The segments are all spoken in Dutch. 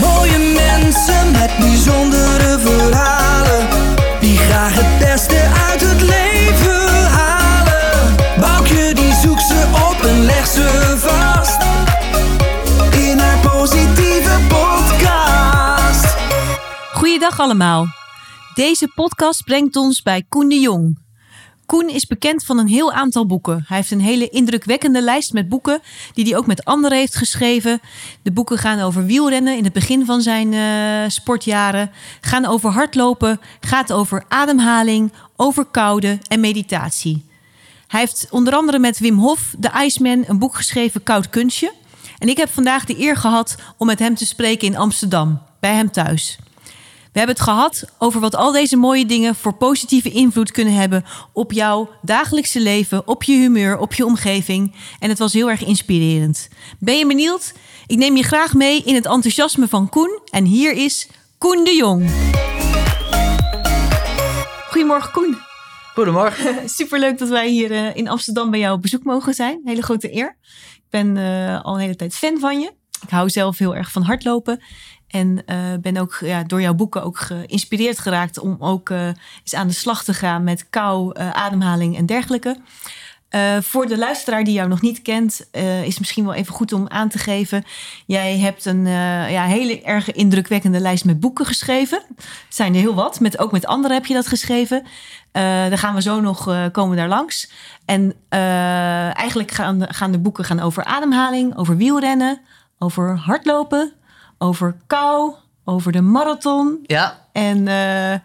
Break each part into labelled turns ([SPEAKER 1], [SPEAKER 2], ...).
[SPEAKER 1] Mooie mensen met bijzondere verhalen Die graag het beste uit het leven halen Boukje die zoekt ze op en legt ze vast In haar positieve podcast
[SPEAKER 2] Goeiedag allemaal. Deze podcast brengt ons bij Koen de Jong. Koen is bekend van een heel aantal boeken. Hij heeft een hele indrukwekkende lijst met boeken die hij ook met anderen heeft geschreven. De boeken gaan over wielrennen in het begin van zijn eh, sportjaren, gaan over hardlopen, gaat over ademhaling, over koude en meditatie. Hij heeft onder andere met Wim Hof, de Iceman, een boek geschreven Koud Kunstje. En ik heb vandaag de eer gehad om met hem te spreken in Amsterdam, bij hem thuis. We hebben het gehad over wat al deze mooie dingen voor positieve invloed kunnen hebben op jouw dagelijkse leven, op je humeur, op je omgeving. En het was heel erg inspirerend. Ben je benieuwd? Ik neem je graag mee in het enthousiasme van Koen. En hier is Koen de Jong. Goedemorgen Koen.
[SPEAKER 3] Goedemorgen.
[SPEAKER 2] Superleuk dat wij hier eh, in Amsterdam bij jou op bezoek mogen zijn. Hele grote eer. Ik ben eh, al een hele tijd fan van je. Ik hou zelf heel erg van hardlopen. En eh, ben ook ja, door jouw boeken ook geïnspireerd geraakt om ook eh, eens aan de slag te gaan met kou, eh, ademhaling en dergelijke. Voor de luisteraar die jou nog niet kent, is misschien wel even goed om aan te geven. Jij hebt een ja, hele erg indrukwekkende lijst met boeken geschreven. Het zijn er heel wat. Met, ook met anderen heb je dat geschreven. Daar gaan we zo nog komen daar langs. En eigenlijk gaan de, gaan de boeken gaan over ademhaling, over wielrennen, over hardlopen, over kou, over de marathon.
[SPEAKER 3] Ja,
[SPEAKER 2] En eh,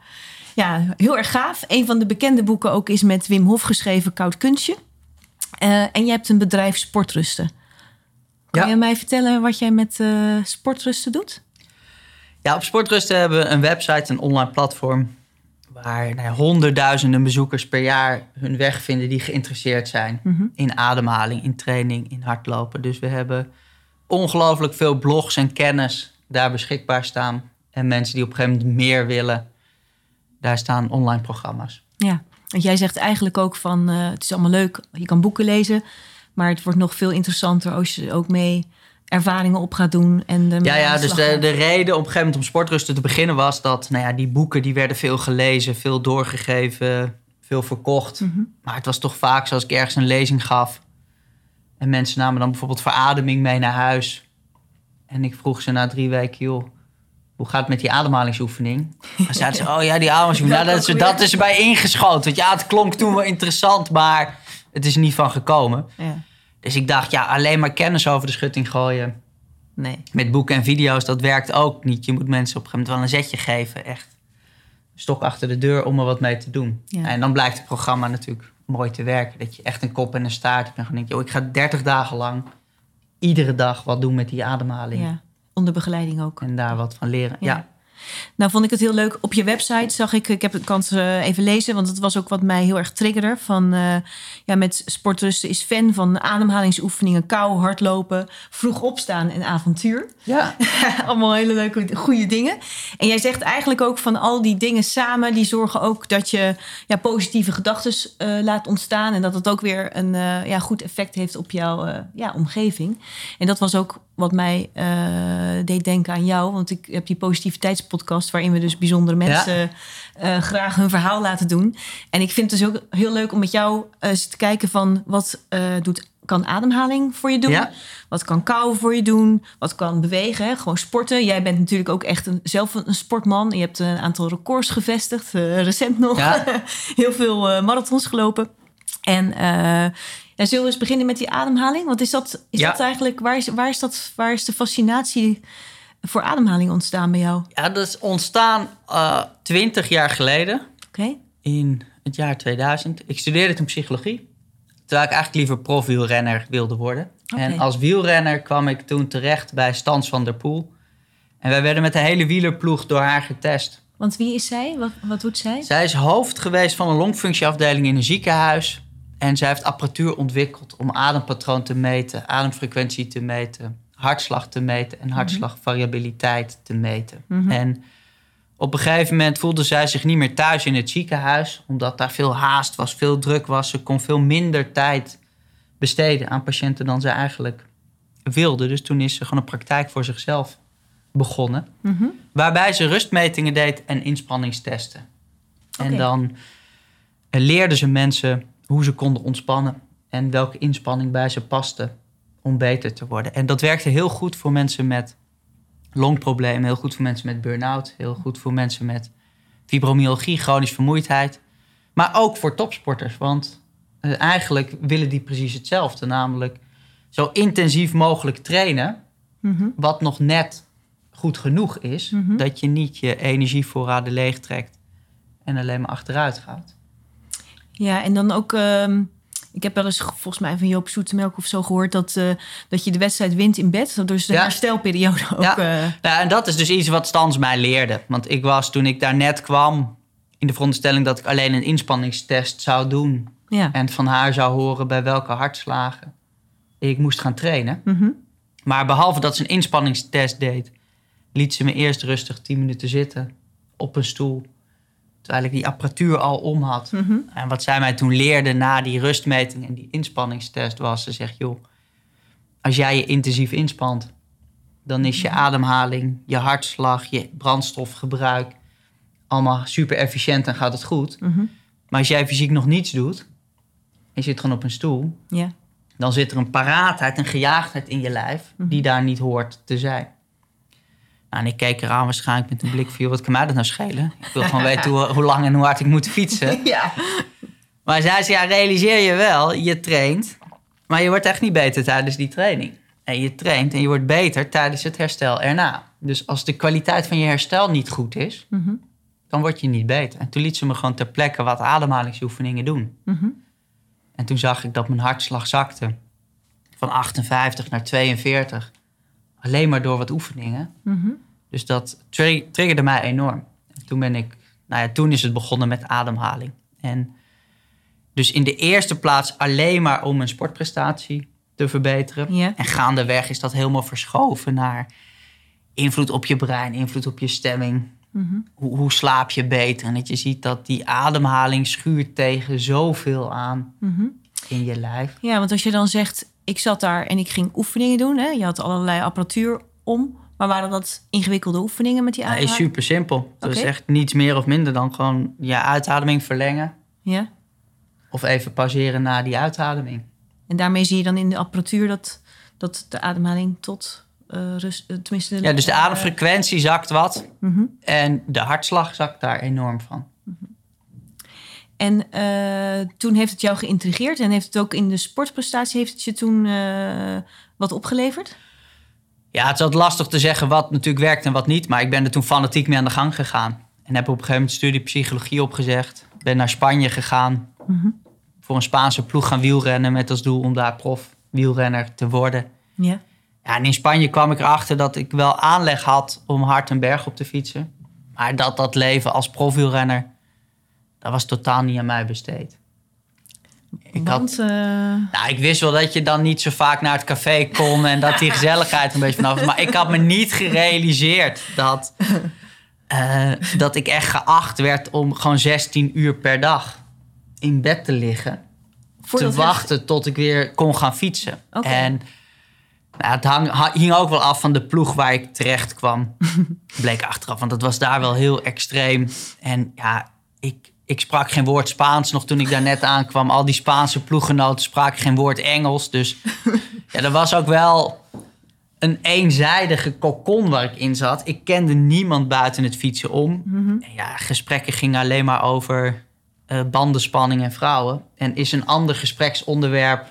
[SPEAKER 2] ja, heel erg gaaf. Een van de bekende boeken ook is met Wim Hof geschreven, Koud Kunstje. Eh, en je hebt een bedrijf Sportrusten. Kan
[SPEAKER 3] Ja.
[SPEAKER 2] je mij vertellen wat jij met eh, Sportrusten doet?
[SPEAKER 3] ja, op Sportrusten hebben we een website, een online platform... waar nou ja, honderdduizenden bezoekers per jaar hun weg vinden... die geïnteresseerd zijn
[SPEAKER 2] Mhm.
[SPEAKER 3] in ademhaling, in training, in hardlopen. Dus we hebben ongelooflijk veel blogs en kennis daar beschikbaar staan. En mensen die op een gegeven moment meer willen... daar staan online programma's.
[SPEAKER 2] Ja, want jij zegt eigenlijk ook van eh, het is allemaal leuk, je kan boeken lezen, maar het wordt nog veel interessanter als je ook mee ervaringen op gaat doen. En ermee
[SPEAKER 3] Ja, ja
[SPEAKER 2] de
[SPEAKER 3] dus de, de reden op een gegeven moment om sportrusten te beginnen was dat nou ja, die boeken die werden veel gelezen, veel doorgegeven, veel verkocht.
[SPEAKER 2] Mhm.
[SPEAKER 3] Maar het was toch vaak zoals ik ergens een lezing gaf. En mensen namen dan bijvoorbeeld verademing mee naar huis. En ik vroeg ze na drie weken, joh, hoe gaat het met die ademhalingsoefening? Dan zeiden ze, oh ja, die ademhalingsoefening. Dat, is, dat is erbij ingeschoten. Want ja, het klonk toen wel interessant, maar het is er niet van gekomen.
[SPEAKER 2] Ja,
[SPEAKER 3] Dus ik dacht, ja, alleen maar kennis over de schutting gooien
[SPEAKER 2] nee.
[SPEAKER 3] met boeken en video's, dat werkt ook niet. Je moet mensen op een gegeven moment wel een zetje geven. Echt stok achter de deur om er wat mee te doen.
[SPEAKER 2] Ja.
[SPEAKER 3] En dan blijkt het programma natuurlijk mooi te werken. Dat je echt een kop en een staart hebt. En gewoon denkt, joh, ik ga 30 dagen lang iedere dag wat doen met die ademhaling.
[SPEAKER 2] Ja, onder begeleiding ook.
[SPEAKER 3] En daar wat van leren.
[SPEAKER 2] Ja.
[SPEAKER 3] Ja.
[SPEAKER 2] Nou, vond ik het heel leuk. Op je website zag ik, ik heb de kans eh, even lezen, want het was ook wat mij heel erg triggerde. Van eh, ja, met sportrusten is fan van ademhalingsoefeningen, kou, hardlopen, vroeg opstaan en avontuur.
[SPEAKER 3] ja.
[SPEAKER 2] Allemaal hele leuke, goede dingen. En jij zegt eigenlijk ook van al die dingen samen, die zorgen ook dat je ja, positieve gedachten eh, laat ontstaan. En dat het ook weer een ja, goed effect heeft op jouw ja, omgeving. En dat was ook wat mij eh, deed denken aan jou. Want ik heb die positiviteitspodcast waarin we dus bijzondere mensen eh, graag hun verhaal laten doen. En ik vind het dus ook heel leuk om met jou eh, eens te kijken van wat doet, kan ademhaling voor je doen?
[SPEAKER 3] Ja.
[SPEAKER 2] Wat kan kou voor je doen? Wat kan bewegen? Hè? Gewoon sporten. Jij bent natuurlijk ook echt een, zelf een sportman. Je hebt een aantal records gevestigd. recent nog.
[SPEAKER 3] Ja.
[SPEAKER 2] Heel veel marathons gelopen. En ja, zullen we eens beginnen met die ademhaling? Want is dat, is
[SPEAKER 3] Ja.
[SPEAKER 2] dat eigenlijk... Waar is, waar, is dat, waar is de fascinatie voor ademhaling ontstaan bij jou?
[SPEAKER 3] ja, dat is ontstaan eh 20 jaar geleden.
[SPEAKER 2] Oké?
[SPEAKER 3] in het jaar 2000. Ik studeerde toen psychologie. Terwijl ik eigenlijk liever profwielrenner wilde worden. En als wielrenner kwam ik toen terecht bij Stans van der Poel. En wij werden met de hele wielerploeg door haar getest.
[SPEAKER 2] Want wie is zij? Wat, wat doet zij?
[SPEAKER 3] Zij is hoofd geweest van een longfunctieafdeling in een ziekenhuis. En zij heeft apparatuur ontwikkeld om adempatroon te meten, ademfrequentie te meten, hartslag te meten en hartslagvariabiliteit te meten.
[SPEAKER 2] Mhm.
[SPEAKER 3] En Op een gegeven moment voelde zij zich niet meer thuis in het ziekenhuis, omdat daar veel haast was, veel druk was. Ze kon veel minder tijd besteden aan patiënten dan ze eigenlijk wilde. Dus toen is ze gewoon een praktijk voor zichzelf begonnen,
[SPEAKER 2] Mhm.
[SPEAKER 3] waarbij ze rustmetingen deed en inspanningstesten. En dan leerden ze mensen hoe ze konden ontspannen en welke inspanning bij ze paste om beter te worden. En dat werkte heel goed voor mensen met longproblemen, heel goed voor mensen met burn-out, heel goed voor mensen met fibromyalgie, chronische vermoeidheid, maar ook voor topsporters, want eh, eigenlijk willen die precies hetzelfde, namelijk zo intensief mogelijk trainen,
[SPEAKER 2] Mhm.
[SPEAKER 3] wat nog net goed genoeg is,
[SPEAKER 2] Mhm.
[SPEAKER 3] dat je niet je energievoorraden leegtrekt en alleen maar achteruit gaat.
[SPEAKER 2] Ja, en dan ook... ehm, ik heb wel eens volgens mij van Joop Zoetemelk of zo gehoord... dat, eh, dat je de wedstrijd wint in bed. Dus de
[SPEAKER 3] Ja.
[SPEAKER 2] herstelperiode ook...
[SPEAKER 3] Ja.
[SPEAKER 2] eh,
[SPEAKER 3] Nou, en dat is dus iets wat Stans mij leerde. Want ik was toen ik daar net kwam in de veronderstelling dat ik alleen een inspanningstest zou doen.
[SPEAKER 2] ja.
[SPEAKER 3] En van haar zou horen bij welke hartslagen ik moest gaan trainen.
[SPEAKER 2] Mhm.
[SPEAKER 3] Maar behalve dat ze een inspanningstest deed, liet ze me eerst rustig 10 minuten zitten op een stoel. Terwijl ik die apparatuur al om had.
[SPEAKER 2] Mhm.
[SPEAKER 3] En wat zij mij toen leerde na die rustmeting en die inspanningstest was: ze zegt, joh, als jij je intensief inspant, dan is je ademhaling, je hartslag, je brandstofgebruik allemaal super efficiënt en gaat het goed.
[SPEAKER 2] Mhm.
[SPEAKER 3] Maar als jij fysiek nog niets doet, en je zit gewoon op een stoel, dan zit er een paraatheid, een gejaagdheid in je lijf die daar niet hoort te zijn. Nou, en ik keek eraan waarschijnlijk met een blik van, joh, wat kan mij dat nou schelen? Ik wil gewoon weten hoe, hoe lang en hoe hard ik moet fietsen.
[SPEAKER 2] Ja.
[SPEAKER 3] Maar zij zei, ja, realiseer je wel, je traint, maar je wordt echt niet beter tijdens die training. En je traint en je wordt beter tijdens het herstel erna. Dus als de kwaliteit van je herstel niet goed is,
[SPEAKER 2] Mhm.
[SPEAKER 3] dan word je niet beter. En toen liet ze me gewoon ter plekke wat ademhalingsoefeningen doen.
[SPEAKER 2] Mhm.
[SPEAKER 3] En toen zag ik dat mijn hartslag zakte van 58 naar 42. Alleen maar door wat oefeningen.
[SPEAKER 2] Mhm.
[SPEAKER 3] Dus dat tri- triggerde mij enorm. En toen ben ik, nou ja, toen is het begonnen met ademhaling. En dus in de eerste plaats alleen maar om mijn sportprestatie te verbeteren. En gaandeweg is dat helemaal verschoven naar invloed op je brein, invloed op je stemming.
[SPEAKER 2] Mhm.
[SPEAKER 3] Hoe, hoe slaap je beter? En dat je ziet dat die ademhaling schuurt tegen zoveel aan
[SPEAKER 2] Mhm.
[SPEAKER 3] In je lijf.
[SPEAKER 2] Ja, want als je dan zegt, ik zat daar en ik ging oefeningen doen. Hè? Je had allerlei apparatuur om. Maar waren dat ingewikkelde oefeningen met die
[SPEAKER 3] Ja, is
[SPEAKER 2] ademhaling?
[SPEAKER 3] super simpel. Het is
[SPEAKER 2] Oké.
[SPEAKER 3] echt niets meer of minder dan gewoon je uitademing verlengen.
[SPEAKER 2] Ja.
[SPEAKER 3] Of even pauzeren na die uitademing.
[SPEAKER 2] En daarmee zie je dan in de apparatuur dat, dat de ademhaling tot eh, rust... eh, tenminste...
[SPEAKER 3] Ja, dus de ademfrequentie zakt wat.
[SPEAKER 2] mhm.
[SPEAKER 3] En de hartslag zakt daar enorm van.
[SPEAKER 2] En eh, toen heeft het jou geïntrigeerd. En heeft het ook in de sportprestatie... heeft het je toen eh, wat opgeleverd?
[SPEAKER 3] Ja, het is altijd lastig te zeggen wat natuurlijk werkt en wat niet. Maar ik ben er toen fanatiek mee aan de gang gegaan. En heb op een gegeven moment studie psychologie opgezegd. Ben naar Spanje gegaan.
[SPEAKER 2] Mhm.
[SPEAKER 3] Voor een Spaanse ploeg gaan wielrennen. Met als doel om daar prof wielrenner te worden.
[SPEAKER 2] Ja.
[SPEAKER 3] Ja, en in Spanje kwam ik erachter dat ik wel aanleg had om hard een berg op te fietsen. Maar dat dat leven als profwielrenner, dat was totaal niet aan mij besteed. Ik, had,
[SPEAKER 2] Want... eh,
[SPEAKER 3] nou, ik wist wel dat je dan niet zo vaak naar het café kon en dat die gezelligheid een beetje vanaf was. Maar ik had me niet gerealiseerd dat, eh, dat ik echt geacht werd om gewoon 16 uur per dag in bed te liggen te wachten tot ik weer kon gaan fietsen. En nou, het hang, ha- hing ook wel af van de ploeg waar ik terecht kwam. Bleek achteraf, want dat was daar wel heel extreem. En ja, ik, ik sprak geen woord Spaans nog toen ik daar net aankwam. Al die Spaanse ploeggenoten spraken geen woord Engels. Dus ja, er was ook wel een eenzijdige kokon waar ik in zat. Ik kende niemand buiten het fietsen om.
[SPEAKER 2] Mhm.
[SPEAKER 3] En ja, gesprekken gingen alleen maar over eh, bandenspanning en vrouwen. En is een ander gespreksonderwerp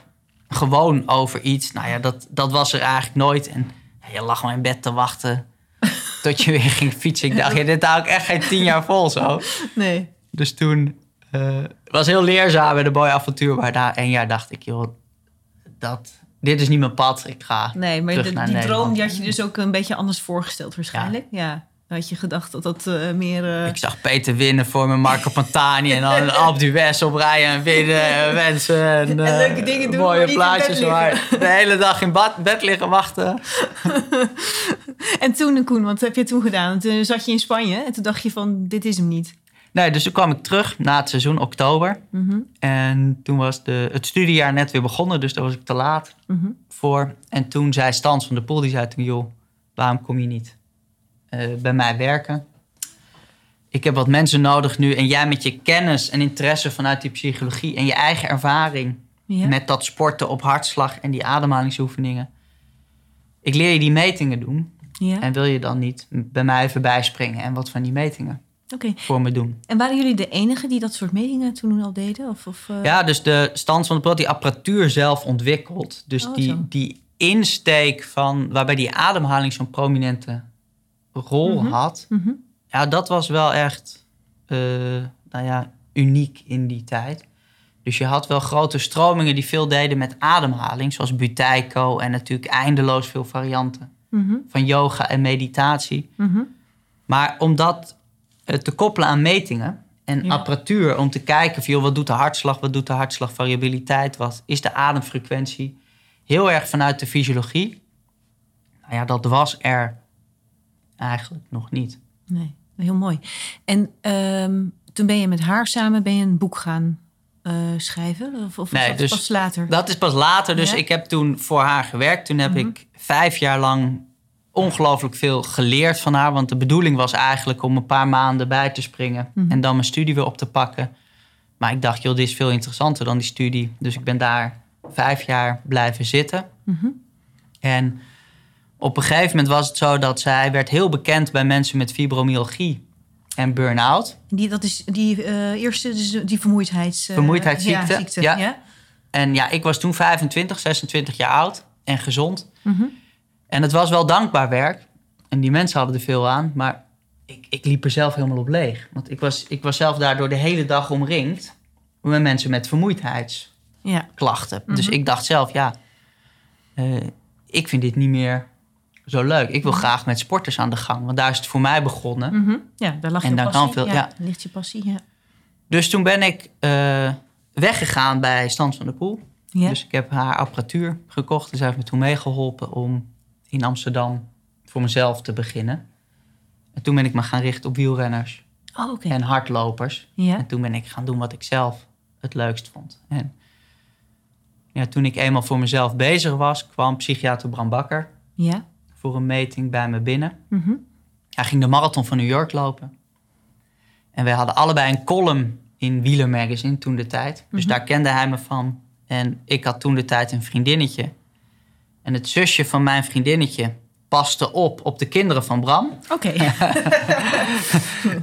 [SPEAKER 3] gewoon over iets? Nou ja, dat, dat was er eigenlijk nooit. En ja, je lag maar in bed te wachten tot je weer ging fietsen. Ik dacht, ja, dit hou ik echt geen tien jaar vol zo.
[SPEAKER 2] Nee.
[SPEAKER 3] Dus toen eh, was heel leerzaam bij de mooie avontuur. Maar na één jaar dacht ik, joh, dat, dit is niet mijn pad. Ik ga
[SPEAKER 2] Nee, maar
[SPEAKER 3] terug
[SPEAKER 2] de-
[SPEAKER 3] naar
[SPEAKER 2] die droom die had je dus ook een beetje anders voorgesteld waarschijnlijk. Ja. Had je gedacht dat dat eh, meer... eh,
[SPEAKER 3] Ik zag Peter winnen voor me, Marco Pantani en dan Alpe d'Huez oprijden en winnen. En mensen en,
[SPEAKER 2] En
[SPEAKER 3] eh,
[SPEAKER 2] leuke dingen doen,
[SPEAKER 3] Mooie plaatjes, maar de hele dag in bad, bed liggen wachten.
[SPEAKER 2] En toen, Koen, wat heb je toen gedaan? Toen zat je in Spanje en toen dacht je van, dit is hem niet.
[SPEAKER 3] Nee, dus toen kwam ik terug na het seizoen, oktober.
[SPEAKER 2] Mhm,
[SPEAKER 3] En toen was de, het studiejaar net weer begonnen, dus daar was ik te laat
[SPEAKER 2] mhm.
[SPEAKER 3] voor. En toen zei Stans van de Poel, die zei toen, joh, waarom kom je niet eh, bij mij werken? Ik heb wat mensen nodig nu en jij met je kennis en interesse vanuit die psychologie en je eigen ervaring
[SPEAKER 2] Ja.
[SPEAKER 3] met dat sporten op hartslag en die ademhalingsoefeningen. Ik leer je die metingen doen
[SPEAKER 2] ja.
[SPEAKER 3] en wil je dan niet bij mij even bijspringen en wat van die metingen Voor me doen?
[SPEAKER 2] En waren jullie de enige die dat soort metingen toen al deden? Of, of, eh,
[SPEAKER 3] Ja, dus de stand van de pot, die apparatuur zelf ontwikkeld. Dus
[SPEAKER 2] Oh,
[SPEAKER 3] die,
[SPEAKER 2] zo.
[SPEAKER 3] die insteek van waarbij die ademhaling zo'n prominente rol
[SPEAKER 2] Mhm.
[SPEAKER 3] had.
[SPEAKER 2] Mhm.
[SPEAKER 3] Ja, dat was wel echt eh, nou ja, uniek in die tijd. Dus je had wel grote stromingen die veel deden met ademhaling, zoals Buteyko en natuurlijk eindeloos veel varianten
[SPEAKER 2] Mhm.
[SPEAKER 3] van yoga en meditatie.
[SPEAKER 2] Mhm.
[SPEAKER 3] Maar om dat eh, te koppelen aan metingen en
[SPEAKER 2] Ja.
[SPEAKER 3] apparatuur om te kijken van joh, wat doet de hartslag, wat doet de hartslagvariabiliteit, wat is de ademfrequentie, heel erg vanuit de fysiologie. Nou ja, dat was er eigenlijk nog niet.
[SPEAKER 2] Nee, heel mooi. En ehm, toen ben je met haar samen ben je een boek gaan eh, schrijven? Of, of
[SPEAKER 3] Nee,
[SPEAKER 2] dat
[SPEAKER 3] dus
[SPEAKER 2] pas later?
[SPEAKER 3] Dat is pas later, dus
[SPEAKER 2] Ja?
[SPEAKER 3] ik heb toen voor haar gewerkt. Toen heb
[SPEAKER 2] Mhm.
[SPEAKER 3] ik vijf jaar lang ongelooflijk veel geleerd van haar. Want de bedoeling was eigenlijk om een paar maanden bij te springen
[SPEAKER 2] Mhm.
[SPEAKER 3] en dan mijn studie weer op te pakken. Maar ik dacht, joh, dit is veel interessanter dan die studie. Dus ik ben daar vijf jaar blijven zitten.
[SPEAKER 2] Mhm.
[SPEAKER 3] En op een gegeven moment was het zo dat zij werd heel bekend bij mensen met fibromyalgie en burn-out.
[SPEAKER 2] Die, dat is die eh, eerste, dus die vermoeidheids... eh,
[SPEAKER 3] Vermoeidheidsziekte,
[SPEAKER 2] Ja, ziekte.
[SPEAKER 3] ja.
[SPEAKER 2] ja?
[SPEAKER 3] En ja, ik was toen 25, 26 jaar oud en gezond.
[SPEAKER 2] Mhm.
[SPEAKER 3] En het was wel dankbaar werk. En die mensen hadden er veel aan. Maar ik, ik liep er zelf helemaal op leeg. Want ik was, ik was zelf daardoor de hele dag omringd met mensen met vermoeidheidsklachten.
[SPEAKER 2] Ja.
[SPEAKER 3] Dus
[SPEAKER 2] Mhm.
[SPEAKER 3] ik dacht zelf, ja, eh, ik vind dit niet meer zo leuk. Ik wil graag met sporters aan de gang. Want daar is het voor mij begonnen.
[SPEAKER 2] Mhm. Ja, daar lag
[SPEAKER 3] En
[SPEAKER 2] je
[SPEAKER 3] daar
[SPEAKER 2] passie.
[SPEAKER 3] kan veel- ja.
[SPEAKER 2] ligt je passie, ja.
[SPEAKER 3] Dus toen ben ik eh, weggegaan bij Stans van der Poel.
[SPEAKER 2] ja.
[SPEAKER 3] Dus ik heb haar apparatuur gekocht. En zij heeft me toen meegeholpen om in Amsterdam voor mezelf te beginnen. En toen ben ik me gaan richten op wielrenners
[SPEAKER 2] oh,
[SPEAKER 3] en hardlopers.
[SPEAKER 2] Ja.
[SPEAKER 3] En toen ben ik gaan doen wat ik zelf het leukst vond. En ja, toen ik eenmaal voor mezelf bezig was, kwam psychiater Bram Bakker
[SPEAKER 2] Ja.
[SPEAKER 3] voor een meting bij me binnen.
[SPEAKER 2] Mhm.
[SPEAKER 3] Hij ging de marathon van New York lopen. En wij hadden allebei een column in Wieler Magazine toen de tijd. Dus
[SPEAKER 2] Mhm.
[SPEAKER 3] daar kende hij me van. En ik had toen de tijd een vriendinnetje. En het zusje van mijn vriendinnetje paste op op de kinderen van Bram.
[SPEAKER 2] Oké.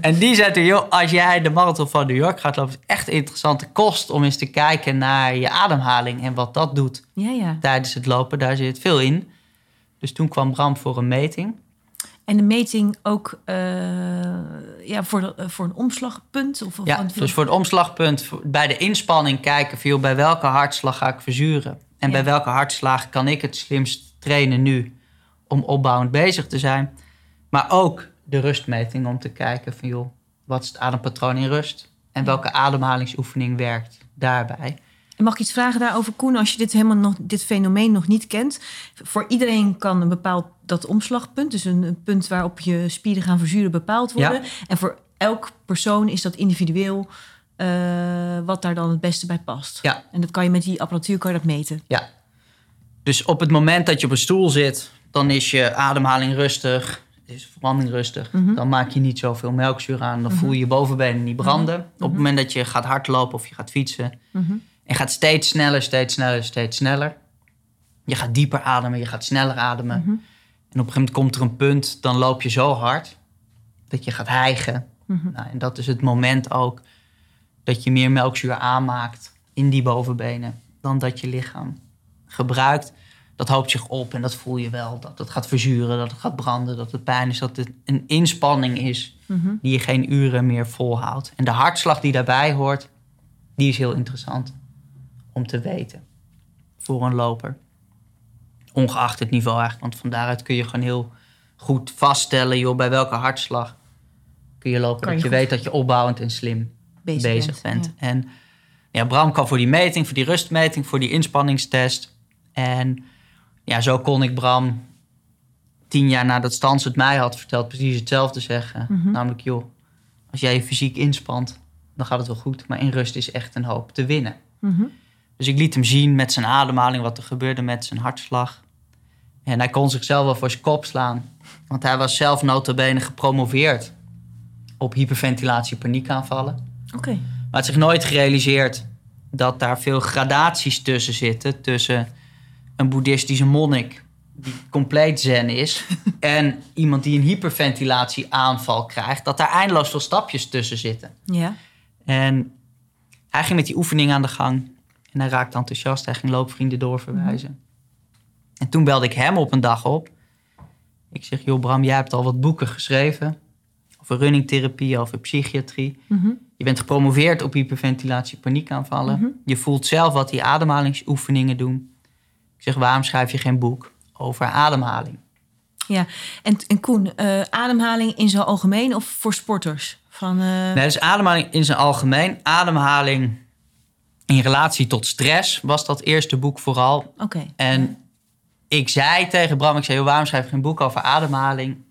[SPEAKER 3] En die zei toen, joh, als jij de marathon van New York gaat lopen... is het echt interessante kost om eens te kijken naar je ademhaling... en wat dat doet
[SPEAKER 2] ja, ja.
[SPEAKER 3] tijdens het lopen. Daar zit veel in. Dus toen kwam Bram voor een meting.
[SPEAKER 2] En de meting ook eh, ja, voor, de- eh, voor een omslagpunt? Of, of
[SPEAKER 3] Ja, dus voor het omslagpunt voor- bij de inspanning kijken van joh, bij welke hartslag ga ik verzuren? En
[SPEAKER 2] Ja.
[SPEAKER 3] bij welke hartslag kan ik het slimst trainen nu om opbouwend bezig te zijn? Maar ook de rustmeting om te kijken van joh, wat is het adempatroon in rust? En welke ademhalingsoefening werkt daarbij?
[SPEAKER 2] Mag ik iets vragen daarover, Koen? Als je dit, helemaal nog, dit fenomeen nog niet kent. Voor iedereen kan een bepaald dat omslagpunt, dus een, een punt waarop je spieren gaan verzuren, bepaald worden. En voor elk persoon is dat individueel eh, wat daar dan het beste bij past.
[SPEAKER 3] Ja.
[SPEAKER 2] En dat kan je met die apparatuur kan je dat meten.
[SPEAKER 3] Ja. Dus op het moment dat je op een stoel zit, dan is je ademhaling rustig, is de verbranding rustig.
[SPEAKER 2] Mhm.
[SPEAKER 3] Dan maak je niet zoveel melkzuur aan, dan voel je je bovenbenen niet branden. Op het moment dat je gaat hardlopen of je gaat fietsen
[SPEAKER 2] Mhm.
[SPEAKER 3] en gaat steeds sneller, steeds sneller, steeds sneller. Je gaat dieper ademen, je gaat sneller ademen.
[SPEAKER 2] Mhm.
[SPEAKER 3] En op een gegeven moment komt er een punt, dan loop je zo hard dat je gaat hijgen.
[SPEAKER 2] Mhm.
[SPEAKER 3] Nou, en dat is het moment ook dat je meer melkzuur aanmaakt in die bovenbenen dan dat je lichaam gebruikt. Dat hoopt zich op en dat voel je wel. Dat het gaat verzuren, dat het gaat branden, dat het pijn is, dat het een inspanning is
[SPEAKER 2] Mhm.
[SPEAKER 3] die je geen uren meer volhoudt. En de hartslag die daarbij hoort, die is heel interessant om te weten voor een loper. Ongeacht het niveau eigenlijk, want van daaruit kun je gewoon heel goed vaststellen, joh, bij welke hartslag kun je lopen.
[SPEAKER 2] Kan
[SPEAKER 3] dat
[SPEAKER 2] je
[SPEAKER 3] je, weet dat je opbouwend en slim
[SPEAKER 2] bezig,
[SPEAKER 3] bezig,
[SPEAKER 2] bent.
[SPEAKER 3] bent. En ja, Bram kwam voor die meting, voor die rustmeting, voor die inspanningstest. En ja, zo kon ik Bram tien jaar nadat Stans het mij had verteld, precies hetzelfde zeggen.
[SPEAKER 2] Mhm.
[SPEAKER 3] Namelijk, joh, als jij je fysiek inspant, dan gaat het wel goed. Maar in rust is echt een hoop te winnen.
[SPEAKER 2] Mhm.
[SPEAKER 3] Dus ik liet hem zien met zijn ademhaling wat er gebeurde met zijn hartslag. En hij kon zichzelf wel voor zijn kop slaan. Want hij was zelf notabene gepromoveerd op hyperventilatie paniekaanvallen.
[SPEAKER 2] Oké.
[SPEAKER 3] Maar had zich nooit gerealiseerd dat daar veel gradaties tussen zitten. Tussen een boeddhistische monnik die compleet zen is... en iemand die een hyperventilatieaanval krijgt. Dat daar eindeloos veel stapjes tussen zitten.
[SPEAKER 2] Ja.
[SPEAKER 3] En hij ging met die oefening aan de gang. En hij raakte enthousiast. Hij ging loopvrienden doorverwijzen. En toen belde ik hem op een dag op. Ik zeg, joh Bram, jij hebt al wat boeken geschreven. Over runningtherapie, over psychiatrie.
[SPEAKER 2] Mhm.
[SPEAKER 3] Je bent gepromoveerd op hyperventilatie, paniekaanvallen.
[SPEAKER 2] Mhm.
[SPEAKER 3] Je voelt zelf wat die ademhalingsoefeningen doen. Ik zeg, waarom schrijf je geen boek over ademhaling?
[SPEAKER 2] Ja. En, en Koen, eh, ademhaling in zijn algemeen of voor sporters? Van, eh,
[SPEAKER 3] Nee, dus ademhaling in zijn algemeen. Ademhaling in relatie tot stress was dat eerste boek vooral.
[SPEAKER 2] Oké.
[SPEAKER 3] En ik zei tegen Bram, ik zei, "Joh, waarom schrijf je geen boek over ademhaling...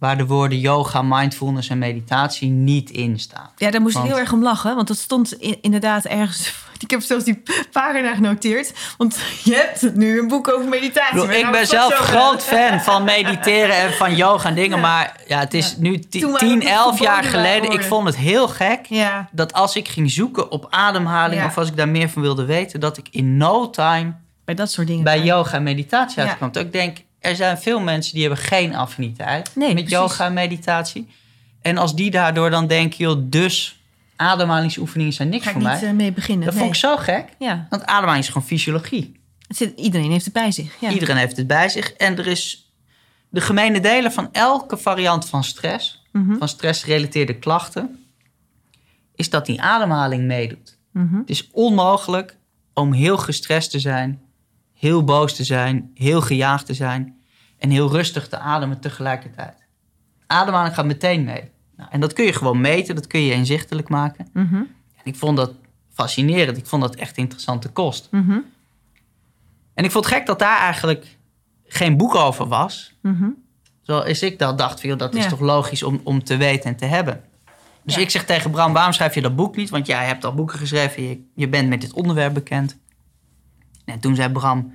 [SPEAKER 3] waar de woorden yoga, mindfulness en meditatie niet in staan?
[SPEAKER 2] Ja, daar moest ik
[SPEAKER 3] Want-
[SPEAKER 2] heel erg om lachen. Want dat stond inderdaad ergens... Ik heb zelfs die pagina genoteerd. Want je hebt nu een boek over meditatie.
[SPEAKER 3] Ik, ben zelf groot fan van mediteren en van yoga en dingen...
[SPEAKER 2] Ja.
[SPEAKER 3] maar ja, het is
[SPEAKER 2] Ja.
[SPEAKER 3] nu ti-
[SPEAKER 2] Toen waren
[SPEAKER 3] 10,
[SPEAKER 2] het
[SPEAKER 3] 11 jaar geleden... ik vond het heel gek
[SPEAKER 2] Ja,
[SPEAKER 3] dat als ik ging zoeken op ademhaling... Of als ik daar meer van wilde weten... dat ik in no time
[SPEAKER 2] bij dat soort dingen.
[SPEAKER 3] bij yoga en meditatie uitkwam. Dat ik denk, er zijn veel mensen die hebben geen affiniteit
[SPEAKER 2] Nee,
[SPEAKER 3] met
[SPEAKER 2] precies.
[SPEAKER 3] yoga en meditatie. En als die daardoor dan denken, joh, dus ademhalingsoefeningen zijn niks
[SPEAKER 2] Ga ik
[SPEAKER 3] voor
[SPEAKER 2] niet
[SPEAKER 3] mij.
[SPEAKER 2] eh, mee beginnen.
[SPEAKER 3] dat
[SPEAKER 2] nee.
[SPEAKER 3] vond ik zo gek.
[SPEAKER 2] Ja,
[SPEAKER 3] Want ademhaling is gewoon fysiologie.
[SPEAKER 2] het zit, iedereen heeft het bij zich. Ja.
[SPEAKER 3] Iedereen heeft het bij zich. En er is de gemene delen van elke variant van stress,
[SPEAKER 2] Mhm,
[SPEAKER 3] van stressgerelateerde klachten, is dat die ademhaling meedoet.
[SPEAKER 2] mhm.
[SPEAKER 3] Het is onmogelijk om heel gestrest te zijn, heel boos te zijn, heel gejaagd te zijn en heel rustig te ademen tegelijkertijd. Ademhaling gaat meteen mee. Nou, en dat kun je gewoon meten, dat kun je inzichtelijk maken.
[SPEAKER 2] Mhm,
[SPEAKER 3] En ik vond dat fascinerend, ik vond dat echt interessante kost.
[SPEAKER 2] mhm,
[SPEAKER 3] En ik vond het gek dat daar eigenlijk geen boek over was.
[SPEAKER 2] mhm.
[SPEAKER 3] Zoals ik dat dacht, joh, dat is toch logisch om, om te weten en te hebben. Dus
[SPEAKER 2] Ja.
[SPEAKER 3] ik zeg tegen Bram, waarom schrijf je dat boek niet? Want jij hebt al boeken geschreven, je, je bent met dit onderwerp bekend. En toen zei Bram,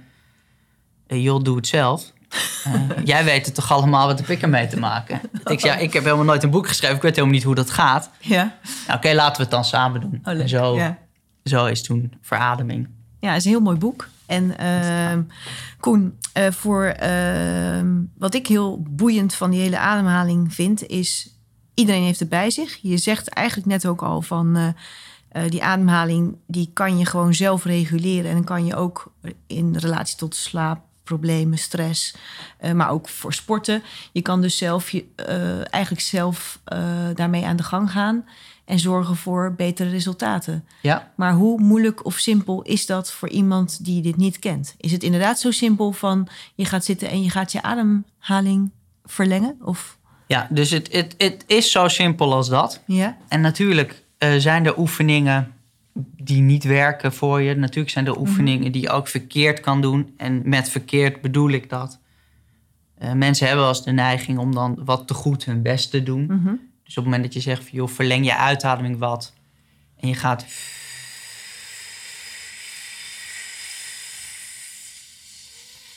[SPEAKER 3] eh, joh, doe het zelf. Eh, jij weet het toch allemaal, wat heb ik ermee te maken? Ik zei, ja, ik heb helemaal nooit een boek geschreven, ik weet helemaal niet hoe dat gaat.
[SPEAKER 2] Ja,
[SPEAKER 3] Nou, Oké, laten we het dan samen doen.
[SPEAKER 2] oh,
[SPEAKER 3] en zo,
[SPEAKER 2] Ja.
[SPEAKER 3] zo is toen verademing.
[SPEAKER 2] Ja, het is een heel mooi boek. En ehm, Koen, eh, voor ehm, wat ik heel boeiend van die hele ademhaling vind, is iedereen heeft het bij zich. Je zegt eigenlijk net ook al van eh, die ademhaling, die kan je gewoon zelf reguleren. En dan kan je ook in relatie tot slaap, problemen, stress, eh, maar ook voor sporten. Je kan dus zelf je, eh, eigenlijk zelf daarmee aan de gang gaan en zorgen voor betere resultaten.
[SPEAKER 3] Ja,
[SPEAKER 2] Maar hoe moeilijk of simpel is dat voor iemand die dit niet kent? Is het inderdaad zo simpel van je gaat zitten en je gaat je ademhaling verlengen? Of
[SPEAKER 3] ja dus het, het, het is zo simpel als dat.
[SPEAKER 2] ja?
[SPEAKER 3] En natuurlijk zijn er oefeningen die niet werken voor je. Natuurlijk zijn er oefeningen die je ook verkeerd kan doen. En met verkeerd bedoel ik dat. eh, mensen hebben wel eens de neiging om dan wat te goed hun best te doen.
[SPEAKER 2] Mhm.
[SPEAKER 3] Dus op het moment dat je zegt, van, joh, verleng je uitademing wat. En je gaat...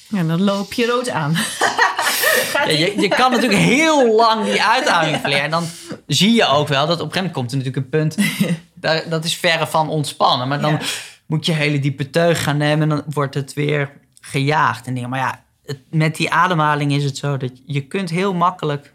[SPEAKER 2] Ja, dan loop je rood aan.
[SPEAKER 3] Ja, je, je kan natuurlijk heel lang die uitademing verlengen. En dan zie je ook wel dat op een gegeven moment komt er natuurlijk een punt... Daar, dat is verre van ontspannen. Maar dan
[SPEAKER 2] Ja.
[SPEAKER 3] moet je hele diepe teug gaan nemen... en dan wordt het weer gejaagd en dingen. Maar ja, het- met die ademhaling is het zo dat je kunt heel makkelijk...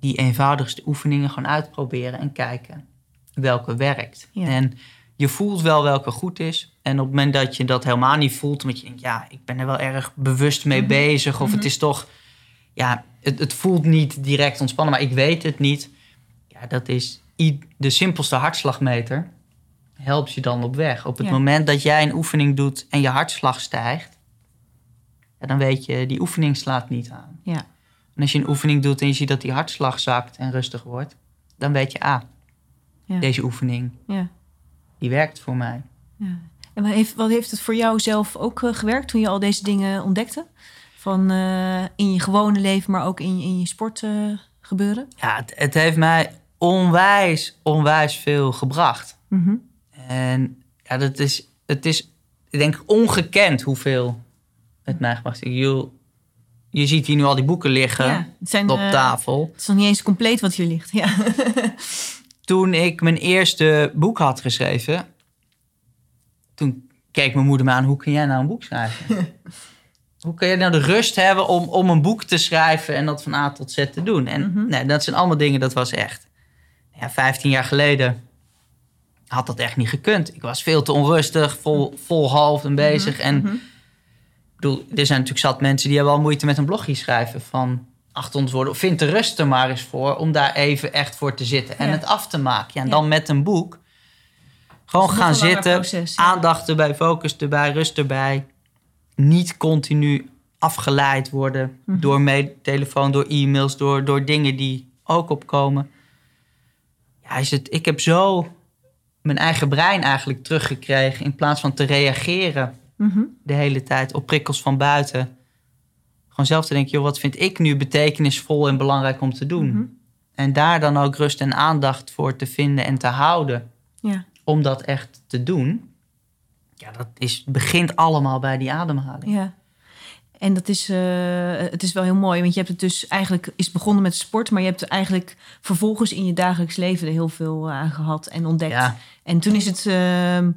[SPEAKER 3] die eenvoudigste oefeningen gewoon uitproberen en kijken welke werkt.
[SPEAKER 2] Ja.
[SPEAKER 3] En je voelt wel welke goed is. En op het moment dat je dat helemaal niet voelt... omdat je denkt, ja, ik ben er wel erg bewust mee bezig... of het is toch ja, het, het voelt niet direct ontspannen, maar ik weet het niet. Ja, dat is de simpelste hartslagmeter. Helpt je dan op weg. Op het
[SPEAKER 2] Ja.
[SPEAKER 3] moment dat jij een oefening doet en je hartslag stijgt, ja, dan weet je, die oefening slaat niet aan.
[SPEAKER 2] Ja.
[SPEAKER 3] En als je een oefening doet en je ziet dat die hartslag zakt en rustig wordt, dan weet je, ah,
[SPEAKER 2] Ja.
[SPEAKER 3] deze oefening,
[SPEAKER 2] Ja.
[SPEAKER 3] die werkt voor mij.
[SPEAKER 2] ja. En wat heeft, wat heeft het voor jou zelf ook eh, gewerkt toen je al deze dingen ontdekte? Van eh, in je gewone leven, maar ook in, in je sport eh, gebeuren?
[SPEAKER 3] Ja, het, het heeft mij onwijs, onwijs veel gebracht.
[SPEAKER 2] Mhm.
[SPEAKER 3] En ja, dat is, het is, ik denk, ongekend hoeveel het mij gebracht heeft. Je, je ziet hier nu al die boeken liggen
[SPEAKER 2] Ja, zijn,
[SPEAKER 3] op
[SPEAKER 2] eh,
[SPEAKER 3] tafel.
[SPEAKER 2] het is nog niet eens compleet wat hier ligt. Ja.
[SPEAKER 3] Toen ik mijn eerste boek had geschreven, toen keek mijn moeder me aan, hoe kun jij nou een boek schrijven? hoe kun je nou de rust hebben om, om een boek te schrijven en dat van A tot Z te doen? En
[SPEAKER 2] Mhm.
[SPEAKER 3] nee, dat zijn allemaal dingen, dat was echt. Ja, 15 jaar geleden had dat echt niet gekund. Ik was veel te onrustig, vol, vol half en bezig. En
[SPEAKER 2] Mhm.
[SPEAKER 3] ik bedoel, er zijn natuurlijk zat mensen die hebben al moeite met een blogje schrijven van 800 woorden. Of vind de rust er maar eens voor om daar even echt voor te zitten en
[SPEAKER 2] Ja.
[SPEAKER 3] het af te maken. Ja, en
[SPEAKER 2] Ja.
[SPEAKER 3] dan met een boek. Gewoon gaan zitten,
[SPEAKER 2] proces,
[SPEAKER 3] aandacht erbij, focus erbij, rust erbij. Niet continu afgeleid worden
[SPEAKER 2] Mhm.
[SPEAKER 3] door telefoon, door e-mails, door, door dingen die ook opkomen. Ja, is het, ik heb zo mijn eigen brein eigenlijk teruggekregen in plaats van te reageren
[SPEAKER 2] Mhm.
[SPEAKER 3] de hele tijd op prikkels van buiten. Gewoon zelf te denken, joh, wat vind ik nu betekenisvol en belangrijk om te doen?
[SPEAKER 2] Mhm.
[SPEAKER 3] En daar dan ook rust en aandacht voor te vinden en te houden
[SPEAKER 2] Ja.
[SPEAKER 3] om dat echt te doen. Ja, dat is, begint allemaal bij die ademhaling.
[SPEAKER 2] Ja. En dat is, eh, het is wel heel mooi, want je hebt het dus eigenlijk is begonnen met sport, maar je hebt er eigenlijk vervolgens in je dagelijks leven er heel veel aan gehad en ontdekt.
[SPEAKER 3] Ja,
[SPEAKER 2] En toen is het, ehm,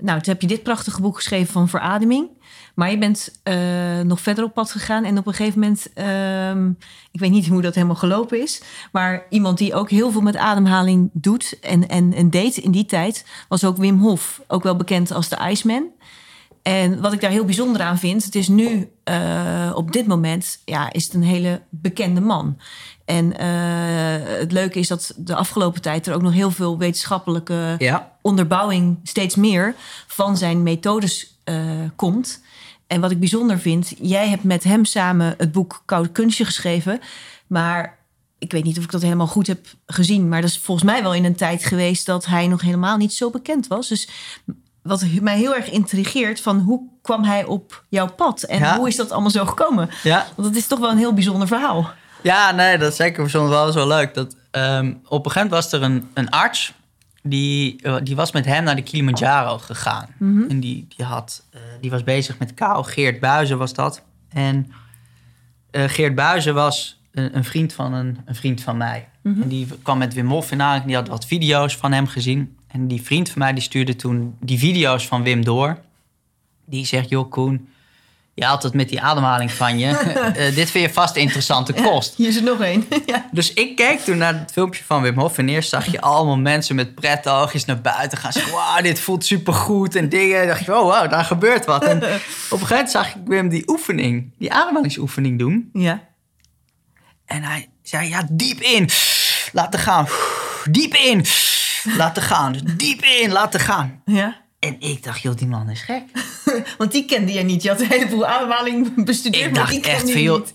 [SPEAKER 2] nou, toen heb je dit prachtige boek geschreven van verademing, maar je bent eh, nog verder op pad gegaan en op een gegeven moment, ehm, ik weet niet hoe dat helemaal gelopen is, maar iemand die ook heel veel met ademhaling doet en, en, en deed in die tijd, was ook Wim Hof, ook wel bekend als de Iceman. En wat ik daar heel bijzonder aan vind, het is nu eh, op dit moment, ja, is het een hele bekende man. En eh, het leuke is dat de afgelopen tijd er ook nog heel veel wetenschappelijke
[SPEAKER 3] ja.
[SPEAKER 2] onderbouwing, steeds meer, van zijn methodes eh, komt. En wat ik bijzonder vind, jij hebt met hem samen het boek Koud Kunstje geschreven. Maar ik weet niet of ik dat helemaal goed heb gezien. Maar dat is volgens mij wel in een tijd geweest dat hij nog helemaal niet zo bekend was. Dus wat mij heel erg intrigeert, van hoe kwam hij op jouw pad? En
[SPEAKER 3] Ja.
[SPEAKER 2] hoe is dat allemaal zo gekomen?
[SPEAKER 3] ja.
[SPEAKER 2] Want het is toch wel een heel bijzonder verhaal.
[SPEAKER 3] Ja, nee, dat is zeker soms wel zo leuk. Dat, ehm, op een gegeven moment was er een, een arts... Die, eh, die was met hem naar de Kilimanjaro gegaan. En die, die, had, eh, die was bezig met kou. Geert Buizen was dat. En eh, Geert Buizen was een, een vriend van een, een vriend van mij. En die kwam met Wim Hof in aanraking. Die had wat video's van hem gezien. En die vriend van mij die stuurde toen die video's van Wim door. Die zegt, joh Koen... Je had het met die ademhaling van je. Eh, dit vind je vast interessante kost.
[SPEAKER 2] Hier is er nog één. ja.
[SPEAKER 3] Dus ik keek toen naar het filmpje van Wim Hof. En eerst zag je allemaal mensen met pret oogjes naar buiten gaan. Zeggen, wauw, dit voelt supergoed. En dingen. En dacht je, oh wow, daar gebeurt wat. En op een gegeven moment zag ik Wim die oefening, die ademhalingsoefening doen.
[SPEAKER 2] ja.
[SPEAKER 3] En hij zei, ja, diep in. Laten gaan. Diep in. Laten gaan. Diep in. Laten gaan.
[SPEAKER 2] Ja.
[SPEAKER 3] En ik dacht, joh, die man is gek.
[SPEAKER 2] Want die kende je niet. Je had een heleboel ademhaling bestudeerd.
[SPEAKER 3] Ik
[SPEAKER 2] maar
[SPEAKER 3] dacht
[SPEAKER 2] die
[SPEAKER 3] echt van, joh...
[SPEAKER 2] niet.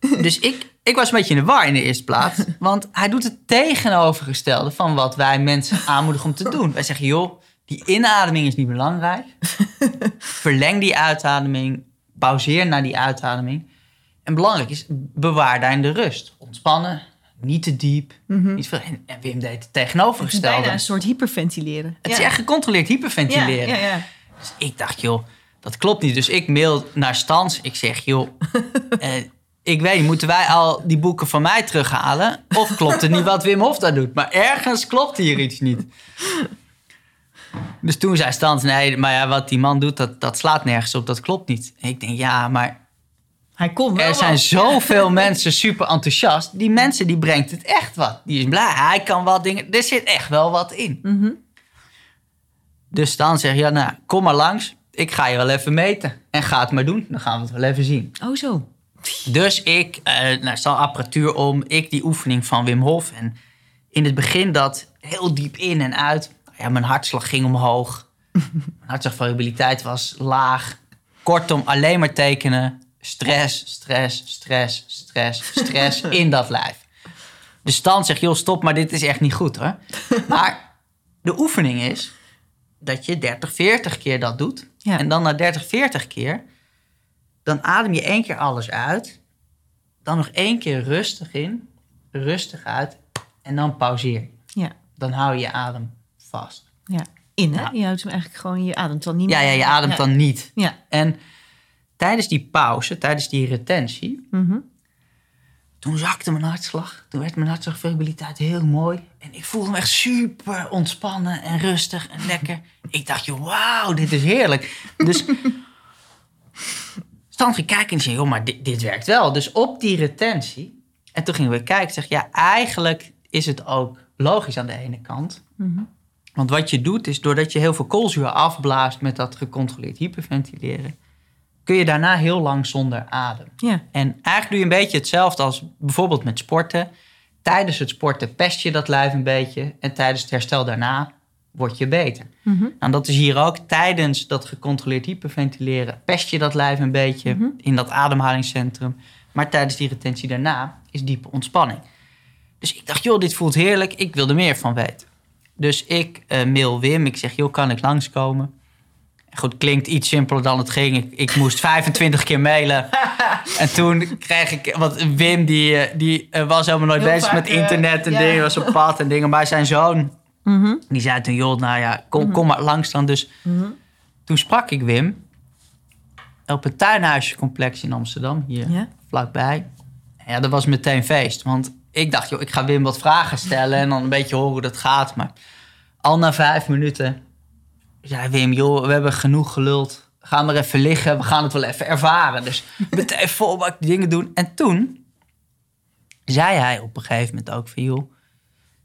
[SPEAKER 3] Dus ik, ik was een beetje in de war in de eerste plaats. Want hij doet het tegenovergestelde van wat wij mensen aanmoedigen om te doen. Wij zeggen, joh, die inademing is niet belangrijk. Verleng die uitademing. Pauzeer naar die uitademing. En belangrijk is, bewaar daarin de rust. Ontspannen, niet te diep. Niet veel, en, en Wim deed het tegenovergestelde.
[SPEAKER 2] bijna een soort hyperventileren.
[SPEAKER 3] Het is echt gecontroleerd hyperventileren.
[SPEAKER 2] Ja, ja, ja.
[SPEAKER 3] Dus ik dacht, joh, dat klopt niet. Dus ik mail naar Stans. Ik zeg, joh, eh, ik weet moeten wij al die boeken van mij terughalen? Of klopt het niet wat Wim Hof daar doet? Maar ergens klopt hier iets niet. Dus toen zei Stans, nee, maar ja, wat die man doet, dat, dat slaat nergens op. Dat klopt niet. En ik denk, ja, maar
[SPEAKER 2] Hij kon wel
[SPEAKER 3] er zijn
[SPEAKER 2] wat.
[SPEAKER 3] zoveel mensen super enthousiast. Die mensen, die brengt het echt wat. Die is blij, hij kan wat dingen. Er zit echt wel wat in.
[SPEAKER 2] Mhm.
[SPEAKER 3] Dus dan zeg je, ja, nou, kom maar langs. Ik ga je wel even meten. En ga het maar doen. Dan gaan we het wel even zien.
[SPEAKER 2] Oh, zo.
[SPEAKER 3] Dus ik, eh nou, stal apparatuur om. Ik die oefening van Wim Hof. En in het begin dat heel diep in en uit. Ja, mijn hartslag ging omhoog. mijn hartslagvariabiliteit was laag. Kortom, alleen maar tekenen. Stress, stress, stress, stress, stress in dat lijf. De stand zegt, joh, stop, maar dit is echt niet goed hoor. Maar de oefening is dat je 30, 40 keer dat doet.
[SPEAKER 2] Ja.
[SPEAKER 3] En dan na 30, 40 keer, dan adem je één keer alles uit. Dan nog één keer rustig in, rustig uit. En dan pauzeer je.
[SPEAKER 2] Ja.
[SPEAKER 3] Dan hou je je adem vast.
[SPEAKER 2] ja. In, hè?
[SPEAKER 3] Ja.
[SPEAKER 2] Je houdt hem eigenlijk gewoon, je ademt dan niet
[SPEAKER 3] Ja,
[SPEAKER 2] meer.
[SPEAKER 3] ja je ademt dan niet.
[SPEAKER 2] Ja.
[SPEAKER 3] En tijdens die pauze, tijdens die retentie,
[SPEAKER 2] Mhm.
[SPEAKER 3] toen zakte mijn hartslag. Toen werd mijn hartslagvariabiliteit heel mooi. En ik voelde me echt super ontspannen en rustig en lekker. Ik dacht, joh, wauw, dit is heerlijk. Dus Stan ging kijken en zei, joh, maar dit, dit werkt wel. Dus op die retentie. En toen gingen we kijken. Ik zeg, ja, eigenlijk is het ook logisch aan de ene kant.
[SPEAKER 2] Mhm.
[SPEAKER 3] Want wat je doet is, doordat je heel veel koolzuur afblaast met dat gecontroleerd hyperventileren, kun je daarna heel lang zonder adem.
[SPEAKER 2] Ja.
[SPEAKER 3] En eigenlijk doe je een beetje hetzelfde als bijvoorbeeld met sporten. Tijdens het sporten pest je dat lijf een beetje. En tijdens het herstel daarna word je beter.
[SPEAKER 2] Mhm.
[SPEAKER 3] En dat is hier ook. Tijdens dat gecontroleerd hyperventileren pest je dat lijf een beetje
[SPEAKER 2] Mhm.
[SPEAKER 3] in dat ademhalingscentrum. Maar tijdens die retentie daarna is diepe ontspanning. Dus ik dacht, joh, dit voelt heerlijk. Ik wil er meer van weten. Dus ik eh, mail Wim. Ik zeg, joh, kan ik langskomen? Goed, klinkt iets simpeler dan het ging. Ik, ik moest 25 keer mailen. En toen kreeg ik... Want Wim, die, eh, die eh, was helemaal nooit
[SPEAKER 2] Heel
[SPEAKER 3] bezig
[SPEAKER 2] vaak,
[SPEAKER 3] met
[SPEAKER 2] eh,
[SPEAKER 3] internet en
[SPEAKER 2] ja.
[SPEAKER 3] dingen. Was op pad en dingen. Maar zijn zoon,
[SPEAKER 2] Mhm.
[SPEAKER 3] die zei toen... joh, nou ja, kom, kom maar langs dan. Dus
[SPEAKER 2] Mhm.
[SPEAKER 3] toen sprak ik Wim... op het tuinhuiscomplex in Amsterdam. Hier
[SPEAKER 2] Ja.
[SPEAKER 3] vlakbij. Ja, dat was meteen feest. Want ik dacht, joh, ik ga Wim wat vragen stellen... en dan een beetje horen hoe dat gaat. Maar al na vijf minuten zei Wim, joh, we hebben genoeg geluld. Ga maar even liggen, we gaan het wel even ervaren. Dus meteen volbak dingen doen. En toen zei hij op een gegeven moment ook van... joh,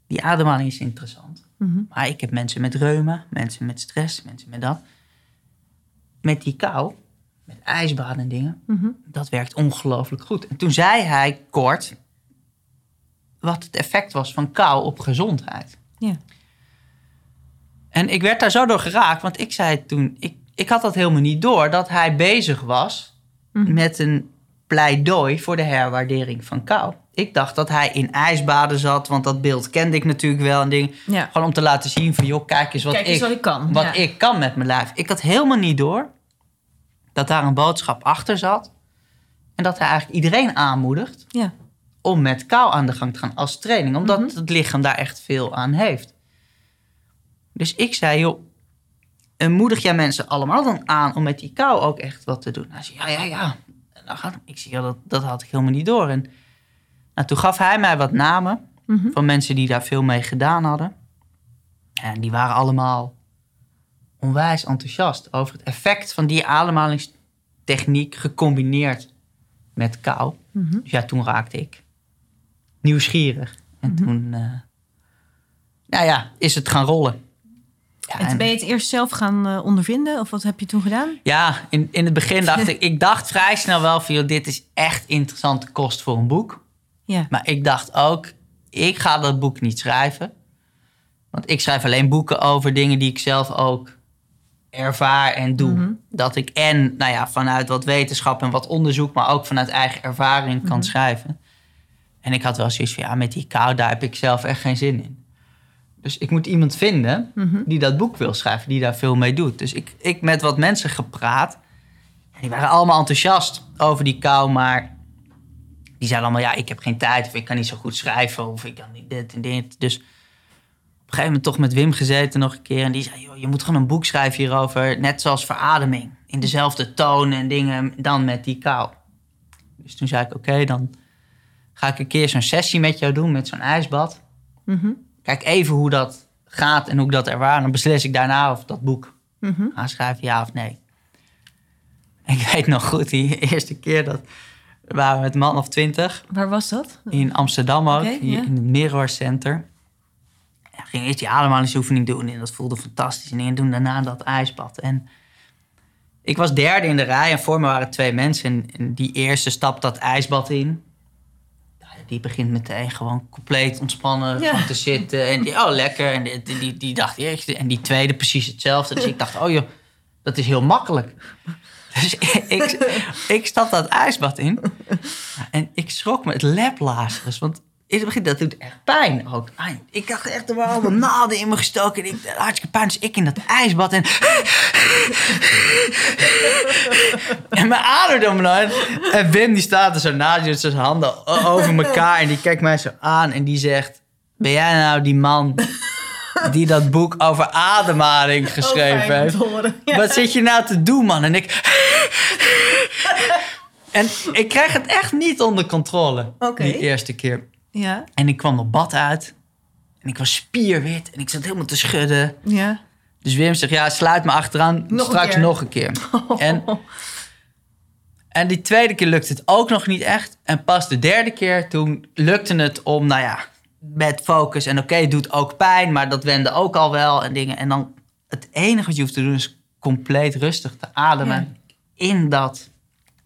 [SPEAKER 3] die ademhaling is interessant.
[SPEAKER 2] Mhm.
[SPEAKER 3] Maar ik heb mensen met reuma, mensen met stress, mensen met dat. Met die kou, met ijsbaden en dingen,
[SPEAKER 2] Mhm.
[SPEAKER 3] dat werkt ongelooflijk goed. En toen zei hij kort wat het effect was van kou op gezondheid.
[SPEAKER 2] Ja.
[SPEAKER 3] En ik werd daar zo door geraakt, want ik zei toen, ik, ik had dat helemaal niet door, dat hij bezig was
[SPEAKER 2] Mhm.
[SPEAKER 3] met een pleidooi voor de herwaardering van kou. Ik dacht dat hij in ijsbaden zat, want dat beeld kende ik natuurlijk wel en dingen.
[SPEAKER 2] Ja.
[SPEAKER 3] Gewoon om te laten zien van, joh, kijk eens wat,
[SPEAKER 2] Kijk eens
[SPEAKER 3] ik,
[SPEAKER 2] wat ik kan.
[SPEAKER 3] wat
[SPEAKER 2] Ja.
[SPEAKER 3] ik kan met mijn lijf. Ik had helemaal niet door dat daar een boodschap achter zat. En dat hij eigenlijk iedereen aanmoedigt
[SPEAKER 2] Ja.
[SPEAKER 3] om met kou aan de gang te gaan als training. Omdat
[SPEAKER 2] Mhm.
[SPEAKER 3] het lichaam daar echt veel aan heeft. Dus ik zei, joh, en moedig jij mensen allemaal dan aan om met die kou ook echt wat te doen? Hij zei, ja, ja, ja. En dan gaat, ik zei, ja, dat, dat had ik helemaal niet door. En nou, toen gaf hij mij wat namen
[SPEAKER 2] Mhm.
[SPEAKER 3] van mensen die daar veel mee gedaan hadden. En die waren allemaal onwijs enthousiast over het effect van die ademhalingstechniek gecombineerd met kou.
[SPEAKER 2] Mhm.
[SPEAKER 3] Dus ja, toen raakte ik nieuwsgierig. En
[SPEAKER 2] Mhm.
[SPEAKER 3] toen, eh, nou ja, is het gaan rollen. Ja,
[SPEAKER 2] En ben je het eerst zelf gaan eh, ondervinden? Of wat heb je toen gedaan?
[SPEAKER 3] ja, in, in het begin dacht ik, ik dacht vrij snel wel van, joh, dit is echt interessante kost voor een boek.
[SPEAKER 2] Ja.
[SPEAKER 3] Maar ik dacht ook, ik ga dat boek niet schrijven. Want ik schrijf alleen boeken over dingen die ik zelf ook ervaar en doe.
[SPEAKER 2] Mhm.
[SPEAKER 3] Dat ik en nou ja, vanuit wat wetenschap en wat onderzoek, maar ook vanuit eigen ervaring kan schrijven. En ik had wel zoiets van, ja, met die kou, daar heb ik zelf echt geen zin in. Dus ik moet iemand vinden
[SPEAKER 2] Mhm.
[SPEAKER 3] die dat boek wil schrijven, die daar veel mee doet. Dus ik, ik met wat mensen gepraat. En die waren allemaal enthousiast over die kou, maar die zeiden allemaal, ja, ik heb geen tijd of ik kan niet zo goed schrijven of ik kan niet dit en dit. Dus op een gegeven moment toch met Wim gezeten nog een keer en die zei, joh, je moet gewoon een boek schrijven hierover, net zoals verademing. In dezelfde toon en dingen dan met die kou. Dus toen zei ik, oké, dan ga ik een keer zo'n sessie met jou doen met zo'n ijsbad.
[SPEAKER 2] Mhm.
[SPEAKER 3] Kijk even hoe dat gaat en hoe ik dat ervaar. Dan beslis ik daarna of dat boek ga schrijven, ja of nee. En ik weet nog goed, die eerste keer dat we waren met een man of twintig
[SPEAKER 2] Waar was dat?
[SPEAKER 3] in Amsterdam ook, in het Mirror Center. Ja, ging eerst die ademhalingsoefening doen en dat voelde fantastisch. En doen daarna dat ijsbad. En ik was derde in de rij en voor me waren twee mensen. En, en die eerste stapt dat ijsbad in. Die begint meteen gewoon compleet ontspannen
[SPEAKER 2] Ja.
[SPEAKER 3] van te zitten. En die, oh lekker. En die, die, die dacht eerst. En die tweede precies hetzelfde. Dus ik dacht, oh joh, dat is heel makkelijk. Dus ik, ik, ik stap dat ijsbad in. En ik schrok me het leplazers. Want in het begin, dat doet echt pijn ook. Ik dacht echt, er waren allemaal naalden in me gestoken. En ik, hartstikke pijn. Dus ik in dat ijsbad. En, en mijn adem heen. En Wim die staat er zo naast je, met zijn handen over elkaar. En die kijkt mij zo aan en die zegt... Ben jij nou die man die dat boek over ademhaling geschreven heeft? Wat zit je nou te doen, man? En ik... En ik kreeg het echt niet onder controle. Die eerste keer.
[SPEAKER 2] Ja,
[SPEAKER 3] En ik kwam op bad uit. En ik was spierwit. En ik zat helemaal te schudden.
[SPEAKER 2] ja.
[SPEAKER 3] Dus Wim zegt, ja, sluit me achteraan.
[SPEAKER 2] Nog
[SPEAKER 3] straks nog een keer. En, en die tweede keer lukte het ook nog niet echt. En pas de derde keer, toen lukte het om, nou ja, met focus. En oké, het doet ook pijn, maar dat wende ook al wel. En dingen. En dan, het enige wat je hoeft te doen is compleet rustig te ademen. In dat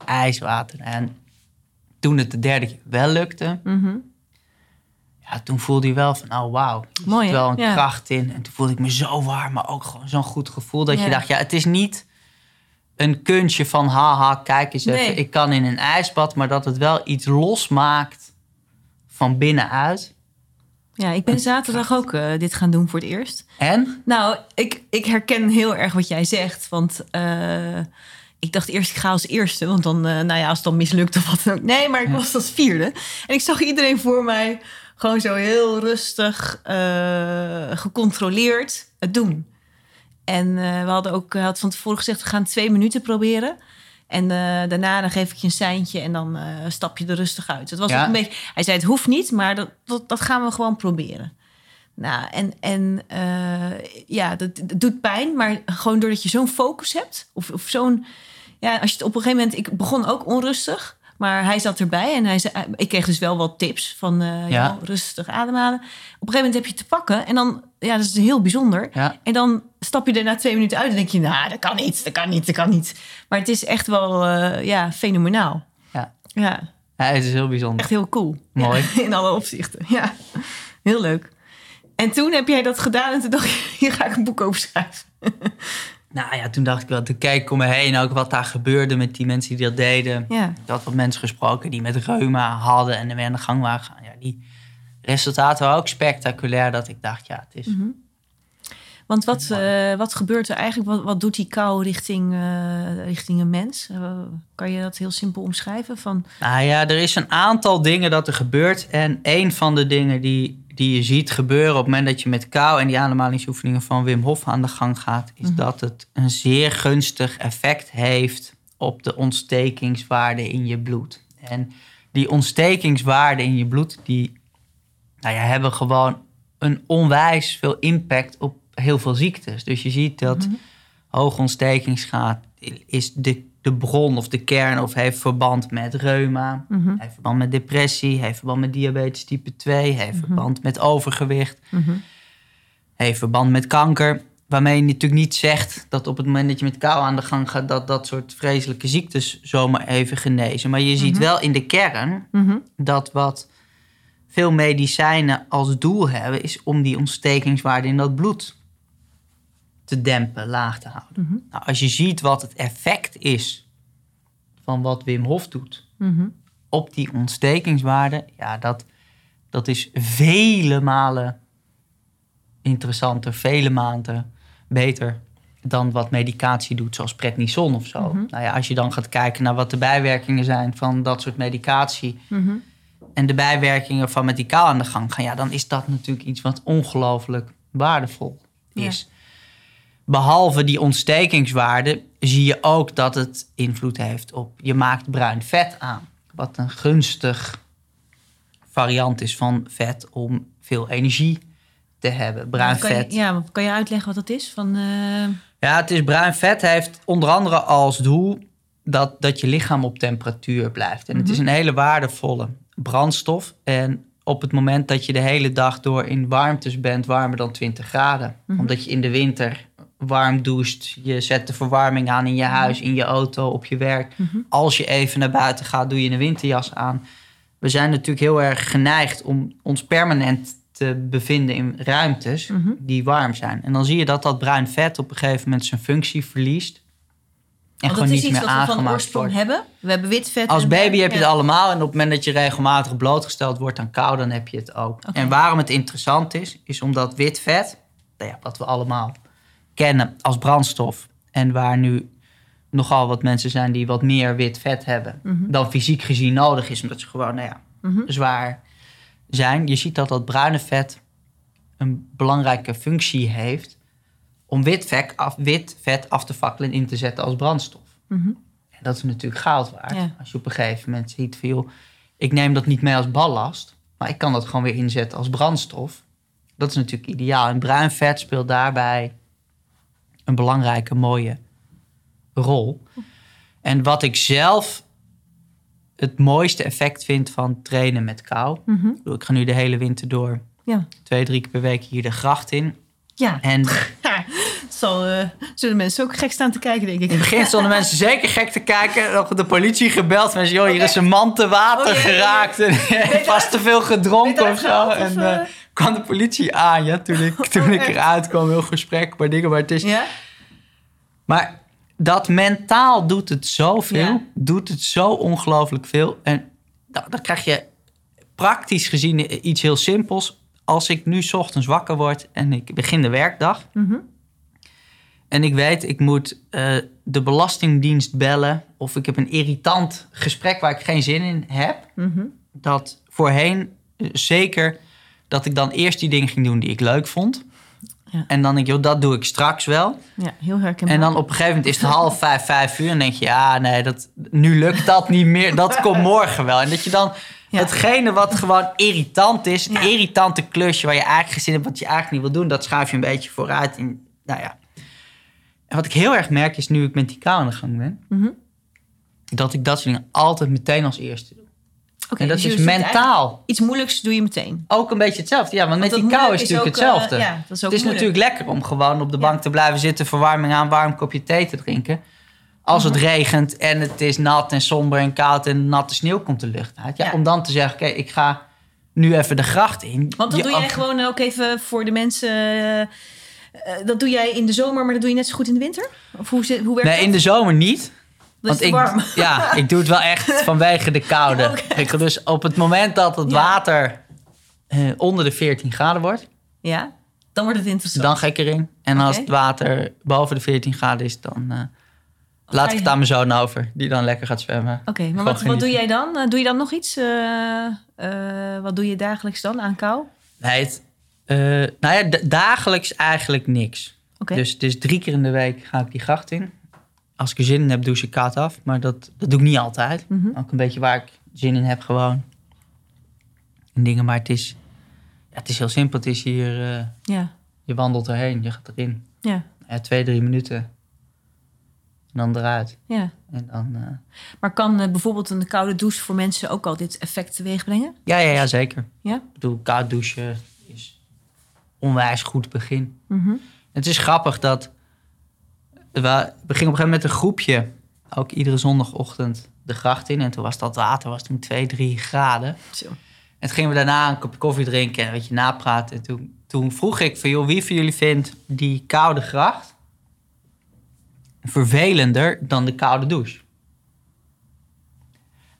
[SPEAKER 3] ijswater. En toen het de derde keer wel lukte...
[SPEAKER 2] Mhm.
[SPEAKER 3] Ja, toen voelde je wel van, oh wauw, er zit wel een
[SPEAKER 2] Ja.
[SPEAKER 3] kracht in. En toen voelde ik me zo warm, maar ook gewoon zo'n goed gevoel. Dat
[SPEAKER 2] Ja.
[SPEAKER 3] je dacht, ja, het is niet een kunstje van, haha, kijk eens even. Ik kan in een ijsbad, maar dat het wel iets losmaakt van binnenuit.
[SPEAKER 2] Ja, ik ben zaterdag ook eh, dit gaan doen voor het eerst.
[SPEAKER 3] En?
[SPEAKER 2] Nou, ik, ik herken heel erg wat jij zegt. Want eh, ik dacht eerst, ik ga als eerste. Want dan, eh, nou ja, als het dan mislukt of wat dan ook. Nee, maar ik was als vierde. En ik zag iedereen voor mij gewoon zo heel rustig, eh, gecontroleerd het doen. En eh, we hadden ook had van tevoren gezegd, we gaan twee minuten proberen. En eh, daarna dan geef ik je een seintje en dan stap je er rustig uit. Het was
[SPEAKER 3] Ja.
[SPEAKER 2] ook een beetje, hij zei het hoeft niet, maar dat, dat, dat gaan we gewoon proberen. Nou, en, en ja, dat, dat doet pijn, maar gewoon doordat je zo'n focus hebt, of, of zo'n, ja, als je het op een gegeven moment, ik begon ook onrustig, maar hij zat erbij en hij zei, ik kreeg dus wel wat tips van, eh, ja. Rustig ademhalen. Op een gegeven moment heb je te pakken en dan, ja, dat is heel bijzonder.
[SPEAKER 3] Ja.
[SPEAKER 2] En dan stap je er na twee minuten uit en denk je, nou, dat kan niet, dat kan niet, dat kan niet. Maar het is echt wel, eh, ja, fenomenaal.
[SPEAKER 3] Ja.
[SPEAKER 2] Ja,
[SPEAKER 3] ja, het is heel bijzonder.
[SPEAKER 2] echt heel cool.
[SPEAKER 3] Mooi.
[SPEAKER 2] Ja, in alle opzichten. Ja, heel leuk. En toen heb jij dat gedaan en toen dacht je, hier ga ik een boek over schrijven.
[SPEAKER 3] Nou ja, toen dacht ik wel, toen keek ik om me heen ook wat daar gebeurde met die mensen die dat deden.
[SPEAKER 2] Ja,
[SPEAKER 3] Ik had wat mensen gesproken die met reuma hadden en er weer aan de gang waren. Ja, die resultaten waren ook spectaculair dat ik dacht, ja, het is...
[SPEAKER 2] Mhm. want wat, eh, wat gebeurt er eigenlijk? Wat, wat doet die kou richting, eh, richting een mens? Eh, kan je dat heel simpel omschrijven? Van,
[SPEAKER 3] Nou ja, er is een aantal dingen dat er gebeurt. En een van de dingen die, die je ziet gebeuren op het moment dat je met kou en die ademhalingsoefeningen van Wim Hof aan de gang gaat, is dat het een zeer gunstig effect heeft op de ontstekingswaarde in je bloed. En die ontstekingswaarden in je bloed, die nou ja, hebben gewoon een onwijs veel impact op heel veel ziektes. Dus je ziet dat hoge ontstekingsgraad is de, de bron of de kern of heeft verband met reuma,
[SPEAKER 2] Mhm.
[SPEAKER 3] heeft verband met depressie, heeft verband met diabetes type 2, heeft verband met overgewicht,
[SPEAKER 2] Mhm.
[SPEAKER 3] heeft verband met kanker. Waarmee je natuurlijk niet zegt dat op het moment dat je met kou aan de gang gaat, dat dat soort vreselijke ziektes zomaar even genezen. Maar je ziet wel in de kern
[SPEAKER 2] Mhm.
[SPEAKER 3] dat wat veel medicijnen als doel hebben, is om die ontstekingswaarde in dat bloed te dempen, laag te houden.
[SPEAKER 2] Mhm.
[SPEAKER 3] Nou, als je ziet wat het effect is van wat Wim Hof doet
[SPEAKER 2] Mhm.
[SPEAKER 3] op die ontstekingswaarde, ja, dat, dat is vele malen interessanter, vele maanden beter dan wat medicatie doet, zoals prednison of zo.
[SPEAKER 2] Mhm.
[SPEAKER 3] Nou ja, als je dan gaat kijken naar wat de bijwerkingen zijn van dat soort medicatie en de bijwerkingen van met die kou aan de gang gaan, ja, dan is dat natuurlijk iets wat ongelooflijk waardevol
[SPEAKER 2] Ja.
[SPEAKER 3] Behalve die ontstekingswaarde zie je ook dat het invloed heeft op je maakt bruin vet aan. Wat een gunstig variant is van vet om veel energie te hebben. Bruin
[SPEAKER 2] je,
[SPEAKER 3] vet.
[SPEAKER 2] ja, kan je uitleggen wat dat is? Van, eh,
[SPEAKER 3] Ja, het is bruin vet heeft onder andere als doel dat, dat je lichaam op temperatuur blijft. En het is een hele waardevolle brandstof. En op het moment dat je de hele dag door in warmtes bent, warmer dan 20 graden, omdat je in de winter warm doucht, je zet de verwarming aan in je huis, in je auto, op je werk. Als je even naar buiten gaat, doe je een winterjas aan. We zijn natuurlijk heel erg geneigd om ons permanent te bevinden in ruimtes die warm zijn. En dan zie je dat dat bruin vet op een gegeven moment zijn functie verliest. En
[SPEAKER 2] Want
[SPEAKER 3] gewoon
[SPEAKER 2] dat is
[SPEAKER 3] niet
[SPEAKER 2] iets
[SPEAKER 3] meer
[SPEAKER 2] wat we van
[SPEAKER 3] aangemaakt
[SPEAKER 2] oorsprong
[SPEAKER 3] wordt.
[SPEAKER 2] hebben. We hebben wit vet.
[SPEAKER 3] Als baby heb je het allemaal. En op het moment dat je regelmatig blootgesteld wordt aan kou, dan heb je het ook. En waarom het interessant is, is omdat wit vet, nou ja, wat we allemaal kennen als brandstof. En waar nu nogal wat mensen zijn die wat meer wit vet hebben
[SPEAKER 2] Mhm.
[SPEAKER 3] dan fysiek gezien nodig is. Omdat ze gewoon, nou ja,
[SPEAKER 2] Mhm.
[SPEAKER 3] zwaar zijn. Je ziet dat dat bruine vet een belangrijke functie heeft om wit vet af, wit vet af te fakkelen en in te zetten als brandstof.
[SPEAKER 2] Mhm.
[SPEAKER 3] En dat is natuurlijk goud waard.
[SPEAKER 2] Ja.
[SPEAKER 3] Als je op een gegeven moment ziet van, joh, ik neem dat niet mee als ballast, maar ik kan dat gewoon weer inzetten als brandstof. Dat is natuurlijk ideaal. En bruin vet speelt daarbij een belangrijke, mooie rol. En wat ik zelf het mooiste effect vind van trainen met kou.
[SPEAKER 2] Mhm.
[SPEAKER 3] Ik ga nu de hele winter door,
[SPEAKER 2] Ja.
[SPEAKER 3] twee, drie keer per week hier de gracht in.
[SPEAKER 2] Ja.
[SPEAKER 3] En
[SPEAKER 2] Ja, zal, eh, zullen mensen ook gek staan te kijken, denk ik.
[SPEAKER 3] In het begin stonden mensen zeker gek te kijken. Nog de politie gebeld. Mensen, joh, hier is een man te water
[SPEAKER 2] Oh,
[SPEAKER 3] geraakt. En vast te veel gedronken of zo. En? Kwam de politie aan, ja, toen ik, toen ik
[SPEAKER 2] echt?
[SPEAKER 3] eruit kwam. Heel gesprek, maar dingen. Maar het is...
[SPEAKER 2] Ja?
[SPEAKER 3] Maar dat mentaal doet het zoveel.
[SPEAKER 2] Ja.
[SPEAKER 3] Doet het zo ongelooflijk veel. En dan, dan krijg je praktisch gezien iets heel simpels. Als ik nu 's ochtends wakker word en ik begin de werkdag.
[SPEAKER 2] Mhm.
[SPEAKER 3] En ik weet, ik moet eh, de Belastingdienst bellen. Of ik heb een irritant gesprek waar ik geen zin in heb.
[SPEAKER 2] Mhm.
[SPEAKER 3] Dat voorheen eh, zeker dat ik dan eerst die dingen ging doen die ik leuk vond.
[SPEAKER 2] Ja.
[SPEAKER 3] En dan denk ik, joh, dat doe ik straks wel.
[SPEAKER 2] Ja, heel herkenbaar.
[SPEAKER 3] En dan op een gegeven moment is het half vijf, vijf uur. En denk je, ja, nee, dat, nu lukt dat niet meer. Dat komt morgen wel. En dat je dan
[SPEAKER 2] Ja.
[SPEAKER 3] hetgene wat gewoon irritant is, een
[SPEAKER 2] Ja.
[SPEAKER 3] irritante klusje waar je eigenlijk geen zin hebt, wat je eigenlijk niet wil doen, dat schuif je een beetje vooruit. En, nou ja. En wat ik heel erg merk is nu ik met die kou aan de gang ben,
[SPEAKER 2] Mhm.
[SPEAKER 3] dat ik dat soort dingen altijd meteen als eerste doe. En dat
[SPEAKER 2] dus
[SPEAKER 3] is mentaal
[SPEAKER 2] Iets moeilijks doe je meteen.
[SPEAKER 3] ook een beetje hetzelfde. Ja, want met die kou is natuurlijk
[SPEAKER 2] ook,
[SPEAKER 3] hetzelfde.
[SPEAKER 2] eh, ja, dat is ook
[SPEAKER 3] het is
[SPEAKER 2] moeilijk.
[SPEAKER 3] natuurlijk lekker om gewoon op de bank te blijven zitten, verwarming aan, warm kopje thee te drinken. Als
[SPEAKER 2] Mhm.
[SPEAKER 3] het regent en het is nat en somber en koud en natte sneeuw komt de lucht uit. Ja,
[SPEAKER 2] Ja.
[SPEAKER 3] Om dan te zeggen, oké, ik ga nu even de gracht in.
[SPEAKER 2] Want dat doe jij gewoon ook even voor de mensen. eh, eh, dat doe jij in de zomer, maar dat doe je net zo goed in de winter? Of hoe, hoe werkt
[SPEAKER 3] Nee,
[SPEAKER 2] dat?
[SPEAKER 3] in de zomer niet. Ik,
[SPEAKER 2] warm.
[SPEAKER 3] Ja, ik doe het wel echt vanwege de koude. Ik, dus op het moment dat het
[SPEAKER 2] Ja.
[SPEAKER 3] water eh, onder de 14 graden wordt,
[SPEAKER 2] Ja, dan wordt het interessant.
[SPEAKER 3] dan ga ik erin. En als het water boven de 14 graden is, dan eh, laat ik het aan mijn zoon over. Die dan lekker gaat zwemmen.
[SPEAKER 2] Oké, maar wat, wat doe jij dan? Eh, Doe je dan nog iets? wat doe je dagelijks dan aan kou?
[SPEAKER 3] Nee, het, eh, nou ja, dagelijks eigenlijk niks. Dus, dus drie keer in de week ga ik die gracht in. Als ik er zin in heb, douche ik koud af. Maar dat, dat doe ik niet altijd.
[SPEAKER 2] Mhm.
[SPEAKER 3] Ook een beetje waar ik zin in heb gewoon. En dingen, maar het is, ja, het is heel simpel. Het is hier, eh,
[SPEAKER 2] Ja,
[SPEAKER 3] je wandelt erheen, je gaat erin.
[SPEAKER 2] ja,
[SPEAKER 3] Ja, twee, drie minuten. En dan eruit.
[SPEAKER 2] ja.
[SPEAKER 3] En dan, eh,
[SPEAKER 2] Maar kan eh, bijvoorbeeld een koude douche voor mensen ook al dit effect teweeg brengen?
[SPEAKER 3] ja, ja, ja, zeker.
[SPEAKER 2] Ja?
[SPEAKER 3] Ik bedoel, koud douchen is onwijs goed begin.
[SPEAKER 2] Mhm.
[SPEAKER 3] Het is grappig dat we, gingen op een gegeven moment met een groepje ook iedere zondagochtend de gracht in. En toen was dat water was toen 2, 3 graden.
[SPEAKER 2] Zo.
[SPEAKER 3] En toen gingen we daarna een kopje koffie drinken en een beetje napraten. En toen, toen vroeg ik van, joh, wie van jullie vindt die koude gracht vervelender dan de koude douche?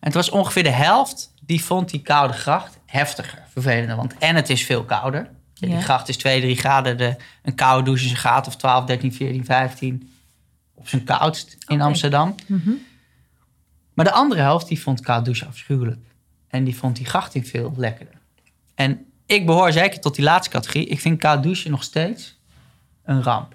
[SPEAKER 3] En het was ongeveer de helft die vond die koude gracht heftiger, vervelender. Want en het is veel kouder. Ja. Die gracht is 2, 3 graden. De, een koude douche is een graad of 12, 13, 14, 15. Op zijn koudst in. Amsterdam.
[SPEAKER 2] Mhm.
[SPEAKER 3] Maar de andere helft die vond koud douchen afschuwelijk. En die vond die grachting veel lekkerder. En ik behoor zeker tot die laatste categorie. Ik vind koud douchen nog steeds een ramp.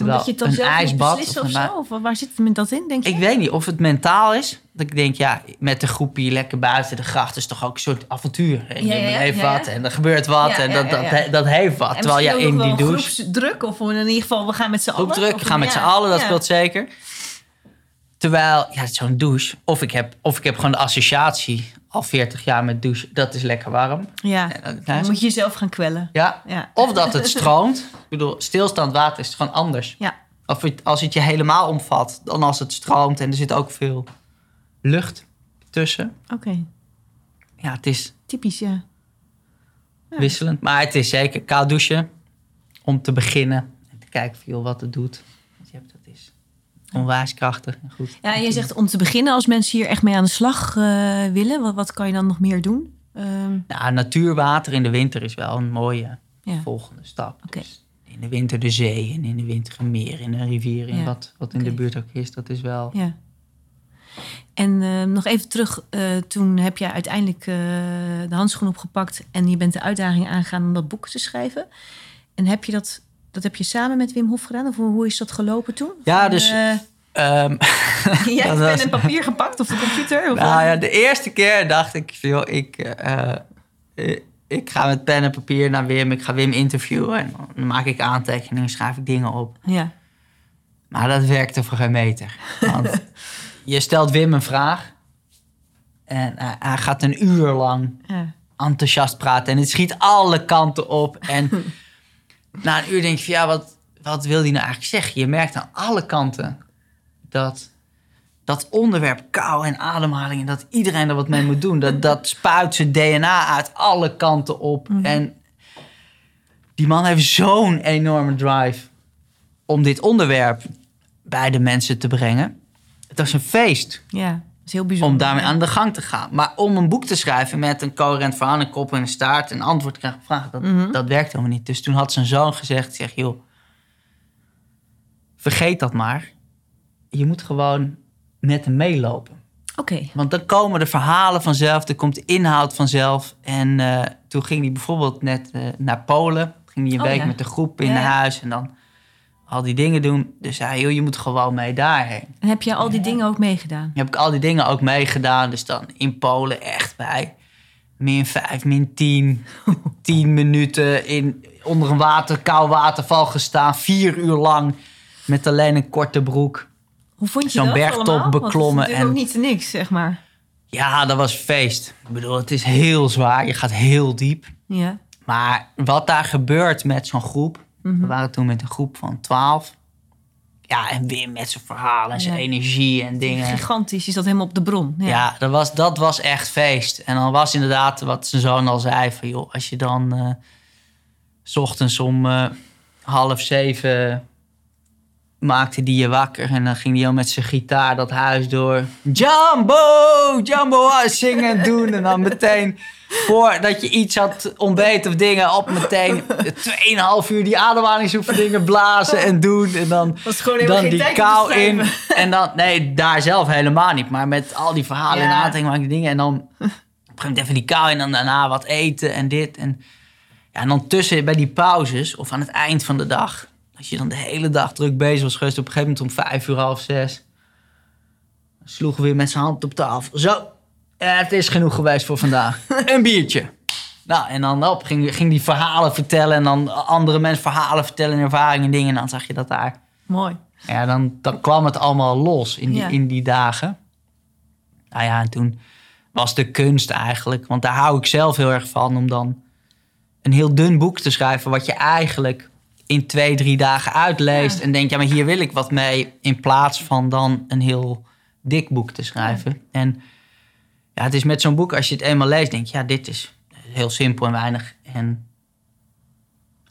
[SPEAKER 2] Omdat je het dan
[SPEAKER 3] een ijsbad
[SPEAKER 2] beslissen
[SPEAKER 3] of
[SPEAKER 2] of, zo? Of waar zit het dat in, denk je?
[SPEAKER 3] ik weet niet of het mentaal is. Dat ik denk, ja, met de groepie lekker buiten de gracht is toch ook een soort avontuur. En
[SPEAKER 2] Ja,
[SPEAKER 3] je
[SPEAKER 2] ja,
[SPEAKER 3] heeft
[SPEAKER 2] ja,
[SPEAKER 3] wat en er gebeurt wat en dat, dat, dat heeft wat.
[SPEAKER 2] En
[SPEAKER 3] Terwijl ja,
[SPEAKER 2] misschien
[SPEAKER 3] in die douche...
[SPEAKER 2] groepsdruk of in ieder geval we gaan met z'n allen. Of-
[SPEAKER 3] we gaan met z'n allen, dat speelt zeker. Terwijl, ja, zo'n douche. Of ik, heb, of ik heb gewoon de associatie al 40 jaar met douche. Dat is lekker warm.
[SPEAKER 2] Ja,
[SPEAKER 3] dat-
[SPEAKER 2] dan moet je jezelf gaan kwellen.
[SPEAKER 3] Ja.
[SPEAKER 2] Ja.
[SPEAKER 3] Of dat het stroomt. Ik bedoel, stilstaand water is gewoon anders.
[SPEAKER 2] Ja.
[SPEAKER 3] Of het, als het je helemaal omvat, dan als het stroomt en er zit ook veel lucht tussen.
[SPEAKER 2] Oké,
[SPEAKER 3] Ja, het is
[SPEAKER 2] typisch, ja. Ja.
[SPEAKER 3] wisselend. Maar het is zeker koud douchen om te beginnen. En te kijken veel wat het doet. Want je hebt, dat is Onwijs krachtig goed.
[SPEAKER 2] Ja, en je zegt om te beginnen, als mensen hier echt mee aan de slag eh, willen, wat, wat kan je dan nog meer doen? Ehm,
[SPEAKER 3] Nou, natuurwater in de winter is wel een mooie
[SPEAKER 2] ja.
[SPEAKER 3] volgende stap. Dus in de winter de zee en in de winter een meer en een rivier. En
[SPEAKER 2] Ja.
[SPEAKER 3] wat, wat in de buurt ook is, dat is wel...
[SPEAKER 2] Ja. En ehm, nog even terug, eh, toen heb je uiteindelijk eh, de handschoen opgepakt en je bent de uitdaging aangegaan om dat boek te schrijven. En heb je dat, dat heb je samen met Wim Hof gedaan? Of hoe, is dat gelopen toen?
[SPEAKER 3] Ja,
[SPEAKER 2] Van,
[SPEAKER 3] dus,
[SPEAKER 2] eh,
[SPEAKER 3] Ehm,
[SPEAKER 2] jij hebt
[SPEAKER 3] was-
[SPEAKER 2] pen en papier gepakt of de computer? Of
[SPEAKER 3] nou ja, de eerste keer dacht ik, joh, ik, eh, eh, ik ga met pen en papier naar Wim. Ik ga Wim interviewen en dan maak ik aantekeningen, schrijf ik dingen op.
[SPEAKER 2] ja.
[SPEAKER 3] Maar dat werkte voor geen meter. Want je stelt Wim een vraag en hij, hij gaat een uur lang
[SPEAKER 2] ja.
[SPEAKER 3] enthousiast praten. En het schiet alle kanten op. En na een uur denk je van ja, wat, wat wil hij nou eigenlijk zeggen? Je merkt aan alle kanten dat dat onderwerp kou en ademhaling... en dat iedereen er wat mee moet doen. Dat, dat spuit zijn DNA uit alle kanten op. En die man heeft zo'n enorme drive om dit onderwerp bij de mensen te brengen. Het was een feest
[SPEAKER 2] ja, is heel bijzonder.
[SPEAKER 3] om daarmee aan de gang te gaan. Maar om een boek te schrijven met een coherent verhaal, een kop en een staart... en antwoord te krijgen op vragen, dat,
[SPEAKER 2] Mhm.
[SPEAKER 3] dat werkt helemaal niet. Dus toen had zijn zoon gezegd, zeg, joh, vergeet dat maar. Je moet gewoon met hem meelopen.
[SPEAKER 2] Oké,
[SPEAKER 3] Want dan komen de verhalen vanzelf, er komt de inhoud vanzelf. En eh, toen ging hij bijvoorbeeld net eh, naar Polen. Ging hij een
[SPEAKER 2] Oh,
[SPEAKER 3] week
[SPEAKER 2] ja.
[SPEAKER 3] met de groep in
[SPEAKER 2] Ja, ja.
[SPEAKER 3] huis en dan al die dingen doen. Dus hij, joh, je moet gewoon mee daarheen.
[SPEAKER 2] en heb je al die dingen ook meegedaan?
[SPEAKER 3] heb ik al die dingen ook meegedaan. Dus dan in Polen echt bij min 5, min 10, 10 minuten in, onder een water, koud waterval gestaan. Vier uur lang met alleen een korte broek.
[SPEAKER 2] Hoe vond je
[SPEAKER 3] Zo'n bergtop
[SPEAKER 2] allemaal?
[SPEAKER 3] Beklommen en-
[SPEAKER 2] ook niet niks, zeg maar.
[SPEAKER 3] Ja, dat was feest. Ik bedoel, het is heel zwaar. Je gaat heel diep.
[SPEAKER 2] Ja.
[SPEAKER 3] Maar wat daar gebeurt met zo'n groep.
[SPEAKER 2] Mhm.
[SPEAKER 3] We waren toen met een groep van 12. Ja, en Wim met zijn verhalen en zijn
[SPEAKER 2] Ja.
[SPEAKER 3] energie en dingen.
[SPEAKER 2] Gigantisch, je zat helemaal op de bron. Ja.
[SPEAKER 3] Ja, dat, was, dat was echt feest. En dan was inderdaad wat zijn zoon al zei: van joh, als je dan eh, s ochtends om eh, half zeven maakte die je wakker. En dan ging hij al met zijn gitaar dat huis door. Jumbo, Jumbo, zingen en doen. En dan meteen, voordat je iets had ontbeten of dingen, op meteen 2,5 uur die ademhalingsoefeningen blazen en doen. En dan dan die kou in. En dan, nee, daar zelf helemaal niet. Maar met al die verhalen en
[SPEAKER 2] Ja.
[SPEAKER 3] die dingen. En dan op een gegeven moment even die kou in. En dan daarna wat eten en dit. En, ja, en dan tussen bij die pauzes of aan het eind van de dag. Als je dan de hele dag druk bezig was geweest. Op een gegeven moment om vijf uur, half zes. Sloegen we weer met zijn hand op tafel. Zo, het is genoeg geweest voor vandaag. een biertje. Nou, en dan op, ging, ging die verhalen vertellen. En dan andere mensen verhalen vertellen en ervaringen en dingen. En dan zag je dat daar
[SPEAKER 2] Mooi.
[SPEAKER 3] ja, dan, dan kwam het allemaal los in die,
[SPEAKER 2] Ja.
[SPEAKER 3] in die dagen. Nou ja, en toen was de kunst eigenlijk... Want daar hou ik zelf heel erg van om dan een heel dun boek te schrijven... wat je eigenlijk in twee, drie dagen uitleest...
[SPEAKER 2] Ja.
[SPEAKER 3] en denkt, ja, maar hier wil ik wat mee... in plaats van dan een heel dik boek te schrijven. En ja, het is met zo'n boek, als je het eenmaal leest... denk je, ja, dit is heel simpel en weinig. En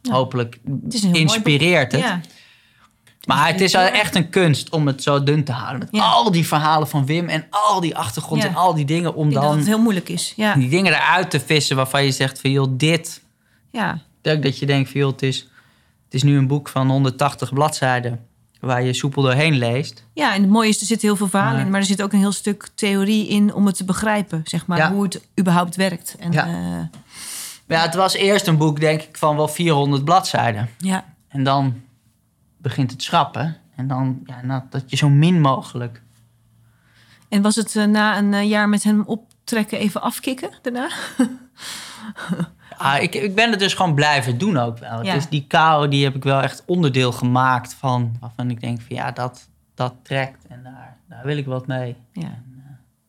[SPEAKER 2] Ja.
[SPEAKER 3] hopelijk
[SPEAKER 2] Het
[SPEAKER 3] inspireert het. Maar het is echt een kunst om het zo dun te houden. Met al die verhalen van Wim en al die achtergrond en al die dingen. Om
[SPEAKER 2] denk dat
[SPEAKER 3] dan
[SPEAKER 2] het heel moeilijk is. Ja.
[SPEAKER 3] die dingen eruit te vissen waarvan je zegt van joh, dit.
[SPEAKER 2] ja.
[SPEAKER 3] Dat je denkt van joh, het is, het is nu een boek van 180 bladzijden. Waar je soepel doorheen leest.
[SPEAKER 2] Ja, en het mooie is, er zit heel veel verhalen
[SPEAKER 3] Ja.
[SPEAKER 2] in. Maar er zit ook een heel stuk theorie in om het te begrijpen. Zeg maar,
[SPEAKER 3] Ja.
[SPEAKER 2] hoe het überhaupt werkt. En,
[SPEAKER 3] Ja. Maar ja, het was eerst een boek denk ik van wel 400 bladzijden.
[SPEAKER 2] ja.
[SPEAKER 3] En dan begint het schrappen. En dan ja, nou, dat je zo min mogelijk...
[SPEAKER 2] En was het eh, na een eh, jaar met hem optrekken even afkicken daarna?
[SPEAKER 3] Ah, ik, ik ben het dus gewoon blijven doen ook wel.
[SPEAKER 2] Ja.
[SPEAKER 3] Is die kou, die heb ik wel echt onderdeel gemaakt van... waarvan ik denk van ja, dat, dat trekt en daar, daar wil ik wat mee.
[SPEAKER 2] Ja.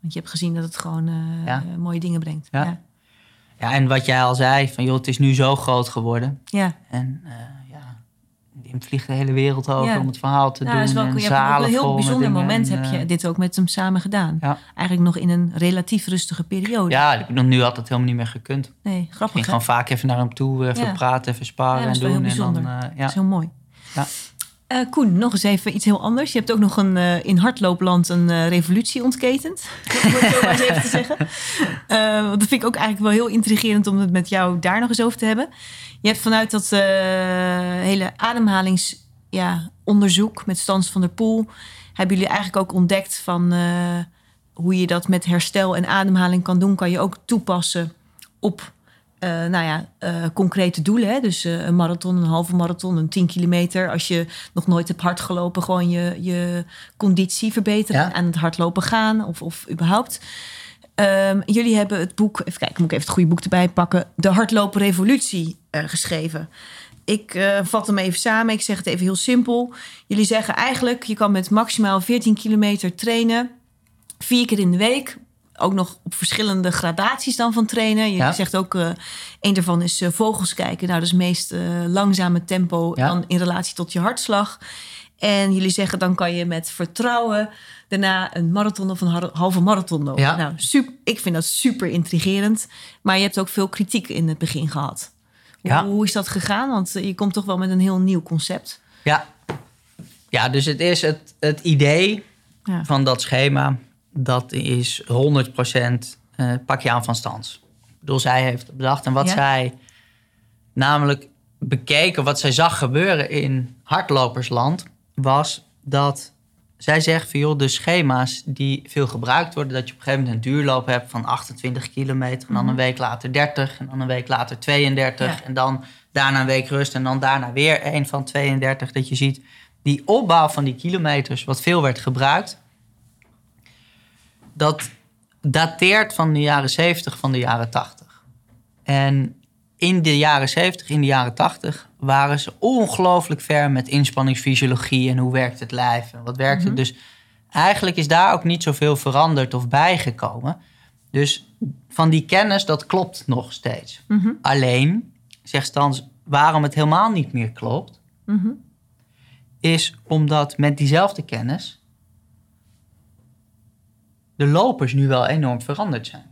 [SPEAKER 2] Want je hebt gezien dat het gewoon eh,
[SPEAKER 3] Ja.
[SPEAKER 2] eh, mooie dingen brengt.
[SPEAKER 3] Ja.
[SPEAKER 2] Ja.
[SPEAKER 3] Ja, en wat jij al zei, van joh, het is nu zo groot geworden.
[SPEAKER 2] ja.
[SPEAKER 3] En eh Wim vliegt de hele wereld over
[SPEAKER 2] Ja.
[SPEAKER 3] om het verhaal te doen.
[SPEAKER 2] dat is wel,
[SPEAKER 3] en
[SPEAKER 2] je hebt op
[SPEAKER 3] zalen
[SPEAKER 2] een heel bijzonder moment
[SPEAKER 3] en,
[SPEAKER 2] heb
[SPEAKER 3] eh,
[SPEAKER 2] je dit ook met hem samen gedaan.
[SPEAKER 3] Ja.
[SPEAKER 2] Eigenlijk nog in een relatief rustige periode.
[SPEAKER 3] Ja, ik bedoel, nu had het helemaal niet meer gekund.
[SPEAKER 2] Nee,
[SPEAKER 3] Ik
[SPEAKER 2] grappig
[SPEAKER 3] ging
[SPEAKER 2] hè?
[SPEAKER 3] gewoon vaak even naar hem toe, even
[SPEAKER 2] Ja.
[SPEAKER 3] praten, even
[SPEAKER 2] Ja, dat
[SPEAKER 3] en
[SPEAKER 2] heel
[SPEAKER 3] doen. En dan, eh,
[SPEAKER 2] Dat
[SPEAKER 3] ja.
[SPEAKER 2] is heel mooi.
[SPEAKER 3] Ja.
[SPEAKER 2] Eh, Koen, nog eens even iets heel anders. Je hebt ook nog een, eh, in hardloopland een eh, revolutie ontketend. Om het zo maar eens even te zeggen. Eh, dat vind ik ook eigenlijk wel heel intrigerend om het met jou daar nog eens over te hebben. Je hebt vanuit dat eh, hele ademhalingsonderzoek ja, onderzoek met Stans van der Poel... hebben jullie eigenlijk ook ontdekt van eh, hoe je dat met herstel en ademhaling kan doen... kan je ook toepassen op eh, nou ja, concrete doelen. Hè? Dus een marathon, een halve marathon, een 10 kilometer. Als je nog nooit hebt hard gelopen, gewoon je, je conditie verbeteren.
[SPEAKER 3] Ja.
[SPEAKER 2] Aan het hardlopen gaan of, of überhaupt. Ehm, jullie hebben het boek, even kijken, moet ik even het goede boek erbij pakken. De Hardlopen Revolutie eh, geschreven. Ik eh, vat hem even samen. Ik zeg het even heel simpel. Jullie zeggen eigenlijk, je kan met maximaal 14 kilometer trainen. Vier keer in de week. Ook nog op verschillende gradaties dan van trainen. Je
[SPEAKER 3] Ja.
[SPEAKER 2] zegt ook, eh een daarvan is vogels kijken. Nou, dat is het meest langzame tempo
[SPEAKER 3] Ja.
[SPEAKER 2] dan in relatie tot je hartslag. En jullie zeggen, dan kan je met vertrouwen daarna een marathon of een halve marathon lopen.
[SPEAKER 3] Ja.
[SPEAKER 2] Nou, super, ik vind dat super intrigerend. Maar je hebt ook veel kritiek in het begin gehad. Hoe,
[SPEAKER 3] Ja.
[SPEAKER 2] hoe is dat gegaan? Want eh, je komt toch wel met een heel nieuw concept.
[SPEAKER 3] Ja, ja dus het is het, het idee
[SPEAKER 2] Ja.
[SPEAKER 3] van dat schema, dat is 100% eh, pak je aan van Stans. Ik bedoel, zij heeft bedacht. En wat zij namelijk bekeken, wat zij zag gebeuren in hardlopersland, was dat zij zegt van joh, de schema's die veel gebruikt worden, dat je op een gegeven moment een duurloop hebt van 28 kilometer, en dan een week later 30, en dan een week later 32,
[SPEAKER 2] Ja.
[SPEAKER 3] en dan daarna een week rust, en dan daarna weer een van 32. Dat je ziet die opbouw van die kilometers, wat veel werd gebruikt, dat dateert van de jaren 70, van de jaren 80. En in de jaren 70, in de jaren 80 waren ze ongelooflijk ver met inspanningsfysiologie en hoe werkt het lijf en wat werkt het. Dus eigenlijk is daar ook niet zoveel veranderd of bijgekomen. Dus van die kennis, dat klopt nog steeds.
[SPEAKER 2] Mhm.
[SPEAKER 3] Alleen, zegt Stans, waarom het helemaal niet meer klopt,
[SPEAKER 2] Mhm.
[SPEAKER 3] is omdat met diezelfde kennis de lopers nu wel enorm veranderd zijn.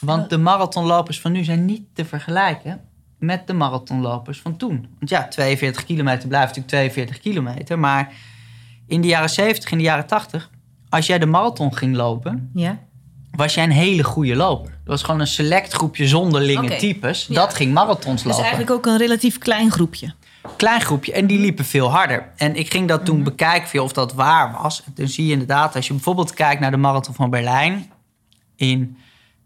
[SPEAKER 3] Want de marathonlopers van nu zijn niet te vergelijken met de marathonlopers van toen. Want ja, 42 kilometer blijft natuurlijk 42 kilometer. Maar in de jaren 70, in de jaren 80, als jij de marathon ging lopen,
[SPEAKER 2] Ja.
[SPEAKER 3] was jij een hele goede loper. Dat was gewoon een select groepje zonderlinge
[SPEAKER 2] Oké.
[SPEAKER 3] types.
[SPEAKER 2] Ja.
[SPEAKER 3] Dat ging marathons
[SPEAKER 2] Dus
[SPEAKER 3] lopen
[SPEAKER 2] eigenlijk ook een relatief klein groepje.
[SPEAKER 3] klein groepje en die liepen veel harder. En ik ging dat toen
[SPEAKER 2] Mhm.
[SPEAKER 3] bekijken of dat waar was. En toen zie je inderdaad, als je bijvoorbeeld kijkt naar de Marathon van Berlijn in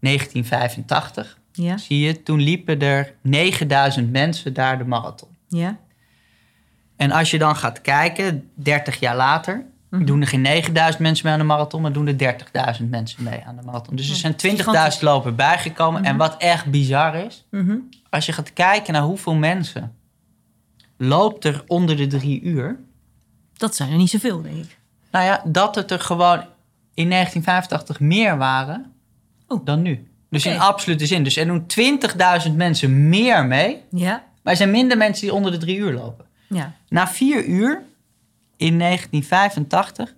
[SPEAKER 3] 1985,
[SPEAKER 2] Ja.
[SPEAKER 3] zie je, toen liepen er 9000 mensen daar de marathon.
[SPEAKER 2] Ja.
[SPEAKER 3] En als je dan gaat kijken, 30 jaar later,
[SPEAKER 2] Mhm.
[SPEAKER 3] doen er geen 9000 mensen mee aan de marathon, maar doen er 30.000 mensen mee aan de marathon. Dus er zijn 20.000 lopen bijgekomen. En wat echt bizar is,
[SPEAKER 2] Mhm.
[SPEAKER 3] als je gaat kijken naar hoeveel mensen loopt er onder de drie uur.
[SPEAKER 2] Dat zijn er niet zoveel, denk ik.
[SPEAKER 3] Nou ja, dat het er gewoon in 1985 meer waren
[SPEAKER 2] Oh.
[SPEAKER 3] dan nu. Dus in absolute zin. Dus er doen 20.000 mensen meer mee.
[SPEAKER 2] Ja.
[SPEAKER 3] Maar er zijn minder mensen die onder de drie uur lopen.
[SPEAKER 2] Ja.
[SPEAKER 3] Na vier uur in 1985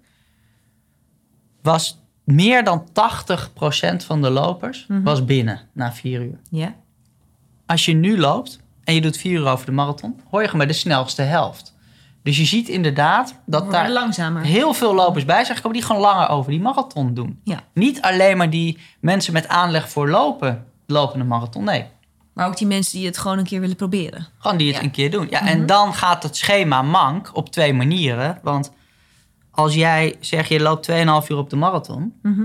[SPEAKER 3] was meer dan 80% van de lopers
[SPEAKER 2] Mhm.
[SPEAKER 3] was binnen na vier uur.
[SPEAKER 2] Ja.
[SPEAKER 3] Als je nu loopt en je doet vier uur over de marathon, hoor je gewoon bij de snelste helft. Dus je ziet inderdaad dat daar
[SPEAKER 2] langzamer.
[SPEAKER 3] heel veel lopers bij zijn gekomen die gewoon langer over die marathon doen.
[SPEAKER 2] Ja.
[SPEAKER 3] Niet alleen maar die mensen met aanleg voor lopen, lopen een marathon. Nee,
[SPEAKER 2] Maar ook die mensen die het gewoon een keer willen proberen.
[SPEAKER 3] gewoon die het
[SPEAKER 2] Ja.
[SPEAKER 3] een keer doen. Ja, En dan gaat het schema mank op twee manieren. Want als jij zegt je loopt 2,5 uur op de marathon
[SPEAKER 2] Mhm.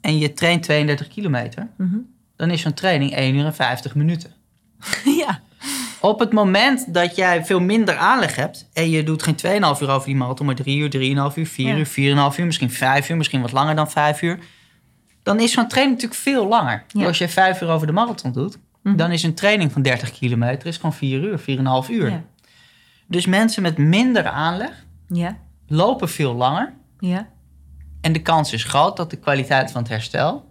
[SPEAKER 3] en je traint 32 kilometer,
[SPEAKER 2] Mhm.
[SPEAKER 3] dan is zo'n training 1 uur en 50 minuten.
[SPEAKER 2] ja.
[SPEAKER 3] Op het moment dat jij veel minder aanleg hebt en je doet geen 2,5 uur over die marathon, maar 3 uur, 3,5 uur, 4
[SPEAKER 2] Ja.
[SPEAKER 3] uur, 4,5 uur, misschien 5 uur, misschien wat langer dan 5 uur, dan is zo'n training natuurlijk veel langer.
[SPEAKER 2] Ja.
[SPEAKER 3] Als je 5 uur over de marathon doet,
[SPEAKER 2] Mhm.
[SPEAKER 3] dan is een training van 30 kilometer is gewoon 4 uur, 4,5 uur.
[SPEAKER 2] Ja.
[SPEAKER 3] Dus mensen met minder aanleg
[SPEAKER 2] Ja.
[SPEAKER 3] lopen veel langer
[SPEAKER 2] Ja.
[SPEAKER 3] en de kans is groot dat de kwaliteit van het herstel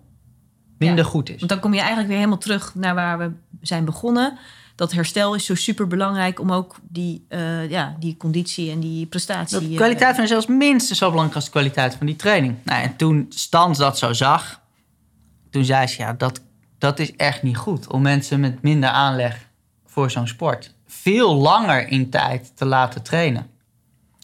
[SPEAKER 3] minder
[SPEAKER 2] Ja.
[SPEAKER 3] goed is.
[SPEAKER 2] Want dan kom je eigenlijk weer helemaal terug naar waar we zijn begonnen. Dat herstel is zo super belangrijk om ook die, eh, ja, die conditie en die prestatie.
[SPEAKER 3] De
[SPEAKER 2] eh,
[SPEAKER 3] kwaliteit van is minstens zo belangrijk als de kwaliteit van die training. Nou, en toen Stans dat zo zag, toen zei ze, ja, dat, dat is echt niet goed. Om mensen met minder aanleg voor zo'n sport veel langer in tijd te laten trainen.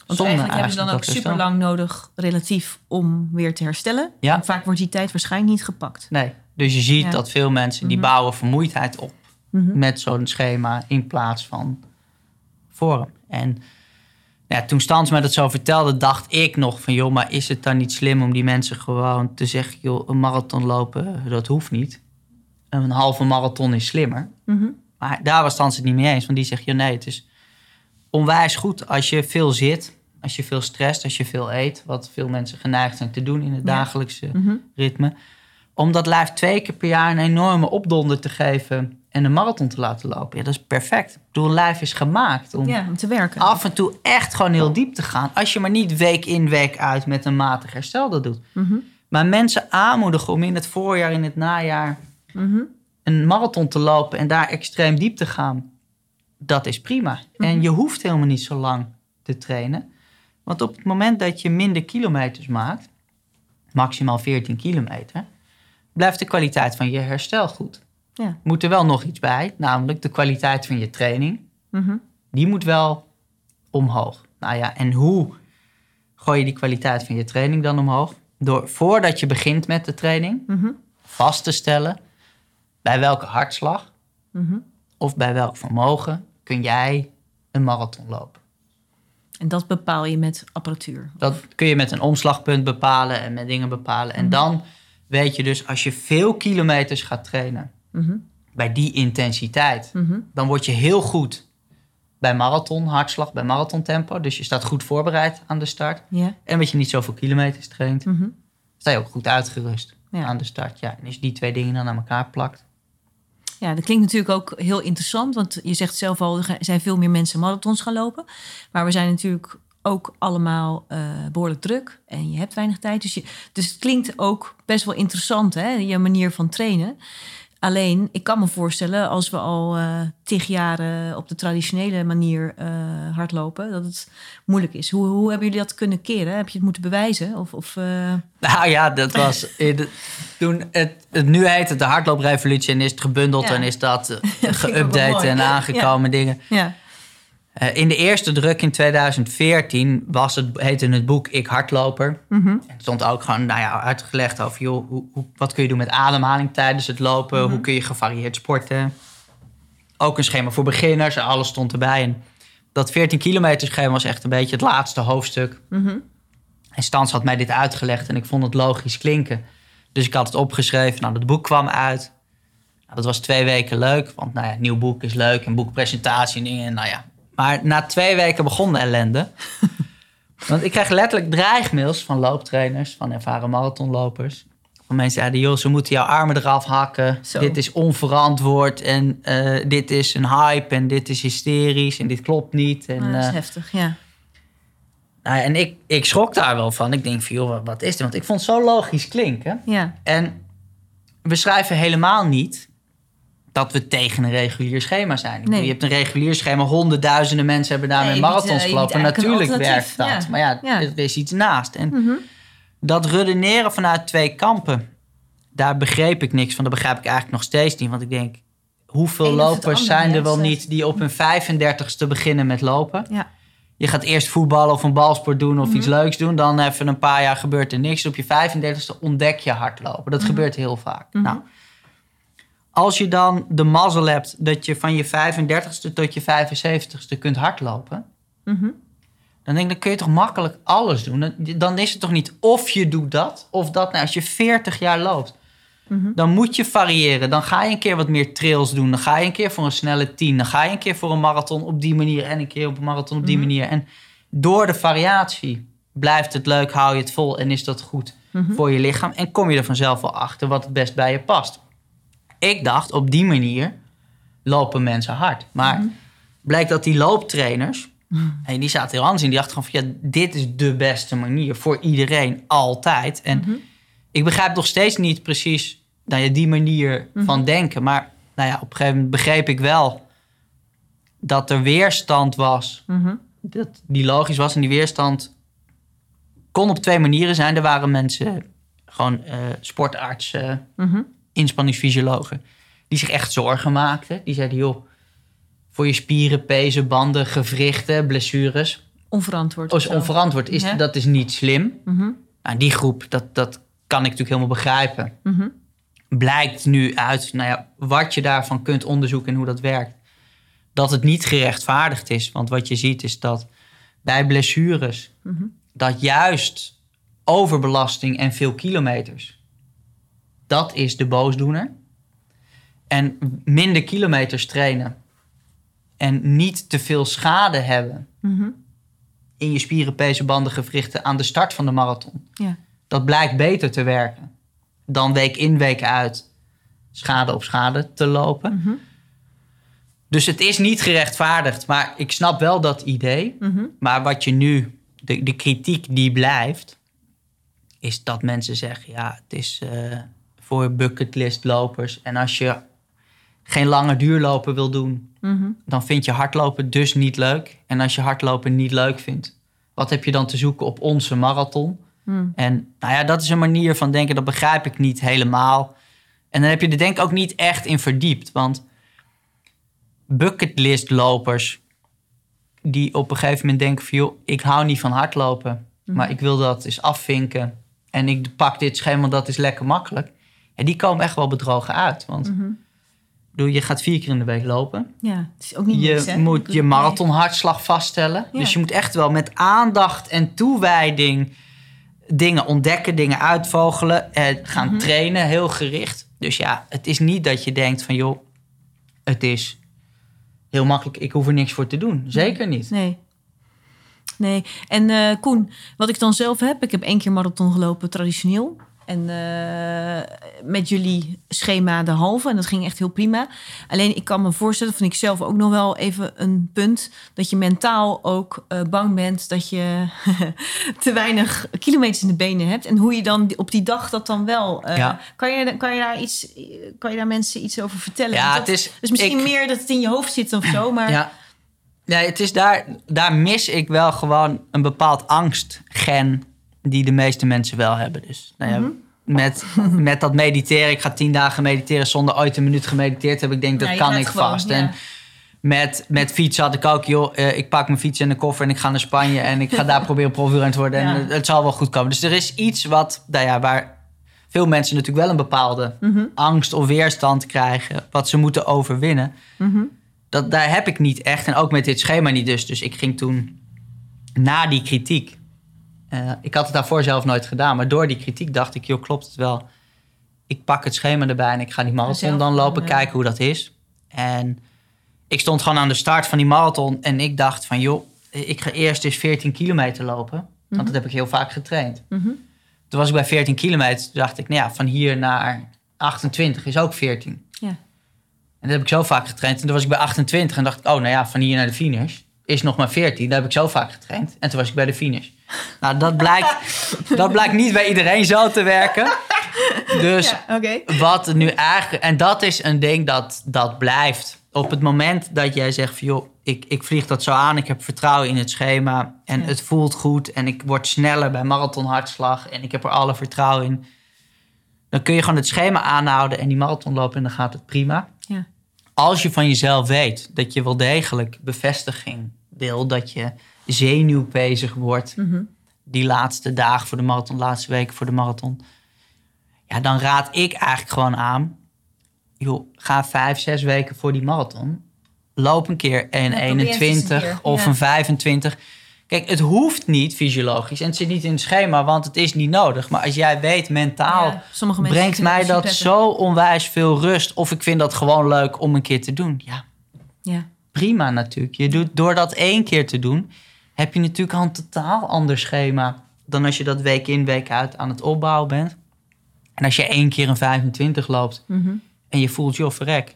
[SPEAKER 2] Want
[SPEAKER 3] Zonde
[SPEAKER 2] eigenlijk hebben ze dan ook super lang nodig, relatief, om weer te herstellen.
[SPEAKER 3] Ja.
[SPEAKER 2] En vaak wordt die tijd waarschijnlijk niet gepakt.
[SPEAKER 3] Nee, dus je ziet
[SPEAKER 2] Ja.
[SPEAKER 3] dat veel mensen die
[SPEAKER 2] Mhm.
[SPEAKER 3] bouwen vermoeidheid op
[SPEAKER 2] Mhm.
[SPEAKER 3] met zo'n schema in plaats van vorm. En ja, toen Stans mij dat zo vertelde, dacht ik nog van joh, maar is het dan niet slim om die mensen gewoon te zeggen, joh, een marathon lopen, dat hoeft niet. Een halve marathon is slimmer.
[SPEAKER 2] Mhm.
[SPEAKER 3] Maar daar was Stans het niet mee eens, want die zegt, ja nee, het is onwijs goed als je veel zit, als je veel stresst, als je veel eet, wat veel mensen geneigd zijn te doen in het
[SPEAKER 2] Ja.
[SPEAKER 3] dagelijkse
[SPEAKER 2] Mhm.
[SPEAKER 3] ritme. Om dat lijf twee keer per jaar een enorme opdonder te geven en een marathon te laten lopen. Ja, dat is perfect. Ik bedoel, lijf is gemaakt om
[SPEAKER 2] Ja, om te werken.
[SPEAKER 3] af en toe echt gewoon heel diep te gaan. Als je maar niet week in, week uit met een matig herstel dat doet.
[SPEAKER 2] Mhm.
[SPEAKER 3] Maar mensen aanmoedigen om in het voorjaar, in het najaar
[SPEAKER 2] Mhm.
[SPEAKER 3] een marathon te lopen en daar extreem diep te gaan. Dat is prima. En je hoeft helemaal niet zo lang te trainen. Want op het moment dat je minder kilometers maakt, maximaal 14 kilometer, blijft de kwaliteit van je herstel goed.
[SPEAKER 2] Ja.
[SPEAKER 3] Moet er wel nog iets bij, namelijk de kwaliteit van je training.
[SPEAKER 2] Mhm.
[SPEAKER 3] Die moet wel omhoog. Nou ja, en hoe gooi je die kwaliteit van je training dan omhoog? Door voordat je begint met de training
[SPEAKER 2] Mhm.
[SPEAKER 3] vast te stellen bij welke hartslag
[SPEAKER 2] Mhm.
[SPEAKER 3] of bij welk vermogen kun jij een marathon lopen.
[SPEAKER 2] En dat bepaal je met apparatuur.
[SPEAKER 3] Dat kun je met een omslagpunt bepalen en met dingen bepalen. En dan weet je dus als je veel kilometers gaat trainen
[SPEAKER 2] Mhm.
[SPEAKER 3] bij die intensiteit,
[SPEAKER 2] Mhm.
[SPEAKER 3] dan word je heel goed bij marathon hartslag, bij marathontempo. Dus je staat goed voorbereid aan de start. En omdat je niet zoveel kilometers traint,
[SPEAKER 2] Mhm.
[SPEAKER 3] sta je ook goed uitgerust
[SPEAKER 2] Ja.
[SPEAKER 3] aan de start. Ja, en als je die twee dingen dan aan elkaar plakt.
[SPEAKER 2] Ja, dat klinkt natuurlijk ook heel interessant. Want je zegt zelf al, er zijn veel meer mensen marathons gaan lopen. Maar we zijn natuurlijk ook allemaal eh, behoorlijk druk. En je hebt weinig tijd. Dus, je, dus het klinkt ook best wel interessant, hè? Je manier van trainen. Alleen, ik kan me voorstellen, als we al eh tig jaren op de traditionele manier eh, hardlopen, dat het moeilijk is. Hoe, hoe hebben jullie dat kunnen keren? Heb je het moeten bewijzen? Of, of, eh,
[SPEAKER 3] Nou ja, dat was in toen het, het nu heet het de hardlooprevolutie en is het gebundeld
[SPEAKER 2] Ja.
[SPEAKER 3] en is dat geüpdate en aangekomen dingen.
[SPEAKER 2] ja.
[SPEAKER 3] Eh, in de eerste druk in 2014 was het, heette het boek Ik Hardloper.
[SPEAKER 2] Mhm.
[SPEAKER 3] En het stond ook gewoon nou ja, uitgelegd over joh, hoe, hoe, wat kun je doen met ademhaling tijdens het lopen, hoe kun je gevarieerd sporten. Ook een schema voor beginners, alles stond erbij. En dat 14 kilometer schema was echt een beetje het laatste hoofdstuk.
[SPEAKER 2] Mhm.
[SPEAKER 3] En Stans had mij dit uitgelegd en ik vond het logisch klinken. Dus ik had het opgeschreven. Nou, het boek kwam uit. Nou, dat was twee weken leuk, want nou ja, nieuw boek is leuk en boekpresentatie en dingen. Nou ja. Maar na twee weken begon de ellende. want ik kreeg letterlijk dreigmails van looptrainers, van ervaren marathonlopers. Van mensen zeiden, joh, ze moeten jouw armen eraf hakken.
[SPEAKER 2] Zo.
[SPEAKER 3] Dit is onverantwoord en eh, dit is een hype en dit is hysterisch en dit klopt niet. En,
[SPEAKER 2] Ah, dat is
[SPEAKER 3] eh,
[SPEAKER 2] heftig, ja.
[SPEAKER 3] nou, ja, en ik, ik schrok daar wel van. Ik denk van, joh, wat is dit? Want ik vond het zo logisch klinken.
[SPEAKER 2] Ja,
[SPEAKER 3] En we schrijven helemaal niet dat we tegen een regulier schema zijn. Bedoel. Je hebt een regulier schema, honderdduizenden mensen hebben daarmee
[SPEAKER 2] Nee,
[SPEAKER 3] marathons
[SPEAKER 2] eh,
[SPEAKER 3] gelopen. Natuurlijk werkt dat.
[SPEAKER 2] ja.
[SPEAKER 3] Maar ja,
[SPEAKER 2] Ja.
[SPEAKER 3] er is iets naast. En
[SPEAKER 2] Mhm.
[SPEAKER 3] dat redeneren vanuit twee kampen, daar begreep ik niks van. Dat begrijp ik eigenlijk nog steeds niet. Want ik denk, hoeveel
[SPEAKER 2] Eén
[SPEAKER 3] lopers zijn er wel niet die op hun 35ste beginnen met lopen?
[SPEAKER 2] ja.
[SPEAKER 3] Je gaat eerst voetballen of een balsport doen of
[SPEAKER 2] Mhm.
[SPEAKER 3] iets leuks doen. Dan even een paar jaar gebeurt er niks. Op je 35ste ontdek je hardlopen. Dat gebeurt heel vaak.
[SPEAKER 2] Mhm.
[SPEAKER 3] Nou, als je dan de mazzel hebt dat je van je 35ste tot je 75ste kunt hardlopen.
[SPEAKER 2] Mhm.
[SPEAKER 3] Dan denk ik, dan kun je toch makkelijk alles doen. Dan, dan is het toch niet of je doet dat of dat. Nou, als je 40 jaar loopt,
[SPEAKER 2] Mhm.
[SPEAKER 3] dan moet je variëren. Dan ga je een keer wat meer trails doen. Dan ga je een keer voor een snelle 10. Dan ga je een keer voor een marathon op die manier. En een keer op een marathon op die
[SPEAKER 2] Mhm.
[SPEAKER 3] manier. En door de variatie blijft het leuk, hou je het vol en is dat goed
[SPEAKER 2] Mhm.
[SPEAKER 3] voor je lichaam. En kom je er vanzelf wel achter wat het best bij je past. Ik dacht, op die manier lopen mensen hard. Maar
[SPEAKER 2] Mhm.
[SPEAKER 3] blijkt dat die looptrainers, en die zaten heel anders in, die dachten van ja, dit is de beste manier voor iedereen, altijd. En
[SPEAKER 2] Mhm.
[SPEAKER 3] ik begrijp nog steeds niet precies nou ja, die manier
[SPEAKER 2] Mhm.
[SPEAKER 3] van denken. Maar nou ja, op een gegeven moment begreep ik wel dat er weerstand was
[SPEAKER 2] Mhm.
[SPEAKER 3] dat die logisch was. En die weerstand kon op twee manieren zijn. Er waren mensen, gewoon eh, sportartsen. Inspanningsfysiologen, die zich echt zorgen maakten. Die zeiden, joh, voor je spieren, pezen, banden, gewrichten, blessures,
[SPEAKER 2] onverantwoord. Zo.
[SPEAKER 3] onverantwoord is,
[SPEAKER 2] Ja.
[SPEAKER 3] dat is niet slim.
[SPEAKER 2] Mhm.
[SPEAKER 3] Nou, die groep, dat, dat kan ik natuurlijk helemaal begrijpen.
[SPEAKER 2] Mhm.
[SPEAKER 3] Blijkt nu uit nou ja, wat je daarvan kunt onderzoeken en hoe dat werkt. Dat het niet gerechtvaardigd is. Want wat je ziet is dat bij blessures...
[SPEAKER 2] Mhm.
[SPEAKER 3] dat juist overbelasting en veel kilometers... dat is de boosdoener. En minder kilometers trainen... en niet te veel schade hebben...
[SPEAKER 2] Mhm.
[SPEAKER 3] in je spieren, pezen, banden, gewrichten aan de start van de marathon.
[SPEAKER 2] Ja.
[SPEAKER 3] Dat blijkt beter te werken dan week in, week uit schade op schade te lopen.
[SPEAKER 2] Mhm.
[SPEAKER 3] Dus het is niet gerechtvaardigd, maar ik snap wel dat idee.
[SPEAKER 2] Mhm.
[SPEAKER 3] Maar wat je nu, de, de kritiek die blijft, is dat mensen zeggen: ja, het is eh, voor bucketlist-lopers. En als je geen lange duurlopen wil doen,
[SPEAKER 2] Mhm.
[SPEAKER 3] dan vind je hardlopen dus niet leuk. En als je hardlopen niet leuk vindt, wat heb je dan te zoeken op onze marathon?
[SPEAKER 2] Mhm.
[SPEAKER 3] En nou ja, dat is een manier van denken, dat begrijp ik niet helemaal. En dan heb je er denk ik ook niet echt in verdiept. Want bucketlistlopers die op een gegeven moment denken van... joh, ik hou niet van hardlopen, maar ik wil dat eens afvinken. En ik pak dit schema, dat is lekker makkelijk. En die komen echt wel bedrogen uit. Want
[SPEAKER 2] Mhm.
[SPEAKER 3] bedoel, je gaat vier keer in de week lopen.
[SPEAKER 2] Ja, het is ook niet
[SPEAKER 3] Je moet je marathonhartslag vaststellen.
[SPEAKER 2] Ja.
[SPEAKER 3] Dus je moet echt wel met aandacht en toewijding dingen ontdekken, dingen uitvogelen, eh, gaan
[SPEAKER 2] Mhm.
[SPEAKER 3] trainen, heel gericht. Dus ja, het is niet dat je denkt van joh, het is heel makkelijk, ik hoef er niks voor te doen. Zeker niet.
[SPEAKER 2] Nee. Nee. En eh, Koen, wat ik dan zelf heb, ik heb één keer marathon gelopen traditioneel. En eh, met jullie schema de halve. En dat ging echt heel prima. Alleen ik kan me voorstellen, vind ik zelf ook nog wel even een punt. Dat je mentaal ook eh, bang bent dat je te weinig kilometers in de benen hebt. En hoe je dan op die dag dat dan wel. eh,
[SPEAKER 3] Ja.
[SPEAKER 2] kan, je, kan, je daar iets, kan je daar mensen iets over vertellen?
[SPEAKER 3] Ja,
[SPEAKER 2] Dat-
[SPEAKER 3] het is-
[SPEAKER 2] dus misschien
[SPEAKER 3] ik-
[SPEAKER 2] meer dat het in je hoofd zit of zo. Maar
[SPEAKER 3] Ja. Nee, het is daar, daar mis ik wel gewoon een bepaald angstgen die de meeste mensen wel hebben. Dus nou ja,
[SPEAKER 2] Mhm.
[SPEAKER 3] met, met dat mediteren, ik ga tien dagen mediteren zonder ooit een minuut gemediteerd hebben. Ik denk, dat
[SPEAKER 2] Ja,
[SPEAKER 3] kan ik
[SPEAKER 2] gewoon,
[SPEAKER 3] vast.
[SPEAKER 2] ja.
[SPEAKER 3] En met, met fietsen had ik ook, joh, eh, ik pak mijn fiets en de koffer en ik ga naar Spanje en ik ga daar proberen te worden. En het zal wel goed komen. Dus er is iets wat, nou ja, waar veel mensen natuurlijk wel een bepaalde
[SPEAKER 2] Mhm.
[SPEAKER 3] angst of weerstand krijgen, wat ze moeten overwinnen
[SPEAKER 2] Mhm.
[SPEAKER 3] dat, daar heb ik niet echt. En ook met dit schema niet dus. Dus ik ging toen na die kritiek. Eh, ik had het daarvoor zelf nooit gedaan. Maar door die kritiek dacht ik, joh, klopt het wel. Ik pak het schema erbij en ik ga die marathon dan lopen.
[SPEAKER 2] ja.
[SPEAKER 3] Kijken hoe dat is. En ik stond gewoon aan de start van die marathon. En ik dacht van, joh, ik ga eerst eens 14 kilometer lopen. Want dat heb ik heel vaak getraind.
[SPEAKER 2] Mhm.
[SPEAKER 3] Toen was ik bij 14 kilometer. Toen dacht ik, nou ja, van hier naar 28 is ook 14.
[SPEAKER 2] Ja.
[SPEAKER 3] En dat heb ik zo vaak getraind. En toen was ik bij 28 en dacht ik, oh nou ja, van hier naar de finish is nog maar 14. Dat heb ik zo vaak getraind. En toen was ik bij de finish. Nou, dat blijkt, dat blijkt niet bij iedereen zo te werken. Dus
[SPEAKER 2] Ja,
[SPEAKER 3] wat nu eigenlijk... En dat is een ding dat, dat blijft. Op het moment dat jij zegt van... joh, ik, ik vlieg dat zo aan. Ik heb vertrouwen in het schema. En
[SPEAKER 2] Ja.
[SPEAKER 3] het voelt goed. En ik word sneller bij marathonhartslag. En ik heb er alle vertrouwen in. Dan kun je gewoon het schema aanhouden... en die marathon lopen en dan gaat het prima.
[SPEAKER 2] Ja.
[SPEAKER 3] Als je van jezelf weet dat je wel degelijk bevestiging wil... dat je zenuwbezig wordt
[SPEAKER 2] Mhm.
[SPEAKER 3] die laatste dagen voor de marathon, laatste weken voor de marathon. Ja, dan raad ik eigenlijk gewoon aan. Joh, ga vijf, zes weken voor die marathon. Loop een keer een
[SPEAKER 2] Ja, probeer het eens een
[SPEAKER 3] 21
[SPEAKER 2] keer,
[SPEAKER 3] of
[SPEAKER 2] ja.
[SPEAKER 3] een 25. Kijk, het hoeft niet fysiologisch en het zit niet in het schema, want het is niet nodig. Maar als jij weet mentaal,
[SPEAKER 2] Ja,
[SPEAKER 3] brengt mij dat zo onwijs veel rust. Of ik vind dat gewoon leuk om een keer te doen. Ja,
[SPEAKER 2] Ja.
[SPEAKER 3] prima natuurlijk. Je doet, door dat één keer te doen, heb je natuurlijk al een totaal ander schema dan als je dat week in, week uit aan het opbouwen bent. En als je één keer een 25 loopt
[SPEAKER 2] Mhm.
[SPEAKER 3] en je voelt, joh, verrek.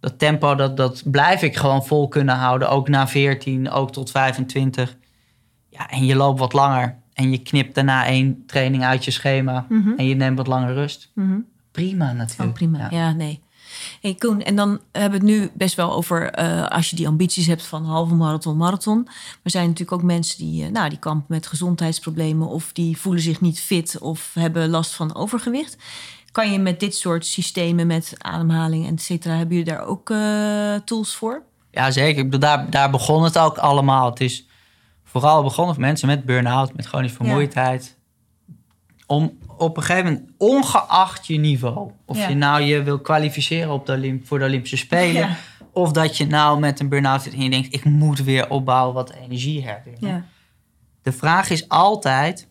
[SPEAKER 3] Dat tempo, dat, dat blijf ik gewoon vol kunnen houden. Ook na 14, ook tot 25. Ja, en je loopt wat langer. En je knipt daarna één training uit je schema.
[SPEAKER 2] Mhm.
[SPEAKER 3] En je neemt wat langer rust.
[SPEAKER 2] Mhm.
[SPEAKER 3] Prima natuurlijk.
[SPEAKER 2] Oh, prima. Ja, nee. Hey Koen, en dan hebben we het nu best wel over eh, als je die ambities hebt van halve marathon, marathon. Er zijn natuurlijk ook mensen die, eh, nou, die kampen met gezondheidsproblemen of die voelen zich niet fit of hebben last van overgewicht. Kan je met dit soort systemen, met ademhaling et cetera, hebben jullie daar ook eh, tools voor?
[SPEAKER 3] Ja, zeker. Ik bedoel, daar, daar begon het ook allemaal. Het is vooral begonnen voor mensen met burn-out, met chronische vermoeidheid. Om op een gegeven moment, ongeacht je niveau, of
[SPEAKER 2] Ja.
[SPEAKER 3] je nou je wil kwalificeren op de Olymp- voor de Olympische Spelen,
[SPEAKER 2] Ja.
[SPEAKER 3] of dat je nou met een burn-out zit en je denkt, ik moet weer opbouwen, wat energie herwinnen.
[SPEAKER 2] Ja.
[SPEAKER 3] De vraag is altijd,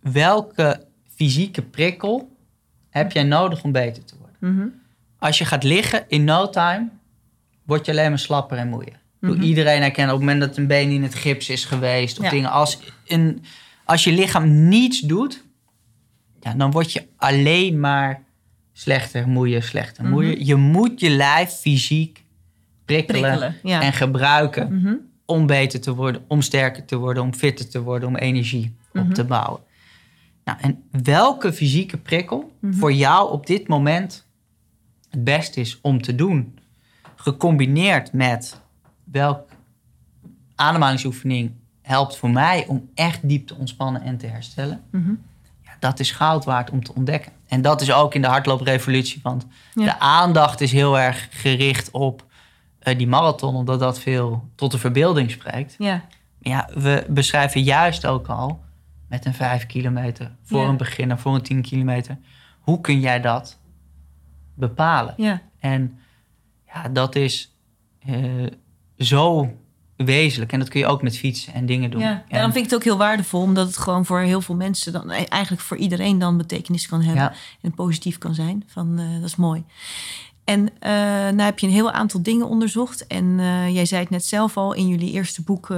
[SPEAKER 3] welke fysieke prikkel heb jij nodig om beter te worden?
[SPEAKER 2] Mhm.
[SPEAKER 3] Als je gaat liggen, in no time, word je alleen maar slapper en moeier. Bedoel,
[SPEAKER 2] Mhm.
[SPEAKER 3] Iedereen herkent op het moment dat een been in het gips is geweest. Of dingen. Als, een, als je lichaam niets doet, ja, dan word je alleen maar slechter, moeier, slechter,
[SPEAKER 2] Mhm.
[SPEAKER 3] moeier. Je moet je lijf fysiek prikkelen,
[SPEAKER 2] Prikkelen, ja.
[SPEAKER 3] en gebruiken
[SPEAKER 2] Mhm.
[SPEAKER 3] om beter te worden, om sterker te worden, om fitter te worden, om energie
[SPEAKER 2] Mhm.
[SPEAKER 3] op te bouwen. Nou, en welke fysieke prikkel
[SPEAKER 2] Mhm.
[SPEAKER 3] voor jou op dit moment het beste is om te doen, gecombineerd met welke ademhalingsoefening helpt voor mij om echt diep te ontspannen en te herstellen,
[SPEAKER 2] Mhm.
[SPEAKER 3] ja, dat is goud waard om te ontdekken. En dat is ook in de hardlooprevolutie, want
[SPEAKER 2] Ja.
[SPEAKER 3] de aandacht is heel erg gericht op eh, die marathon, omdat dat veel tot de verbeelding spreekt.
[SPEAKER 2] Ja.
[SPEAKER 3] Ja, we beschrijven juist ook al met een 5 kilometer voor
[SPEAKER 2] Ja.
[SPEAKER 3] een beginner, voor een 10 kilometer. Hoe kun jij dat bepalen?
[SPEAKER 2] Ja.
[SPEAKER 3] En ja, dat is eh, zo wezenlijk. En dat kun je ook met fietsen en dingen doen.
[SPEAKER 2] Ja,
[SPEAKER 3] En-
[SPEAKER 2] daarom vind ik het ook heel waardevol, omdat het gewoon voor heel veel mensen, dan, e- eigenlijk voor iedereen dan betekenis kan hebben
[SPEAKER 3] Ja.
[SPEAKER 2] en positief kan zijn. Van, eh, dat is mooi. En eh nou heb je een heel aantal dingen onderzocht. En eh, jij zei het net zelf al, in jullie eerste boek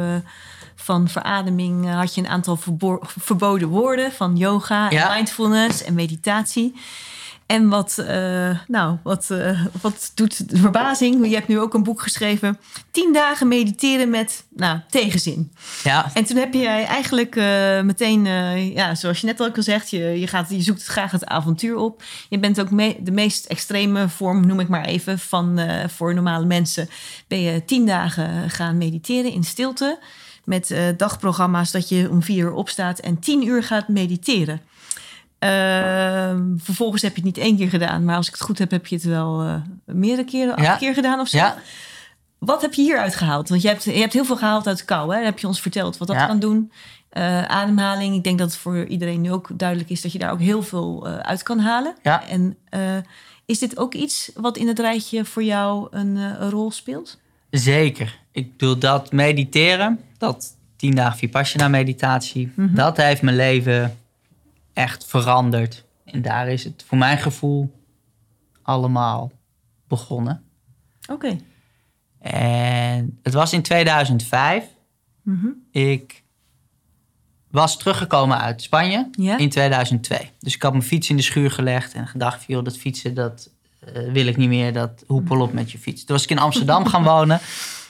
[SPEAKER 2] van verademing had je een aantal verbo- verboden woorden van yoga en mindfulness en meditatie. En wat, eh, nou, wat, eh, wat doet de verbazing? Je hebt nu ook een boek geschreven. 10 dagen mediteren met nou, tegenzin.
[SPEAKER 3] ja,
[SPEAKER 2] En toen heb je eigenlijk eh, meteen, ja, zoals je net al gezegd, je, je, gaat, je zoekt graag het avontuur op. Je bent ook me- de meest extreme vorm, noem ik maar even, van voor normale mensen. Ben je tien dagen gaan mediteren in stilte. Met dagprogramma's dat je om vier uur opstaat en tien uur gaat mediteren. Ehm, vervolgens heb je het niet één keer gedaan, maar als ik het goed heb, heb je het wel eh, meerdere keren, acht
[SPEAKER 3] Ja.
[SPEAKER 2] keer gedaan of zo.
[SPEAKER 3] ja.
[SPEAKER 2] Wat heb je hieruit gehaald? Want je hebt, je hebt heel veel gehaald uit kou. Hè? Dat heb je ons verteld wat dat
[SPEAKER 3] Ja.
[SPEAKER 2] kan doen. Eh, ademhaling. Ik denk dat het voor iedereen nu ook duidelijk is dat je daar ook heel veel eh, uit kan halen.
[SPEAKER 3] Ja.
[SPEAKER 2] En is dit ook iets wat in het rijtje voor jou een, een rol speelt?
[SPEAKER 3] Zeker. Ik bedoel, dat mediteren, dat tien dagen Vipassana meditatie,
[SPEAKER 2] Mhm.
[SPEAKER 3] dat heeft mijn leven echt veranderd. En daar is het voor mijn gevoel allemaal begonnen.
[SPEAKER 2] Oké.
[SPEAKER 3] En het was in 2005.
[SPEAKER 2] Mhm.
[SPEAKER 3] Ik was teruggekomen uit Spanje in 2002. Dus ik had mijn fiets in de schuur gelegd en gedacht, joh, dat fietsen, dat eh, wil ik niet meer. Dat hoepel op met je fiets. Toen was ik in Amsterdam gaan wonen.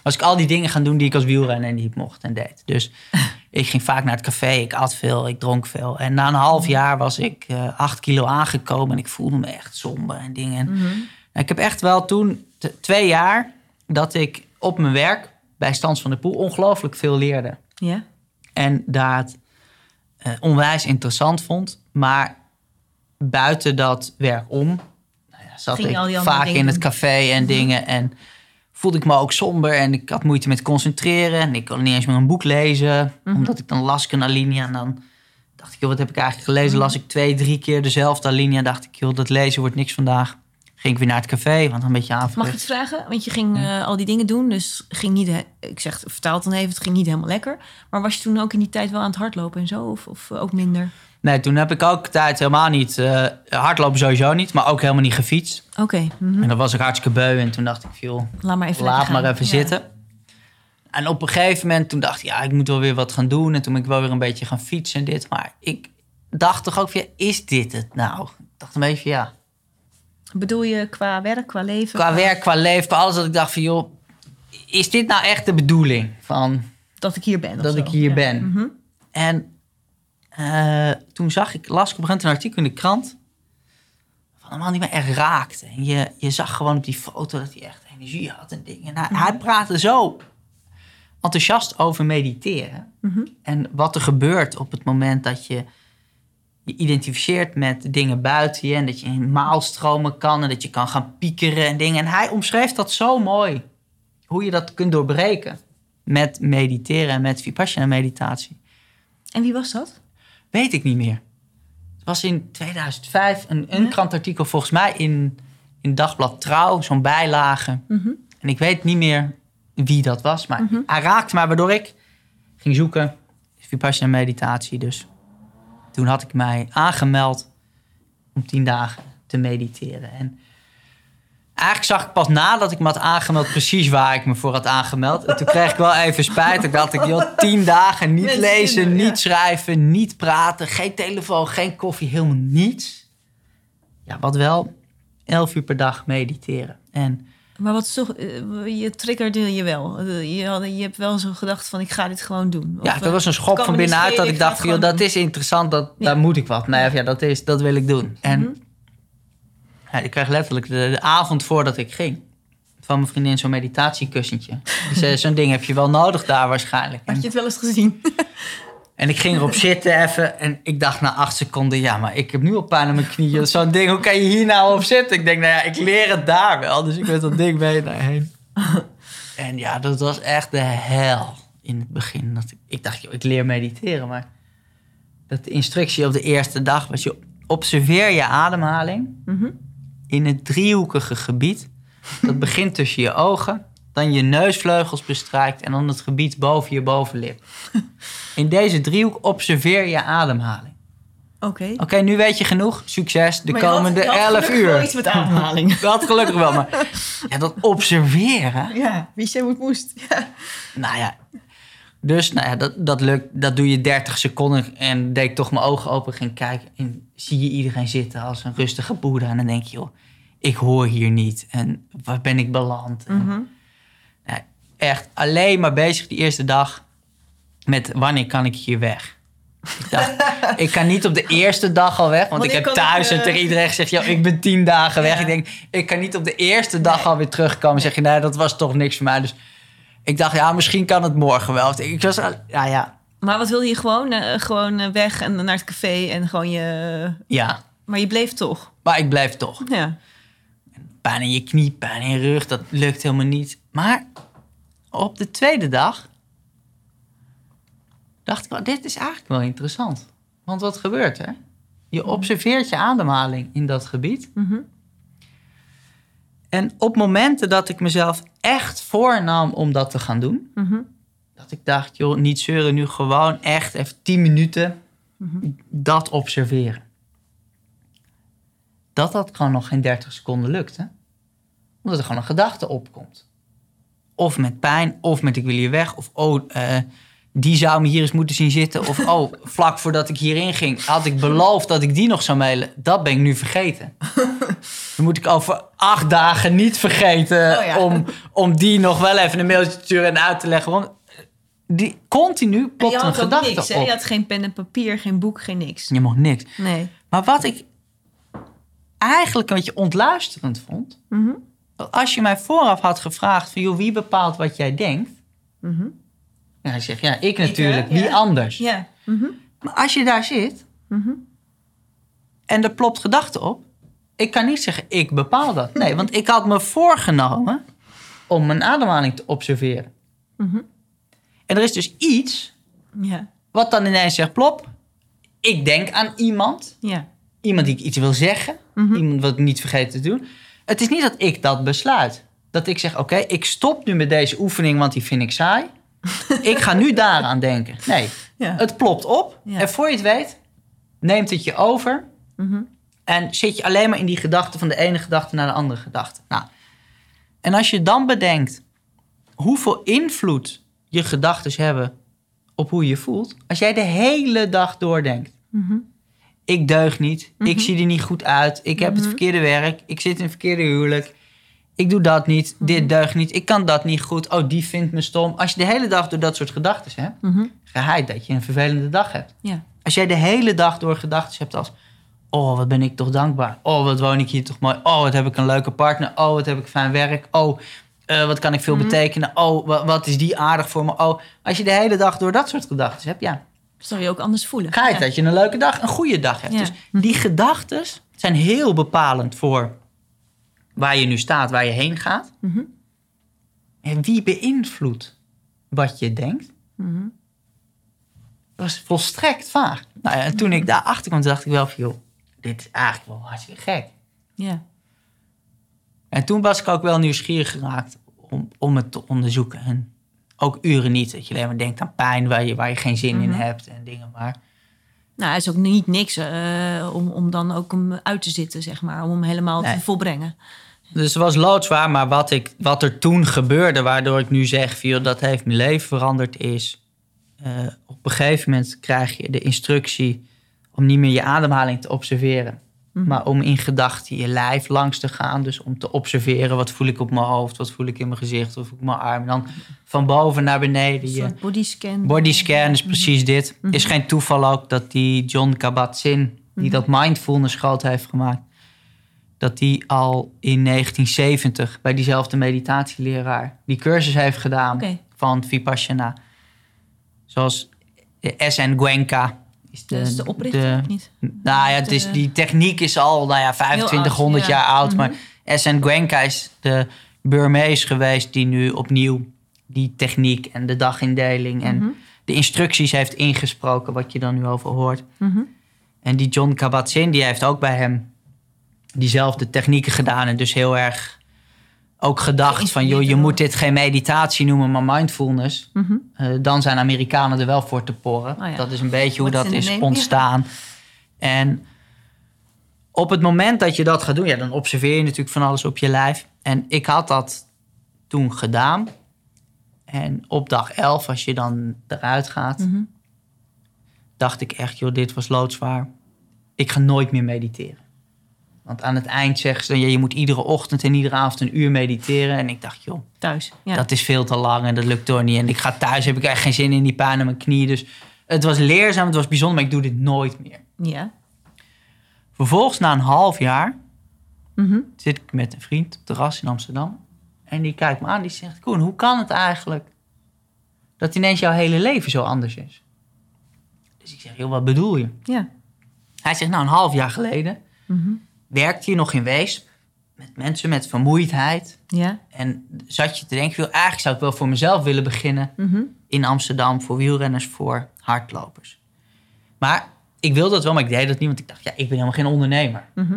[SPEAKER 3] Was ik al die dingen gaan doen die ik als wielrenner ik mocht en deed. Dus ik ging vaak naar het café, ik at veel, ik dronk veel. En na een half jaar was ik eh, acht kilo aangekomen en ik voelde me echt somber en dingen. En
[SPEAKER 2] Mhm.
[SPEAKER 3] ik heb echt wel toen twee jaar dat ik op mijn werk bij Stans van de Poel ongelooflijk veel leerde.
[SPEAKER 2] Ja.
[SPEAKER 3] En daar het eh, onwijs interessant vond. Maar buiten dat werk om nou ja, zat
[SPEAKER 2] Ging
[SPEAKER 3] ik vaak in het café en dingen. En voelde ik me ook somber en ik had moeite met concentreren. En ik kon niet eens meer een boek lezen.
[SPEAKER 2] Mhm.
[SPEAKER 3] Omdat ik dan las ik een alinea en dan dacht ik, joh, wat heb ik eigenlijk gelezen?
[SPEAKER 2] Mhm.
[SPEAKER 3] Las ik twee, drie keer dezelfde alinea. Dacht ik, joh, dat lezen wordt niks vandaag. Ging ik weer naar het café, want een beetje
[SPEAKER 2] Mag ik iets vragen? Want je ging eh, al die dingen doen, dus ging niet, ik zeg, vertaal het dan even, het ging niet helemaal lekker. Maar was je toen ook in die tijd wel aan het hardlopen en zo, of, of ook minder?
[SPEAKER 3] Nee, toen heb ik ook tijd helemaal niet... eh, hardlopen sowieso niet, maar ook helemaal niet gefietst.
[SPEAKER 2] Oké, mhm.
[SPEAKER 3] En dan was ik hartstikke beu en toen dacht ik, joh,
[SPEAKER 2] laat maar even
[SPEAKER 3] laat maar even
[SPEAKER 2] Ja.
[SPEAKER 3] zitten. En op een gegeven moment toen dacht ik, ja, ik moet wel weer wat gaan doen. En toen ben ik wel weer een beetje gaan fietsen en dit. Maar ik dacht toch ook weer, is dit het nou? Ik dacht een beetje, ja,
[SPEAKER 2] Bedoel je qua werk, qua leven?
[SPEAKER 3] qua werk, qua leven, qua alles. Dat ik dacht van, joh, is dit nou echt de bedoeling? Van,
[SPEAKER 2] Dat ik hier ben.
[SPEAKER 3] Dat ik hier
[SPEAKER 2] Ja.
[SPEAKER 3] ben.
[SPEAKER 2] Mhm.
[SPEAKER 3] En eh, toen zag ik, las ik op een gegeven moment een artikel in de krant. Van een man die me echt raakte. En je, je zag gewoon op die foto dat hij echt energie had en dingen. En hij, hij praatte zo enthousiast over mediteren.
[SPEAKER 2] Mhm.
[SPEAKER 3] En wat er gebeurt op het moment dat je je identificeert met dingen buiten je. En dat je in maalstromen kan. En dat je kan gaan piekeren en dingen. En hij omschreef dat zo mooi. Hoe je dat kunt doorbreken. met mediteren en met vipassana meditatie.
[SPEAKER 2] En wie was dat?
[SPEAKER 3] Weet ik niet meer. Het was in 2005 een, een krantartikel volgens mij in, in Dagblad Trouw, zo'n bijlage.
[SPEAKER 2] Mhm.
[SPEAKER 3] En ik weet niet meer wie dat was, maar hij raakte mij waardoor ik ging zoeken. Vipassana meditatie dus. Toen had ik mij aangemeld om tien dagen te mediteren. En eigenlijk zag ik pas nadat ik me had aangemeld precies waar ik me voor had aangemeld. En toen kreeg ik wel even spijt. Toen dacht ik, joh, tien dagen niet lezen, niet schrijven, niet praten, geen telefoon, geen koffie, helemaal niets. Ja, wat wel, elf uur per dag mediteren. En
[SPEAKER 2] Maar wat is toch, eh, je triggerde je wel. Eh, Je, had, je hebt wel zo gedacht van ik ga dit gewoon doen.
[SPEAKER 3] Ja, dat was een
[SPEAKER 2] eh,
[SPEAKER 3] schop
[SPEAKER 2] kan
[SPEAKER 3] van binnenuit dat ik dacht, joh, dat is interessant, dat,
[SPEAKER 2] Ja.
[SPEAKER 3] daar moet ik wat mee. Of ja, dat, is, dat wil ik doen. En
[SPEAKER 2] Mhm.
[SPEAKER 3] ja, ik kreeg letterlijk de, de avond voordat ik ging... van mijn vriendin zo'n meditatiekussentje. Zei, zo'n ding heb je wel nodig daar waarschijnlijk.
[SPEAKER 2] Had je het wel eens gezien?
[SPEAKER 3] en ik ging erop zitten even en ik dacht na acht seconden... ja, maar ik heb nu al pijn aan mijn knieën. Zo'n ding, hoe kan je hier nou op zitten? Ik denk, nou ja, ik leer het daar wel. Dus ik met dat ding mee naar heen. En ja, dat was echt de hel in het begin. Dat ik, ik dacht, joh, ik leer mediteren, maar dat de instructie op de eerste dag was: je observeer je ademhaling
[SPEAKER 2] Mhm.
[SPEAKER 3] in het driehoekige gebied. Dat begint tussen je ogen, dan je neusvleugels bestrijkt en dan het gebied boven je bovenlip. In deze driehoek observeer je ademhaling.
[SPEAKER 2] Oké.
[SPEAKER 3] Oké, nu weet je genoeg. Succes de komende
[SPEAKER 2] je had
[SPEAKER 3] 11
[SPEAKER 2] gelukkig wel
[SPEAKER 3] uur.
[SPEAKER 2] iets met ademhaling.
[SPEAKER 3] Dat gelukkig wel, maar ja, dat observeren.
[SPEAKER 2] Ja, wie zei hoe het moest. Ja.
[SPEAKER 3] Nou ja, dus nou ja, dat, dat lukt. Dat doe je 30 seconden. En deed ik toch mijn ogen open, ging kijken. En zie je iedereen zitten als een rustige boeddha. En dan denk je, joh, ik hoor hier niet. En waar ben ik beland? En,
[SPEAKER 2] Mhm.
[SPEAKER 3] nou, echt alleen maar bezig die eerste dag met wanneer kan ik hier weg? Ik dacht, ik kan niet op de eerste dag al weg. Want
[SPEAKER 2] Wanneer
[SPEAKER 3] ik heb
[SPEAKER 2] ik,
[SPEAKER 3] thuis en
[SPEAKER 2] eh,
[SPEAKER 3] tegen iedereen gezegd... Joh, ik ben tien dagen weg.
[SPEAKER 2] Ja.
[SPEAKER 3] Ik denk, ik kan niet op de eerste dag alweer terugkomen. zeg je, nee, dat was toch niks voor mij. Dus ik dacht, ja, misschien kan het morgen wel. Ik was, al- ja, ja,
[SPEAKER 2] Maar wat wilde je gewoon? Eh, gewoon eh, weg en naar het café en gewoon je...
[SPEAKER 3] ja.
[SPEAKER 2] Maar je bleef toch?
[SPEAKER 3] Maar ik blijf toch.
[SPEAKER 2] Ja.
[SPEAKER 3] Pijn in je knie, pijn in je rug, dat lukt helemaal niet. Maar op de tweede dag dacht ik wel, dit is eigenlijk wel interessant. Want wat gebeurt er? Je observeert je ademhaling in dat gebied.
[SPEAKER 2] Mhm.
[SPEAKER 3] En op momenten dat ik mezelf echt voornam om dat te gaan doen,
[SPEAKER 2] Mhm.
[SPEAKER 3] dat ik dacht, joh, niet zeuren, nu gewoon echt even 10 minuten dat observeren. Dat dat gewoon nog geen 30 seconden lukt, hè? Omdat er gewoon een gedachte opkomt. Of met pijn, of met ik wil hier weg, of oh, eh, die zou me hier eens moeten zien zitten. Of oh, vlak voordat ik hierin ging, had ik beloofd dat ik die nog zou mailen. Dat ben ik nu vergeten. Dan moet ik over acht dagen niet vergeten
[SPEAKER 2] Oh ja.
[SPEAKER 3] om, om die nog wel even een mailtje te sturen en uit te leggen. Want die continu popt een gedachte
[SPEAKER 2] niks,
[SPEAKER 3] op.
[SPEAKER 2] Je had geen pen en papier, geen boek, geen niks.
[SPEAKER 3] Je mocht niks.
[SPEAKER 2] Nee.
[SPEAKER 3] Maar wat ik eigenlijk een beetje ontluisterend vond...
[SPEAKER 2] Mhm.
[SPEAKER 3] als je mij vooraf had gevraagd van... joh, wie bepaalt wat jij denkt?
[SPEAKER 2] Mhm.
[SPEAKER 3] Dan zeg je, ja, ik natuurlijk.
[SPEAKER 2] Ja.
[SPEAKER 3] Wie anders?
[SPEAKER 2] Ja. Mhm.
[SPEAKER 3] Maar als je daar zit
[SPEAKER 2] Mhm.
[SPEAKER 3] en er plopt gedachte op... ik kan niet zeggen, ik bepaal dat. Nee, want ik had me voorgenomen om mijn ademhaling te observeren.
[SPEAKER 2] Mhm.
[SPEAKER 3] En er is dus iets
[SPEAKER 2] Ja.
[SPEAKER 3] wat dan ineens zegt, plop... ik denk aan iemand...
[SPEAKER 2] Ja.
[SPEAKER 3] iemand die ik iets wil zeggen, iemand wat ik niet vergeet te doen. Het is niet dat ik dat besluit. Dat ik zeg, oké, ik stop nu met deze oefening, want die vind ik saai. Ik ga nu daaraan denken. Nee,
[SPEAKER 2] Ja.
[SPEAKER 3] het plopt op
[SPEAKER 2] Ja.
[SPEAKER 3] en voor je het weet, neemt het je over
[SPEAKER 2] Mhm.
[SPEAKER 3] en zit je alleen maar in die gedachte van de ene gedachte naar de andere gedachte. Nou, en als je dan bedenkt hoeveel invloed je gedachten hebben op hoe je je voelt, als jij de hele dag doordenkt
[SPEAKER 2] Mhm.
[SPEAKER 3] ik deug niet, ik zie er niet goed uit, ik heb
[SPEAKER 2] Mhm.
[SPEAKER 3] het verkeerde werk, ik zit in een verkeerde huwelijk, ik doe dat niet,
[SPEAKER 2] Mhm.
[SPEAKER 3] dit deugt niet, ik kan dat niet goed, oh die vindt me stom. Als je de hele dag door dat soort gedachten hebt,
[SPEAKER 2] Mhm.
[SPEAKER 3] geheid dat je een vervelende dag hebt.
[SPEAKER 2] Ja.
[SPEAKER 3] Als jij de hele dag door gedachten hebt als, oh wat ben ik toch dankbaar, oh wat woon ik hier toch mooi, oh wat heb ik een leuke partner, oh wat heb ik fijn werk, oh eh, wat kan ik veel betekenen, oh wa- wat is die aardig voor me, oh. Als je de hele dag door dat soort gedachten hebt, ja,
[SPEAKER 2] Zou je ook anders voelen. Ja.
[SPEAKER 3] dat je een leuke dag, een goede dag hebt.
[SPEAKER 2] Ja.
[SPEAKER 3] Dus die gedachten zijn heel bepalend voor waar je nu staat, waar je heen gaat.
[SPEAKER 2] Mhm.
[SPEAKER 3] En wie beïnvloedt wat je denkt.
[SPEAKER 2] Mhm.
[SPEAKER 3] Dat was volstrekt vaag. Nou ja, en toen ik daarachter kwam, dacht ik wel van... joh, dit is eigenlijk wel hartstikke gek.
[SPEAKER 2] Ja.
[SPEAKER 3] En toen was ik ook wel nieuwsgierig geraakt om, om het te onderzoeken. En ook uren niet. Dat je alleen maar denkt aan pijn waar je, waar je geen zin in
[SPEAKER 2] Mhm.
[SPEAKER 3] hebt en dingen. Maar
[SPEAKER 2] Nou, het is ook niet niks eh, om, om dan ook hem uit te zitten, zeg maar. Om hem helemaal
[SPEAKER 3] Nee.
[SPEAKER 2] te volbrengen.
[SPEAKER 3] Dus het was loodzwaar, maar wat, ik, wat er toen gebeurde, waardoor ik nu zeg, van, joh, dat heeft mijn leven veranderd, is eh, op een gegeven moment krijg je de instructie om niet meer je ademhaling te observeren,
[SPEAKER 2] Mhm.
[SPEAKER 3] maar om in gedachten je lijf langs te gaan. Dus om te observeren, wat voel ik op mijn hoofd, wat voel ik in mijn gezicht, wat voel ik op mijn arm. En dan van boven naar beneden
[SPEAKER 2] Een
[SPEAKER 3] je
[SPEAKER 2] soort bodyscan.
[SPEAKER 3] bodyscan is precies dit.
[SPEAKER 2] Mhm.
[SPEAKER 3] Is geen toeval ook dat die John Kabat-Zinn, die dat mindfulness groot heeft gemaakt, dat die al in 1970 bij diezelfde meditatieleraar die cursus heeft gedaan van Vipassana. Zoals S.N. Gwenka. Is
[SPEAKER 2] Dat is de oprichter, of niet?
[SPEAKER 3] nou ja, het is,
[SPEAKER 2] De-
[SPEAKER 3] die techniek is al nou ja, 2500
[SPEAKER 2] ja.
[SPEAKER 3] jaar oud.
[SPEAKER 2] Mhm.
[SPEAKER 3] Maar S.N. Gwenka is de Burmees geweest die nu opnieuw die techniek en de dagindeling en
[SPEAKER 2] Mhm.
[SPEAKER 3] de instructies heeft ingesproken, wat je dan nu over hoort.
[SPEAKER 2] Mhm.
[SPEAKER 3] En die John Kabat-Zinn, die heeft ook bij hem diezelfde technieken gedaan. En dus heel erg ook gedacht van, joh, je moet dit geen meditatie noemen, maar mindfulness.
[SPEAKER 2] Mhm.
[SPEAKER 3] Eh, dan zijn Amerikanen er wel voor te porren.
[SPEAKER 2] Oh ja.
[SPEAKER 3] Dat is een beetje hoe
[SPEAKER 2] What's
[SPEAKER 3] dat is ontstaan. En op het moment dat je dat gaat doen, ja, dan observeer je natuurlijk van alles op je lijf. En ik had dat toen gedaan. En op dag 11, als je dan eruit gaat,
[SPEAKER 2] Mhm.
[SPEAKER 3] dacht ik echt, joh, dit was loodzwaar. Ik ga nooit meer mediteren. Want aan het eind zeggen ze dan, ja, je moet iedere ochtend en iedere avond een uur mediteren. En ik dacht, joh,
[SPEAKER 2] Thuis. Ja.
[SPEAKER 3] dat is veel te lang en dat lukt toch niet. En ik ga thuis, heb ik echt geen zin in die pijn aan mijn knie. Dus het was leerzaam, het was bijzonder, maar ik doe dit nooit meer.
[SPEAKER 2] ja.
[SPEAKER 3] Vervolgens, na een half jaar,
[SPEAKER 2] Mhm.
[SPEAKER 3] zit ik met een vriend op het terras in Amsterdam. En die kijkt me aan, die zegt, Koen, hoe kan het eigenlijk dat ineens jouw hele leven zo anders is? Dus ik zeg, joh, wat bedoel je?
[SPEAKER 2] Ja.
[SPEAKER 3] Hij zegt, nou, een half jaar geleden
[SPEAKER 2] Mhm.
[SPEAKER 3] Werkte je nog in Wees met mensen met vermoeidheid.
[SPEAKER 2] Ja.
[SPEAKER 3] En zat je te denken, eigenlijk zou ik wel voor mezelf willen beginnen
[SPEAKER 2] Mhm.
[SPEAKER 3] in Amsterdam voor wielrenners, voor hardlopers. Maar ik wilde dat wel, maar ik deed dat niet, want ik dacht, ja, ik ben helemaal geen ondernemer.
[SPEAKER 2] Mhm.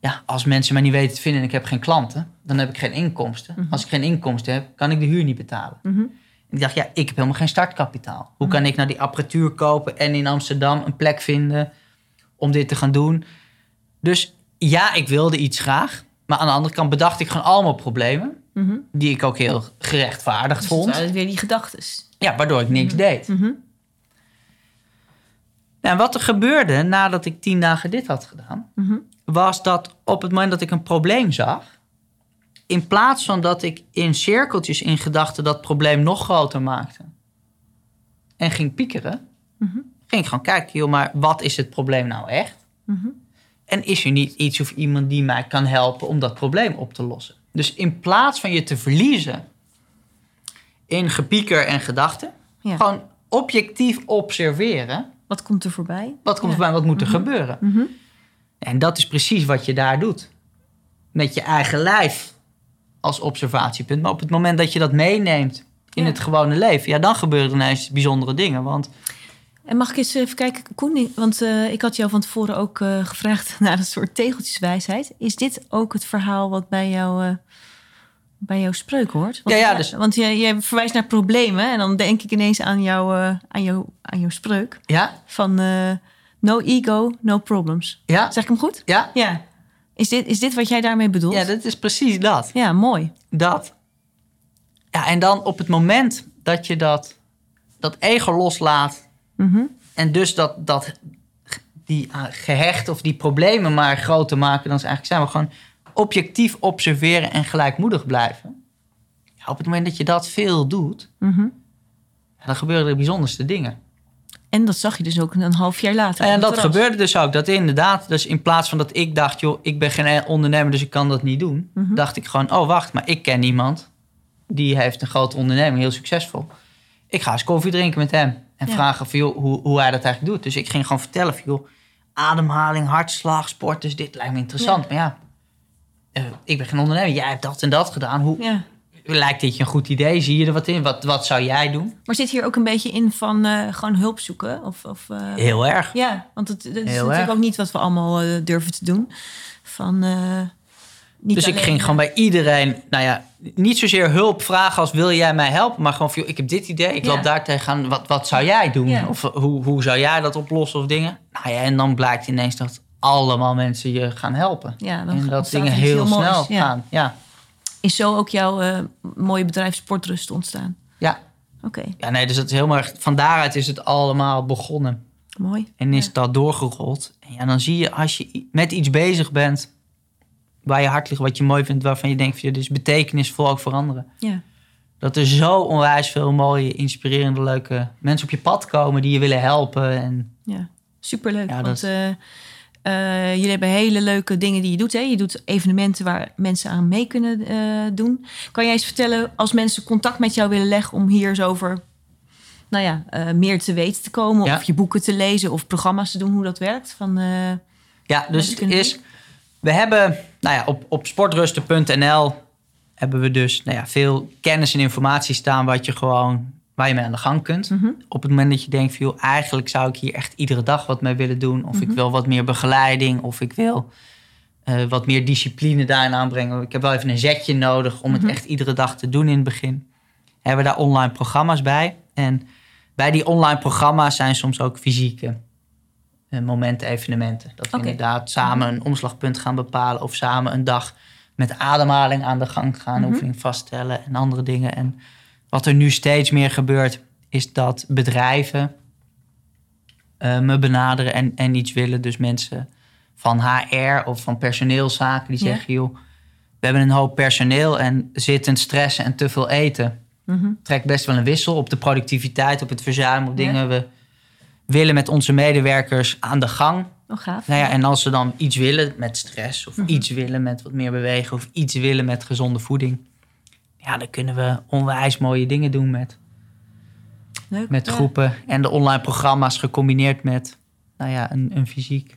[SPEAKER 3] Ja, als mensen mij niet weten te vinden en ik heb geen klanten, dan heb ik geen inkomsten. Als ik geen inkomsten heb, kan ik de huur niet betalen.
[SPEAKER 2] Mhm.
[SPEAKER 3] En ik dacht, ja, ik heb helemaal geen startkapitaal. Hoe kan ik nou die apparatuur kopen en in Amsterdam een plek vinden om dit te gaan doen? Dus ja, ik wilde iets graag. Maar aan de andere kant bedacht ik gewoon allemaal problemen.
[SPEAKER 2] Mhm.
[SPEAKER 3] Die ik ook heel gerechtvaardigd
[SPEAKER 2] Dus
[SPEAKER 3] vond.
[SPEAKER 2] waren weer die gedachtes.
[SPEAKER 3] Ja, waardoor ik niks deed.
[SPEAKER 2] Mhm.
[SPEAKER 3] En wat er gebeurde nadat ik tien dagen dit had gedaan,
[SPEAKER 2] Mhm.
[SPEAKER 3] was dat op het moment dat ik een probleem zag, in plaats van dat ik in cirkeltjes in gedachten dat probleem nog groter maakte en ging piekeren,
[SPEAKER 2] Mhm.
[SPEAKER 3] ging ik gewoon kijken, joh, maar wat is het probleem nou echt?
[SPEAKER 2] Mhm.
[SPEAKER 3] En is er niet iets of iemand die mij kan helpen om dat probleem op te lossen? Dus in plaats van je te verliezen in gepieker en gedachten,
[SPEAKER 2] Ja.
[SPEAKER 3] gewoon objectief observeren.
[SPEAKER 2] Wat komt er voorbij?
[SPEAKER 3] Wat komt
[SPEAKER 2] Ja.
[SPEAKER 3] er bij, wat moet er gebeuren?
[SPEAKER 2] Mhm.
[SPEAKER 3] En dat is precies wat je daar doet. Met je eigen lijf als observatiepunt. Maar op het moment dat je dat meeneemt in
[SPEAKER 2] Ja.
[SPEAKER 3] het gewone leven, ja, dan gebeuren er ineens bijzondere dingen. Want
[SPEAKER 2] En mag ik eens even kijken, Koen, want eh, ik had jou van tevoren ook eh, gevraagd naar een soort tegeltjeswijsheid. Is dit ook het verhaal wat bij jou, eh, bij jouw spreuk hoort? Want,
[SPEAKER 3] Ja, ja, dus-
[SPEAKER 2] Want je, je verwijst naar problemen en dan denk ik ineens aan, jou, aan, jou, aan jouw spreuk
[SPEAKER 3] ja,
[SPEAKER 2] van no ego, no problems.
[SPEAKER 3] ja,
[SPEAKER 2] Zeg ik hem goed?
[SPEAKER 3] ja,
[SPEAKER 2] Ja. Is dit, is dit wat jij daarmee bedoelt?
[SPEAKER 3] ja, dat is precies dat.
[SPEAKER 2] Ja, mooi.
[SPEAKER 3] Dat. Ja, en dan op het moment dat je dat, dat ego loslaat
[SPEAKER 2] Mhm.
[SPEAKER 3] en dus dat, dat die ah, gehecht of die problemen maar groter maken dan ze eigenlijk zijn, maar gewoon objectief observeren en gelijkmoedig blijven. Ja, op het moment dat je dat veel doet,
[SPEAKER 2] Mhm.
[SPEAKER 3] dan gebeuren er bijzonderste dingen.
[SPEAKER 2] En dat zag je dus ook een half jaar later.
[SPEAKER 3] En dat
[SPEAKER 2] terras.
[SPEAKER 3] gebeurde dus ook. Dat inderdaad, dus in plaats van dat ik dacht, joh, ik ben geen ondernemer, dus ik kan dat niet doen,
[SPEAKER 2] Mhm.
[SPEAKER 3] dacht ik gewoon, oh wacht, maar ik ken iemand die heeft een grote onderneming, heel succesvol. Ik ga eens koffie drinken met hem en
[SPEAKER 2] Ja.
[SPEAKER 3] vragen van, joh, hoe, hoe hij dat eigenlijk doet. Dus ik ging gewoon vertellen van, joh, ademhaling, hartslag, sport, dus dit lijkt me interessant. Maar ja, eh, ik ben geen ondernemer, jij hebt dat en dat gedaan. Hoe,
[SPEAKER 2] Ja.
[SPEAKER 3] lijkt dit je een goed idee? Zie je er wat in? Wat, wat zou jij doen?
[SPEAKER 2] Maar zit hier ook een beetje in van eh, gewoon hulp zoeken? Of, of, eh,
[SPEAKER 3] Heel erg.
[SPEAKER 2] Ja, want het, is natuurlijk
[SPEAKER 3] erg.
[SPEAKER 2] ook niet wat we allemaal durven te doen. Van, niet
[SPEAKER 3] Dus ik ging gewoon bij iedereen, nou ja, niet zozeer hulp vragen als wil jij mij helpen, maar gewoon van, ik heb dit idee, ik
[SPEAKER 2] Ja.
[SPEAKER 3] loop daar tegenaan, wat, wat zou jij doen?
[SPEAKER 2] Ja.
[SPEAKER 3] Of hoe, hoe zou jij dat oplossen of dingen? Nou ja, en dan blijkt ineens dat allemaal mensen je gaan helpen.
[SPEAKER 2] Ja, dan
[SPEAKER 3] en dat dingen heel,
[SPEAKER 2] heel moois,
[SPEAKER 3] snel gaan. Ja.
[SPEAKER 2] Is zo ook jouw eh, mooie bedrijf Sportrust ontstaan?
[SPEAKER 3] Ja.
[SPEAKER 2] Oké,
[SPEAKER 3] ja, nee, dus dat is helemaal, erg- van daaruit is het allemaal begonnen.
[SPEAKER 2] mooi.
[SPEAKER 3] En is dat doorgerold. En ja, dan zie je als je met iets bezig bent waar je hart ligt, wat je mooi vindt, waarvan je denkt, ja, dit is betekenisvol ook voor anderen.
[SPEAKER 2] Ja.
[SPEAKER 3] Dat er zo onwijs veel mooie, inspirerende, leuke mensen op je pad komen die je willen helpen. En
[SPEAKER 2] Ja, superleuk.
[SPEAKER 3] Ja,
[SPEAKER 2] want
[SPEAKER 3] dat-
[SPEAKER 2] eh, jullie hebben hele leuke dingen die je doet. Hè? Je doet evenementen waar mensen aan mee kunnen eh, doen. Kan jij eens vertellen als mensen contact met jou willen leggen om hier eens over nou ja, meer te weten te komen?
[SPEAKER 3] Ja.
[SPEAKER 2] Of je boeken te lezen of programma's te doen, hoe dat werkt? Van,
[SPEAKER 3] ja, dus het is. We hebben, nou ja, op, op sportrusten.nl hebben we dus nou ja, veel kennis en informatie staan wat je gewoon, waar je mee aan de gang kunt.
[SPEAKER 2] mhm.
[SPEAKER 3] Op het moment dat je denkt, van, joh, eigenlijk zou ik hier echt iedere dag wat mee willen doen. Of
[SPEAKER 2] Mhm.
[SPEAKER 3] ik wil wat meer begeleiding. Of ik wil eh, wat meer discipline daarin aanbrengen. Ik heb wel even een zetje nodig om
[SPEAKER 2] Mhm.
[SPEAKER 3] het echt iedere dag te doen in het begin. Hebben we daar online programma's bij. En bij die online programma's zijn soms ook fysieke momenten, evenementen. Dat we inderdaad samen een omslagpunt gaan bepalen. Of samen een dag met ademhaling aan de gang gaan.
[SPEAKER 2] Mhm.
[SPEAKER 3] Oefening vaststellen en andere dingen. En wat er nu steeds meer gebeurt, is dat bedrijven eh, me benaderen en, en iets willen. Dus mensen van HR of van personeelszaken die
[SPEAKER 2] Ja.
[SPEAKER 3] zeggen: joh, we hebben een hoop personeel en zitten stressen en te veel eten.
[SPEAKER 2] Mhm.
[SPEAKER 3] Trekt best wel een wissel op de productiviteit, op het verzuim, op
[SPEAKER 2] Ja.
[SPEAKER 3] dingen. We willen met onze medewerkers aan de gang.
[SPEAKER 2] Oh, gaaf.
[SPEAKER 3] Nou ja, en als ze dan iets willen met stress, of
[SPEAKER 2] Mhm.
[SPEAKER 3] iets willen met wat meer bewegen, of iets willen met gezonde voeding, ja, dan kunnen we onwijs mooie dingen doen met,
[SPEAKER 2] Leuk.
[SPEAKER 3] met
[SPEAKER 2] Ja.
[SPEAKER 3] groepen en de online programma's gecombineerd met, nou ja, een, een fysiek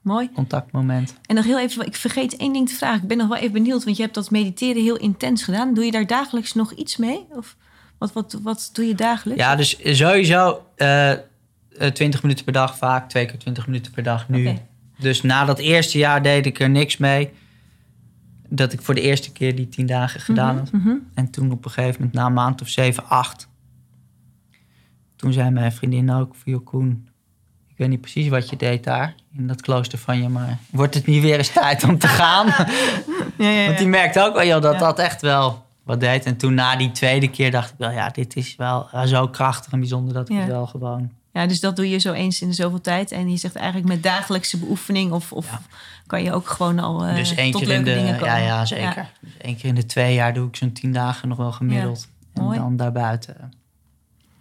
[SPEAKER 2] Mooi.
[SPEAKER 3] contactmoment.
[SPEAKER 2] En nog heel even, ik vergeet één ding te vragen. Ik ben nog wel even benieuwd, want je hebt dat mediteren heel intens gedaan. Doe je daar dagelijks nog iets mee? Of wat, wat, wat doe je dagelijks?
[SPEAKER 3] Ja, dus sowieso eh, eh, 20 minuten per dag, vaak twee keer 20 minuten per dag nu. Dus na dat eerste jaar deed ik er niks mee. Dat ik voor de eerste keer die tien dagen gedaan had.
[SPEAKER 2] Mhm.
[SPEAKER 3] En toen op een gegeven moment, na een maand of zeven, acht... toen zei mijn vriendin ook voor Koen... ik weet niet precies wat je deed daar in dat klooster van je... maar wordt het niet weer eens tijd om te gaan?
[SPEAKER 2] Ja, ja,
[SPEAKER 3] Want die merkte ook wel joh, dat dat echt wel wat deed. En toen na die tweede keer dacht ik wel... ja, dit is wel eh, zo krachtig en bijzonder... dat ik het wel gewoon...
[SPEAKER 2] Ja, dus dat doe je zo eens in de zoveel tijd. En je zegt eigenlijk met dagelijkse beoefening of, of
[SPEAKER 3] Ja.
[SPEAKER 2] kan je ook gewoon al eh,
[SPEAKER 3] dus één
[SPEAKER 2] tot
[SPEAKER 3] keer in de...
[SPEAKER 2] dingen komen.
[SPEAKER 3] Ja, ja, zeker. Dus één keer in de twee jaar doe ik zo'n tien dagen nog wel gemiddeld. en
[SPEAKER 2] mooi.
[SPEAKER 3] dan daarbuiten... eh,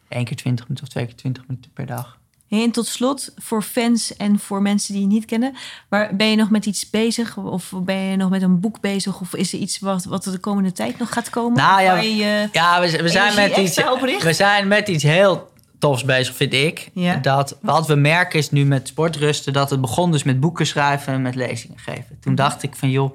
[SPEAKER 3] één keer twintig minuten of twee keer twintig minuten per dag.
[SPEAKER 2] En tot slot, voor fans en voor mensen die je niet kennen, maar ben je nog met iets bezig? Of ben je nog met een boek bezig? Of is er iets wat, wat er de komende tijd nog gaat komen?
[SPEAKER 3] Nou ja,
[SPEAKER 2] waar je,
[SPEAKER 3] Ja, we, we, zijn met iets, we zijn met iets heel tofs bezig, vind ik.
[SPEAKER 2] Ja.
[SPEAKER 3] Dat, wat we merken is nu met sportrusten... dat het begon dus met boeken schrijven en met lezingen geven. Toen dacht ik van, joh...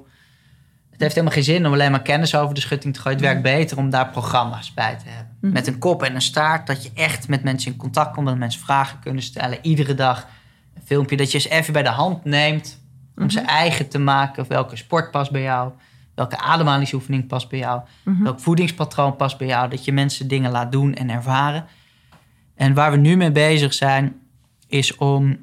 [SPEAKER 3] het heeft helemaal geen zin om alleen maar kennis over de schutting te gooien. Het werkt beter om daar programma's bij te hebben.
[SPEAKER 2] Mhm.
[SPEAKER 3] Met een kop en een staart. Dat je echt met mensen in contact komt. Dat mensen vragen kunnen stellen. Iedere dag een filmpje dat je ze even bij de hand neemt... om
[SPEAKER 2] Mhm.
[SPEAKER 3] ze eigen te maken. Welke sport past bij jou? Welke ademhalingsoefening past bij jou?
[SPEAKER 2] Mhm.
[SPEAKER 3] Welk voedingspatroon past bij jou? Dat je mensen dingen laat doen en ervaren. En waar we nu mee bezig zijn, is om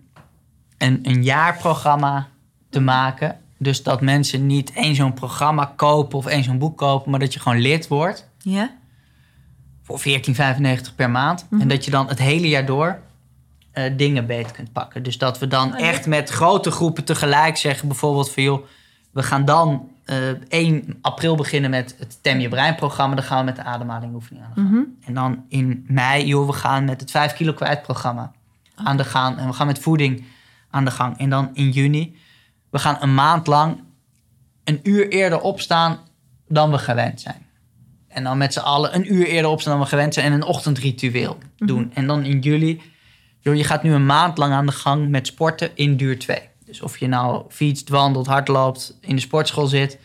[SPEAKER 3] een, een jaarprogramma te maken. Dus dat mensen niet één zo'n programma kopen of één zo'n boek kopen, maar dat je gewoon lid wordt
[SPEAKER 2] ja?
[SPEAKER 3] voor 14,95 per maand.
[SPEAKER 2] Mhm.
[SPEAKER 3] En dat je dan het hele jaar door eh, dingen beet kunt pakken. Dus dat we dan
[SPEAKER 2] Oh,
[SPEAKER 3] echt met grote groepen tegelijk zeggen, bijvoorbeeld van joh, we gaan dan eh 1 april beginnen met het Tem Je Brein programma. Dan gaan we met de ademhaling oefening aan de gang.
[SPEAKER 2] Mhm.
[SPEAKER 3] En dan in mei, joh, we gaan met het 5 kilo kwijt programma aan de gang. En we gaan met voeding aan de gang. En dan in juni, we gaan een maand lang een uur eerder opstaan dan we gewend zijn. En dan met z'n allen een uur eerder opstaan dan we gewend zijn en een ochtendritueel doen. En dan in juli, joh, je gaat nu een maand lang aan de gang met sporten in duur 2. Dus of je nou fietst, wandelt, hardloopt, in de sportschool zit,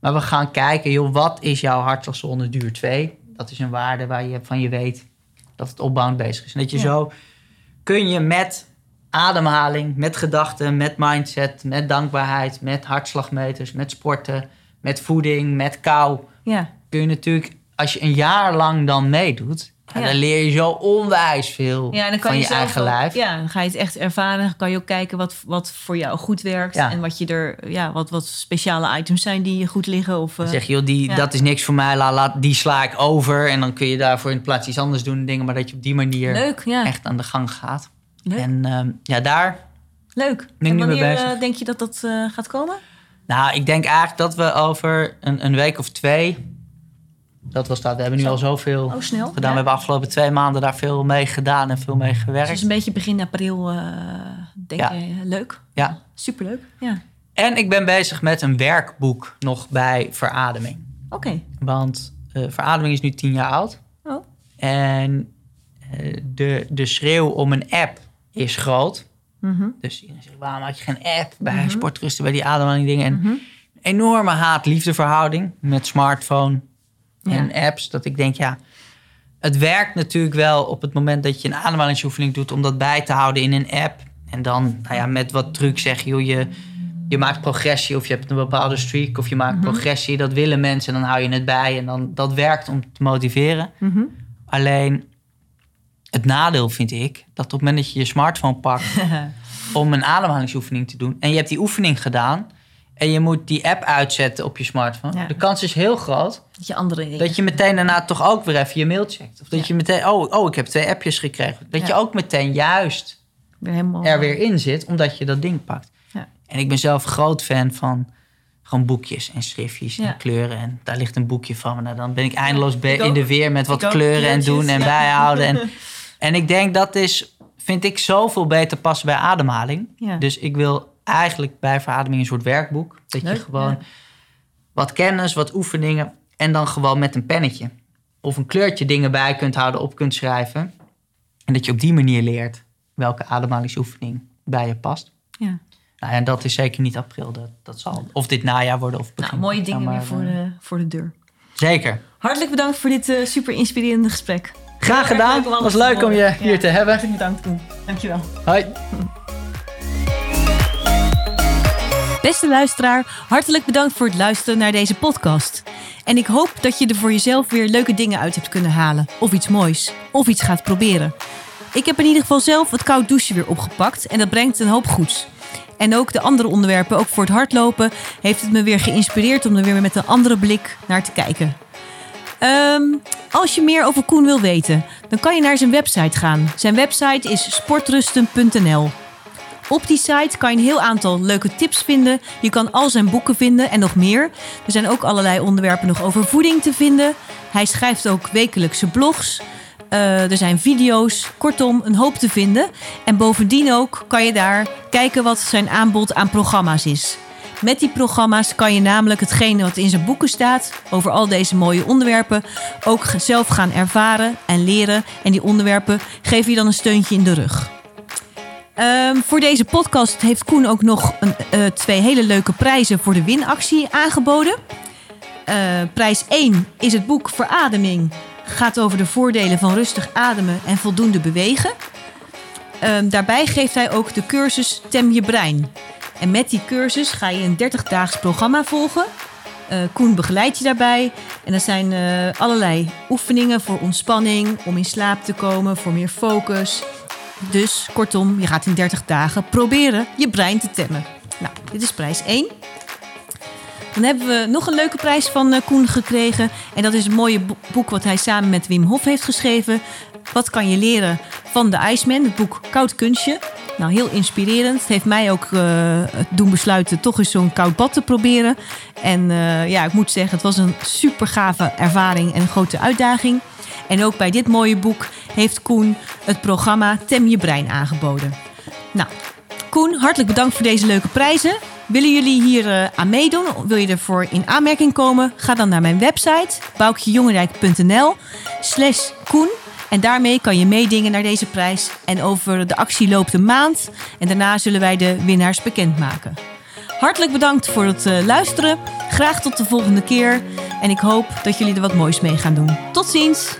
[SPEAKER 3] Maar we gaan kijken, joh, wat is jouw hartslagzone duur 2? Dat is een waarde waar je van je weet dat het opbouwend bezig is. En dat je
[SPEAKER 2] Ja.
[SPEAKER 3] zo kun je met ademhaling, met gedachten, met mindset, met dankbaarheid, met hartslagmeters, met sporten, met voeding, met kou,
[SPEAKER 2] Ja.
[SPEAKER 3] kun je natuurlijk, als je een jaar lang dan meedoet, Ja. dan leer je zo onwijs veel
[SPEAKER 2] Ja, en dan kan
[SPEAKER 3] van
[SPEAKER 2] je,
[SPEAKER 3] eigen
[SPEAKER 2] ook-
[SPEAKER 3] lijf.
[SPEAKER 2] Ja, dan ga je het echt ervaren. Dan kan je ook kijken wat, wat voor jou goed werkt.
[SPEAKER 3] Ja.
[SPEAKER 2] En wat je er, ja, wat, wat speciale items zijn die je goed liggen. Of,
[SPEAKER 3] Dan
[SPEAKER 2] eh,
[SPEAKER 3] zeg je, joh, die, dat is niks voor mij, laat, die sla ik over. En dan kun je daarvoor in plaats iets anders doen, dingen, maar dat je op die manier
[SPEAKER 2] leuk,
[SPEAKER 3] echt aan de gang gaat.
[SPEAKER 2] Leuk.
[SPEAKER 3] En ehm, ja, daar.
[SPEAKER 2] leuk.
[SPEAKER 3] nu
[SPEAKER 2] en wanneer eh, denk je dat dat eh, gaat komen?
[SPEAKER 3] Nou, ik denk eigenlijk dat we over een, een week of twee. Dat was dat. We hebben nu
[SPEAKER 2] Zo.
[SPEAKER 3] al zoveel
[SPEAKER 2] Oh, snel.
[SPEAKER 3] gedaan.
[SPEAKER 2] Ja.
[SPEAKER 3] We hebben afgelopen twee maanden daar veel mee gedaan en veel mee
[SPEAKER 2] Dus
[SPEAKER 3] gewerkt.
[SPEAKER 2] een beetje begin april, eh, denk
[SPEAKER 3] Ja.
[SPEAKER 2] je. Leuk.
[SPEAKER 3] Ja.
[SPEAKER 2] Superleuk. Ja.
[SPEAKER 3] En ik ben bezig met een werkboek nog bij verademing.
[SPEAKER 2] Oké.
[SPEAKER 3] Want eh, verademing is nu tien jaar oud.
[SPEAKER 2] Oh.
[SPEAKER 3] En eh, de, de schreeuw om een app is groot.
[SPEAKER 2] Mhm.
[SPEAKER 3] Dus iedereen zegt, waarom had je geen app bij sportrusten, bij die ademhaling dingen? En
[SPEAKER 2] Mhm.
[SPEAKER 3] enorme haat-liefdeverhouding met smartphone
[SPEAKER 2] Ja.
[SPEAKER 3] en apps. Dat ik denk, ja, het werkt natuurlijk wel op het moment dat je een ademhalingsoefening doet... om dat bij te houden in een app. En dan nou ja, met wat trucs zeg je, joh, je, je maakt progressie... of je hebt een bepaalde streak of je maakt progressie. Dat willen mensen en dan hou je het bij. En dan, dat werkt om te motiveren.
[SPEAKER 2] Mhm.
[SPEAKER 3] Alleen het nadeel vind ik dat op het moment dat je je smartphone pakt om een ademhalingsoefening te doen en je hebt die oefening gedaan en je moet die app uitzetten op je smartphone,
[SPEAKER 2] Ja.
[SPEAKER 3] de kans is heel groot
[SPEAKER 2] Dat je andere dingen.
[SPEAKER 3] dat je meteen daarna toch ook weer even je mail checkt. Of dat
[SPEAKER 2] Ja.
[SPEAKER 3] je meteen, oh, oh, ik heb twee appjes gekregen. Dat je ook meteen juist
[SPEAKER 2] weer
[SPEAKER 3] er weer in zit, omdat je dat ding pakt.
[SPEAKER 2] Ja.
[SPEAKER 3] En ik ben zelf groot fan van gewoon boekjes en schriftjes en kleuren. En daar ligt een boekje van me. Nou, dan ben ik eindeloos
[SPEAKER 2] ook.
[SPEAKER 3] in de weer met wat kleuren en doen en bijhouden. En, en ik denk dat is, vind ik zoveel beter passen bij ademhaling. Dus ik wil eigenlijk bij verademing een soort werkboek. Dat
[SPEAKER 2] Leuk,
[SPEAKER 3] je gewoon
[SPEAKER 2] ja.
[SPEAKER 3] wat kennis, wat oefeningen en dan gewoon met een pennetje of een kleurtje dingen bij kunt houden, op kunt schrijven. En dat je op die manier leert welke ademhalingsoefening bij je past.
[SPEAKER 2] Ja.
[SPEAKER 3] Nou, en dat is zeker niet april. Dat, dat zal of dit najaar worden of
[SPEAKER 2] Nou,
[SPEAKER 3] begin.
[SPEAKER 2] mooie dingen
[SPEAKER 3] maar,
[SPEAKER 2] weer voor de, voor de deur.
[SPEAKER 3] Zeker.
[SPEAKER 2] Hartelijk bedankt voor dit eh, super inspirerende gesprek.
[SPEAKER 3] Graag gedaan.
[SPEAKER 2] alles
[SPEAKER 3] was leuk om je hier
[SPEAKER 2] Ja.
[SPEAKER 3] te hebben.
[SPEAKER 2] Hartelijk bedankt, Koen. Dankjewel.
[SPEAKER 3] Hoi.
[SPEAKER 2] Beste luisteraar, hartelijk bedankt voor het luisteren naar deze podcast. En ik hoop dat je er voor jezelf weer leuke dingen uit hebt kunnen halen. Of iets moois. Of iets gaat proberen. Ik heb in ieder geval zelf het koud douchen weer opgepakt. En dat brengt een hoop goeds. En ook de andere onderwerpen, ook voor het hardlopen, heeft het me weer geïnspireerd om er weer met een andere blik naar te kijken. Ehm, als je meer over Koen wil weten, dan kan je naar zijn website gaan. Zijn website is sportrusten.nl. Op die site kan je een heel aantal leuke tips vinden. Je kan al zijn boeken vinden en nog meer. Er zijn ook allerlei onderwerpen nog over voeding te vinden. Hij schrijft ook wekelijkse blogs. Eh, er zijn video's. Kortom, een hoop te vinden. En bovendien ook kan je daar kijken wat zijn aanbod aan programma's is. Met die programma's kan je namelijk hetgene wat in zijn boeken staat, over al deze mooie onderwerpen, ook zelf gaan ervaren en leren. En die onderwerpen geven je dan een steuntje in de rug. Ehm, voor deze podcast heeft Koen ook nog een, eh, twee hele leuke prijzen voor de winactie aangeboden. Eh, prijs 1 is het boek Verademing. Gaat over de voordelen van rustig ademen en voldoende bewegen. Ehm, daarbij geeft hij ook de cursus Tem je brein. En met die cursus ga je een 30-daags programma volgen. Eh, Koen begeleidt je daarbij. En er zijn allerlei oefeningen voor ontspanning, om in slaap te komen, voor meer focus. Dus kortom, je gaat in 30 dagen proberen je brein te temmen. Nou, dit is prijs 1. Dan hebben we nog een leuke prijs van eh, Koen gekregen. En dat is een mooie bo- boek wat hij samen met Wim Hof heeft geschreven. Wat kan je leren van de IJsman? Het boek Koud Kunstje. Nou, heel inspirerend. Het heeft mij ook eh, doen besluiten toch eens zo'n koud bad te proberen. En eh, ja, ik moet zeggen, het was een super gave ervaring en een grote uitdaging. En ook bij dit mooie boek heeft Koen het programma Tem je brein aangeboden. Nou, Koen, hartelijk bedankt voor deze leuke prijzen. Willen jullie hier eh, aan meedoen? Wil je ervoor in aanmerking komen? Ga dan naar mijn website boukjejongerijk.nl slash Koen. En daarmee kan je meedingen naar deze prijs. En over de actie loopt een maand. En daarna zullen wij de winnaars bekendmaken. Hartelijk bedankt voor het eh, luisteren. Graag tot de volgende keer. En ik hoop dat jullie er wat moois mee gaan doen. Tot ziens!